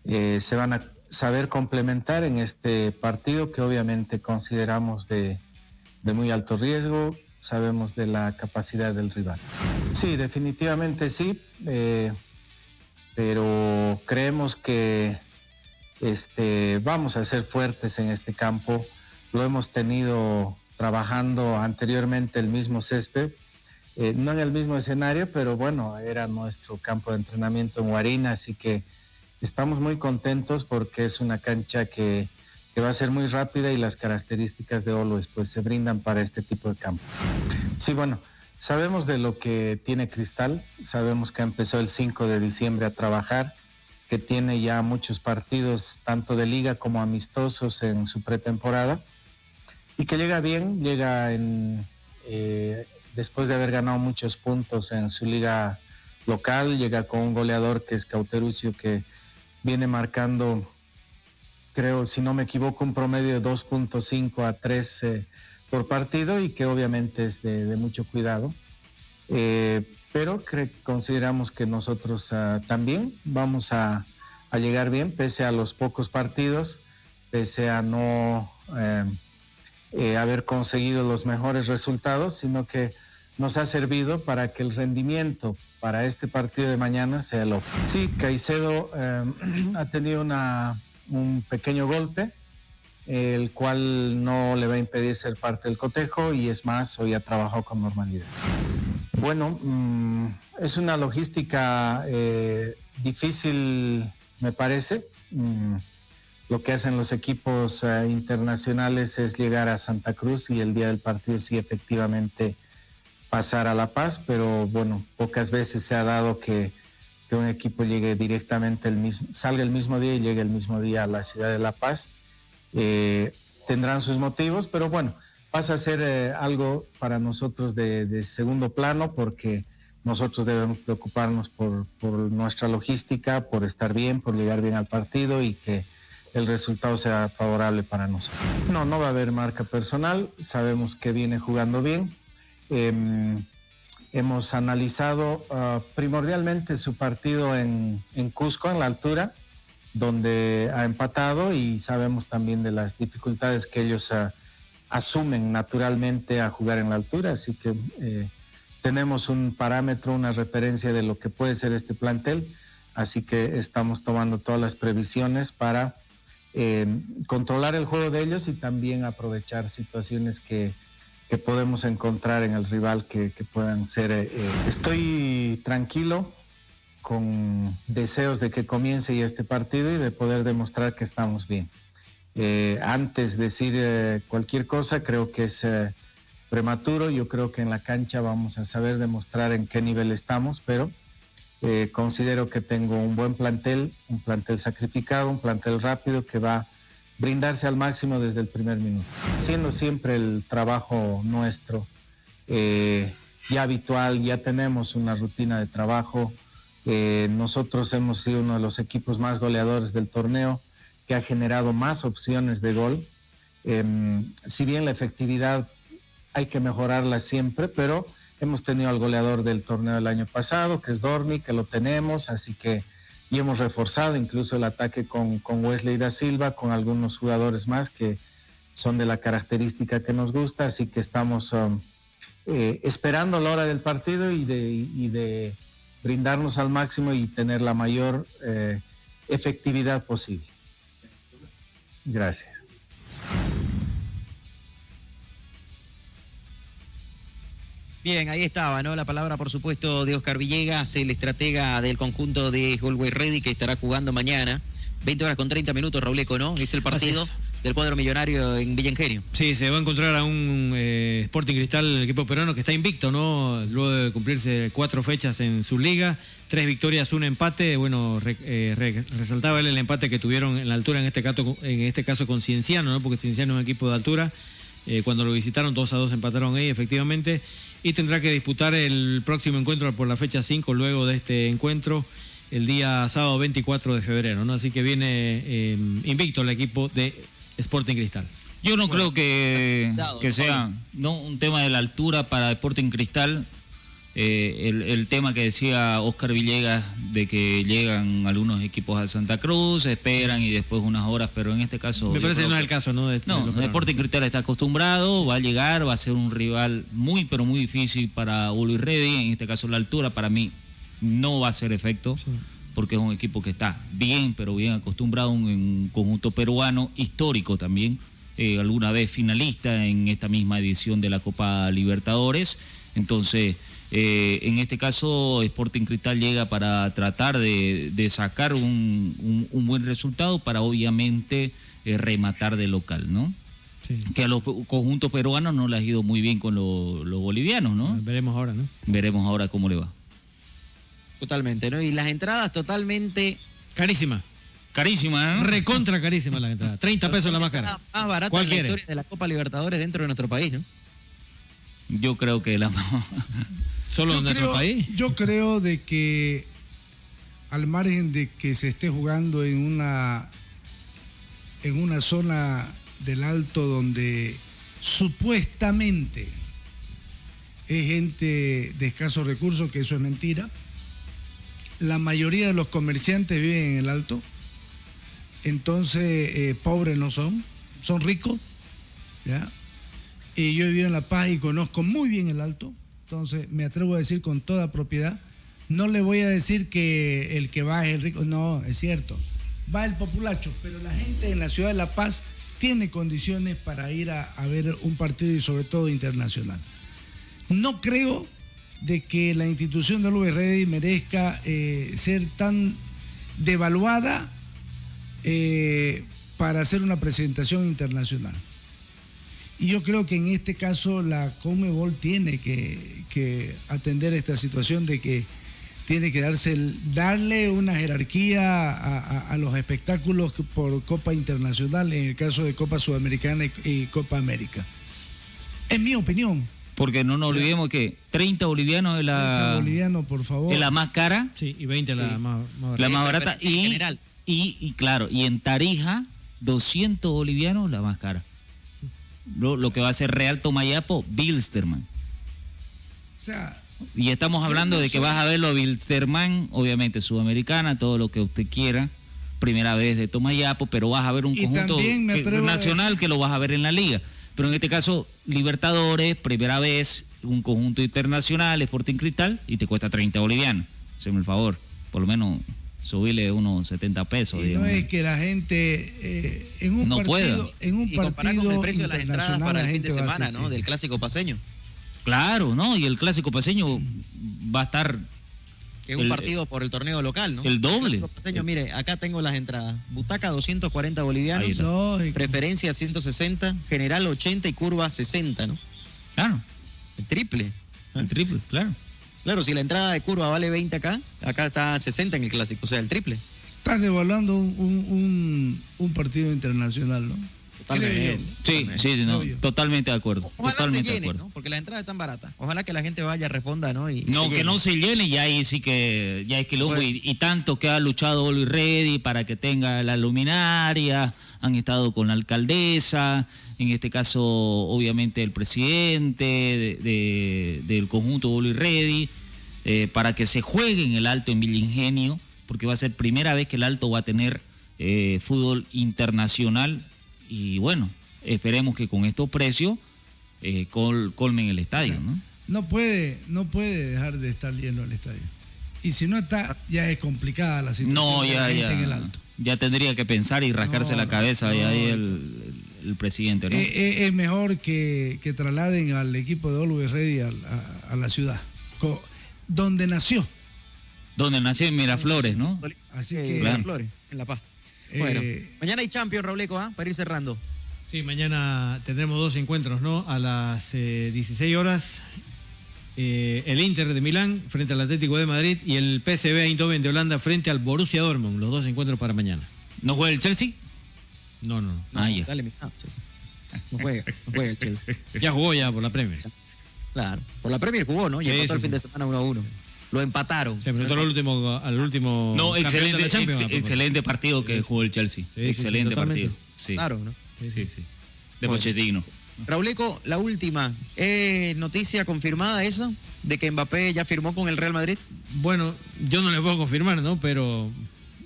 eh, se van a saber complementar en este partido que obviamente consideramos de, muy alto riesgo, sabemos de la capacidad del rival. Sí, definitivamente sí, eh, pero creemos que este, vamos a ser fuertes en este campo. Lo hemos tenido trabajando anteriormente el mismo césped, eh, no en el mismo escenario, pero bueno, era nuestro campo de entrenamiento en Guarina, así que estamos muy contentos porque es una cancha que, que va a ser muy rápida y las características de Always pues se brindan para este tipo de campo. Sí, bueno, sabemos de lo que tiene Cristal, sabemos que empezó el 5 de diciembre a trabajar, que tiene ya muchos partidos, tanto de liga como amistosos en su pretemporada, y que llega bien, llega en, eh, después de haber ganado muchos puntos en su liga local, llega con un goleador que es Cauterucio, que viene marcando, creo, si no me equivoco, un promedio de 2.5 a 3 eh, por partido y que obviamente es de, mucho cuidado. Eh, pero consideramos que nosotros ah, también vamos a, llegar bien, pese a los pocos partidos, pese a no eh, haber conseguido los mejores resultados, sino que nos ha servido para que el rendimiento para este partido de mañana sea el. Sí, Caicedo ha tenido una, un pequeño golpe, el cual no le va a impedir ser parte del cotejo y es más, hoy ha trabajado con normalidad. Bueno, mm, es una logística eh, difícil, me parece. Mm, lo que hacen los equipos eh, internacionales es llegar a Santa Cruz y el día del partido sí efectivamente pasar a La Paz, pero bueno, pocas veces se ha dado que, que un equipo llegue directamente el mismo, salga el mismo día y llegue el mismo día a la ciudad de La Paz. Eh, tendrán sus motivos, pero bueno, pasa a ser eh, algo para nosotros de, segundo plano porque nosotros debemos preocuparnos por, nuestra logística, por estar bien, por llegar bien al partido y que el resultado sea favorable para nosotros. No, no va a haber marca personal, sabemos que viene jugando bien. Em, hemos analizado ah, primordialmente su partido en, en Cusco, en la altura, donde ha empatado y sabemos también de las dificultades que ellos ah, asumen naturalmente a jugar en la altura, así que eh, tenemos un parámetro, una referencia de lo que puede ser este plantel, así que estamos tomando todas las previsiones para eh, controlar el juego de ellos y también aprovechar situaciones que, podemos encontrar en el rival que, puedan ser. Eh, estoy tranquilo, con deseos de que comience ya este partido y de poder demostrar que estamos bien. Eh, antes de decir eh, cualquier cosa, creo que es eh, prematuro. Yo creo que en la cancha vamos a saber demostrar en qué nivel estamos, pero considero que tengo un buen plantel, un plantel sacrificado, un plantel rápido que va a brindarse al máximo desde el primer minuto. Siendo siempre el trabajo nuestro ya habitual, ya tenemos una rutina de trabajo eh, nosotros hemos sido uno de los equipos más goleadores del torneo, que ha generado más opciones de gol. Em, si bien la efectividad hay que mejorarla siempre, pero hemos tenido al goleador del torneo del año pasado, que es Dormi, que lo tenemos, así que y hemos reforzado incluso el ataque con, Wesley da Silva, con algunos jugadores más que son de la característica que nos gusta, así que estamos um, eh, esperando la hora del partido y de brindarnos al máximo y tener la mayor eh, efectividad posible. Gracias. Bien, ahí estaba, ¿no? La palabra, por supuesto, de Oscar Villegas, el estratega del conjunto de Galway Ready que estará jugando mañana. 20 horas con 30 minutos, Raúl Eco, ¿no? Es el partido del cuadro millonario en Villa Ingenio. Sí, se va a encontrar a un eh, Sporting Cristal, el equipo peruano, que está invicto, ¿no? Luego de cumplirse cuatro fechas en su liga, tres victorias, un empate. Bueno, eh, resaltaba él el empate que tuvieron en la altura, en este caso, en este caso con Cienciano, ¿no? Porque Cienciano es un equipo de altura. Eh, cuando lo visitaron, 2 a 2 empataron ahí, efectivamente. Y tendrá que disputar el próximo encuentro por la fecha 5, luego de este encuentro el día sábado 24 de febrero, ¿no? Así que viene invicto el equipo de Sporting Cristal. Yo no creo que, que sea no un tema de la altura para Sporting Cristal. Eh, el, tema que decía Oscar Villegas de que llegan algunos equipos a Santa Cruz, esperan y después unas horas, pero en este caso... Me parece que no es el caso, ¿no? no, Sporting Cristal está acostumbrado, va a llegar, va a ser un rival muy, pero muy difícil para Uli Reddy, en este caso la altura para mí no va a ser efecto porque es un equipo que está bien, pero bien acostumbrado en un conjunto peruano, histórico también, eh, alguna vez finalista en esta misma edición de la Copa Libertadores. Entonces, eh, en este caso, Sporting Cristal llega para tratar de, sacar un, buen resultado para obviamente eh, rematar de local, ¿no? Que a los conjuntos peruanos no les ha ido muy bien con los bolivianos, ¿no? Veremos ahora, ¿no? Veremos ahora cómo le va. Totalmente, ¿no? Y las entradas totalmente... Carísima. Carísima, ¿no? Recontra carísima las entradas. 30 pesos la más cara. Más barata la historia de la Copa Libertadores dentro de nuestro país, ¿no? Yo creo que la solo Yo en nuestro creo- país. Yo creo de que al margen de que se esté jugando en una en una zona del alto donde supuestamente es gente de escasos recursos, que eso es mentira. La mayoría de los comerciantes viven en el alto, entonces eh, pobres no son, son ricos, ¿ya? Y yo he vivido en La Paz y conozco muy bien el alto, entonces me atrevo a decir con toda propiedad, no le voy a decir que el que va es el rico, no, es cierto, va el populacho, pero la gente en la ciudad de La Paz tiene condiciones para ir a, ver un partido y sobre todo internacional. No creo de que la institución de Luis merezca eh, ser tan devaluada eh, para hacer una presentación internacional. Y yo creo que en este caso la Comebol tiene que, que atender esta situación de que tiene que darse el- darle una jerarquía a, a- a los espectáculos por Copa Internacional, en el caso de Copa Sudamericana y, y Copa América. Es mi opinión. Porque no nos olvidemos que 30 bolivianos es la, Boliviano, por favor. es la más cara, Sí, y 20 la Sí. más, más barata. la más barata. pero en Y, general. y, y claro, y en Tarija, 200 bolivianos la más cara. Lo, lo que va a ser Real Tomayapo, Bilsterman. O sea, Y estamos hablando de que vas a verlo a Bilsterman, obviamente sudamericana, todo lo que usted quiera. Primera vez de Tomayapo, pero vas a ver un conjunto que- a nacional que lo vas a ver en la liga. Pero en este caso, Libertadores, primera vez, un conjunto internacional, Sporting Cristal, y te cuesta 30 bolivianos. Haceme el favor, por lo menos subirle unos 70 pesos. y no digamos. es que la gente eh, en un No partido, pueda. en un Y partido con el precio de las entradas para la el fin de semana, ¿no? Del clásico paseño. Claro, ¿no? Y el clásico paseño va a estar Que es un El- partido por el torneo local, ¿no? el doble. Clásico paseño, mire, acá tengo las entradas. Butaca 240 Ahí bolivianos, preferencia 160, general 80 y curva 60, ¿no? Claro, El triple. el triple, claro. Claro, si la entrada de curva vale 20 acá, acá está 60 en el clásico, o sea, el triple. Estás devaluando un, un, un- un partido internacional, ¿no? Totalmente. Sí, sí, sí, no, totalmente de acuerdo. Ojalá totalmente se de acuerdo. ¿no? Porque las entradas están baratas. Ojalá que la gente vaya, responda, ¿no? Y No, que no se llene y ahí sí que ya es quilombo Bueno. y, y tanto que ha luchado Oli Ready para que tenga la luminaria, han estado con la alcaldesa, en este caso obviamente el presidente de- de- del conjunto Oli Ready, eh, para que se juegue en el Alto en Villa Ingenio, porque va a ser primera vez que el Alto va a tener eh, fútbol internacional y bueno, esperemos que con estos precios eh, col- colmen el estadio, ¿no? No puede, no puede dejar de estar lleno el estadio. Y si no está, ya es complicada la situación No, ya, ya. en el alto. Ya tendría que pensar y rascarse No, la cabeza y ahí el, el- el presidente, ¿no? Eh, eh, es mejor que, que trasladen al equipo de Always Ready a, a- a la ciudad, co- donde nació. Donde nació en Miraflores, ¿no? Así Eh, que Claro. Flores, en La Paz. Eh, Bueno, mañana hay Champions, Robleco, ¿ah? Para ir cerrando. Sí, mañana tendremos dos encuentros, ¿no? A las eh, 16 horas, eh, el Inter de Milán frente al Atlético de Madrid y el PSV Eindhoven de Holanda frente al Borussia Dortmund. Los dos encuentros para mañana. ¿No juega el Chelsea? No, no, no. Ah, ya. Dale, mi- ah, Chelsea. No juega, no juega el Chelsea. Ya jugó ya por la Premier. Claro. Por la Premier jugó, ¿no? Y Sí, empató sí, el fin sí. de semana 1 a 1. Lo empataron. Se enfrentó al último, al último No, excelente, de ex- excelente partido que jugó el Chelsea. sí, sí, excelente totalmente. partido. Sí, Claro, ¿no? sí, sí. De Bueno. Pochettino. Rauleco, la última. ¿Es noticia confirmada eso? De que Mbappé ya firmó con el Real Madrid. Bueno, yo no le puedo confirmar, ¿no? Pero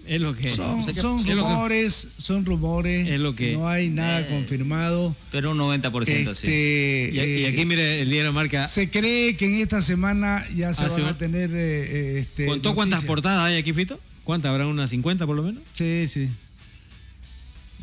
es lo que... son, o sea que- son es lo que- rumores, son rumores. Es lo que- no hay nada Eh, confirmado. Pero un 90% sí. Este, Y, y aquí, eh, mire, el diario marca... se cree que en esta semana ya se Hace van a tener. eh, eh, este, ¿Contó cuántas portadas hay aquí, Fito? ¿Cuántas? ¿Habrán unas 50 por lo menos? Sí, sí.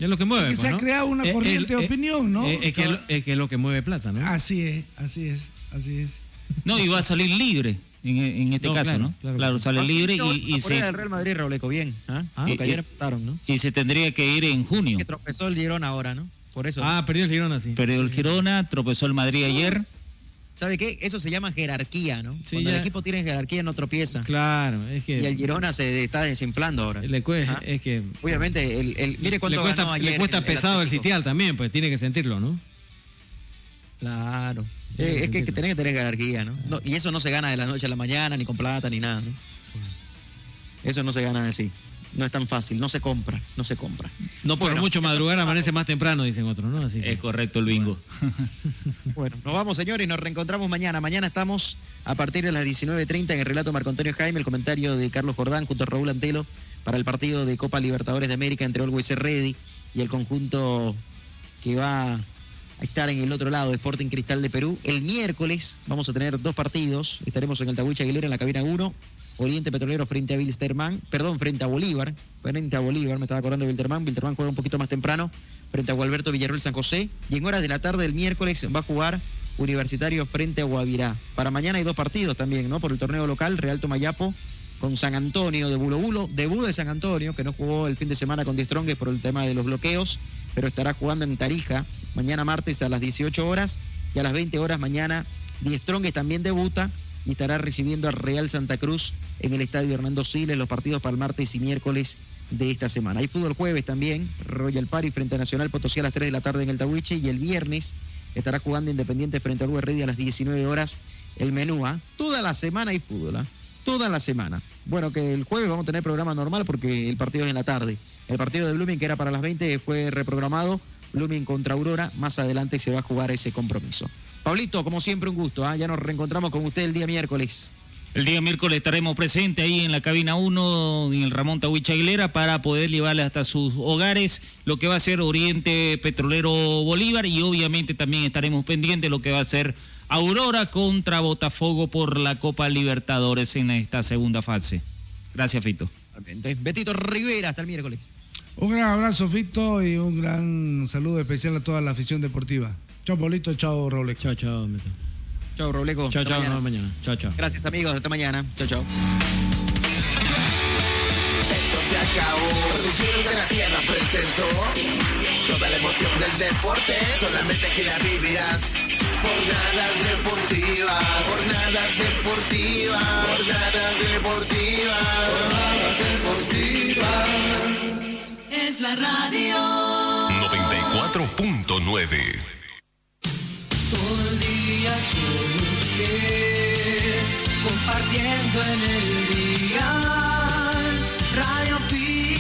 Es lo que mueve. Que pues, se ha creado una Eh, corriente eh, de opinión, ¿no? eh, es, que, es que es lo que mueve plata, ¿no? Así es, así es, así es. No, y va a salir libre en, en este No, caso, claro, ¿no? claro Claro, que sí. sale libre No, y, y se, al Real Madrid, Rauleco, bien. ¿ah? Ah, Porque y- ayer empataron, ¿no? y se tendría que ir en junio. Que tropezó el Girona ahora, ¿no? Por eso. Ah, perdió el Girona, sí. Perdió el Girona, tropezó el Madrid ayer. ¿Sabe qué? Eso se llama jerarquía, ¿no? Sí, Cuando ya. el equipo tiene jerarquía no tropieza. Claro, es que... Y el Girona se está desinflando ahora. le cue- Ah. es que... Obviamente, el, el- mire cuánto le cuesta, ganó ayer le cuesta el- pesado el sitial también, pues tiene que sentirlo, ¿no? Claro. Eh, es que, que tenés que tener jerarquía, ¿no? ¿no? Y eso no se gana de la noche a la mañana, ni con plata, ni nada, ¿no? Eso no se gana así. No es tan fácil, no se compra, no se compra. No por Bueno, mucho madrugar amanece más temprano, dicen otros, ¿no? Así que- Es correcto el bingo. Bueno, nos vamos, señores, nos reencontramos mañana. Mañana estamos a partir de las 19.30 en el relato Marco Antonio Jaime, el comentario de Carlos Jordán junto a Raúl Antelo para el partido de Copa Libertadores de América entre Always Ready y el conjunto que va a estar en el otro lado, Sporting Cristal de Perú. El miércoles vamos a tener dos partidos. Estaremos en el Tahuicha Aguilera en la cabina 1. Oriente Petrolero frente a Wilstermann, perdón, frente a Bolívar, frente a Bolívar, me estaba acordando de Wilterman, Wilterman juega un poquito más temprano, frente a Gualberto Villarreal San José, y en horas de la tarde del miércoles va a jugar Universitario frente a Guavirá. Para mañana hay dos partidos también, ¿no? Por el torneo local, Real Tomayapo con San Antonio de Bulo Bulo, debut de San Antonio, que no jugó el fin de semana con Stronges por el tema de los bloqueos, pero estará jugando en Tarija, mañana martes a las 18 horas, y a las 20 horas mañana Die Stronges también debuta y estará recibiendo al Real Santa Cruz en el estadio Hernando Siles los partidos para el martes y miércoles de esta semana. Hay fútbol jueves también, Royal Party frente a Nacional Potosí a las 3 de la tarde en el Tahuiche y el viernes estará jugando Independiente frente a Uruguay Ready a las 19 horas el menú. ¿ah? Toda la semana hay fútbol, ¿ah? toda la semana. Bueno, que el jueves vamos a tener programa normal porque el partido es en la tarde. El partido de Blooming que era para las 20 fue reprogramado. Blooming contra Aurora, más adelante se va a jugar ese compromiso. Pablito, como siempre, un gusto. ¿ah? Ya nos reencontramos con usted el día miércoles. El día miércoles estaremos presentes ahí en la cabina 1, en el Ramón Tahuicha Aguilera, para poder llevarle hasta sus hogares lo que va a ser Oriente Petrolero Bolívar y obviamente también estaremos pendientes de lo que va a ser Aurora contra Botafogo por la Copa Libertadores en esta segunda fase. Gracias, Fito. Betito Rivera, hasta el miércoles. Un gran abrazo, Fito, y un gran saludo especial a toda la afición deportiva. Chao, Polito, chao, Rolex. Chao, chao, Beto. Chao, Robleco. Chao, Hasta chao, mañana. mañana. Chao, chao. Gracias, amigos. Hasta mañana. Chao, chao. Esto se acabó. Producciones de la Sierra presentó toda la emoción del deporte. Solamente aquí la vivirás. Jornadas deportivas, jornadas deportivas, jornadas deportivas, jornadas deportivas. Es la radio. 94.9. Todo el día con usted, compartiendo en el día. Radio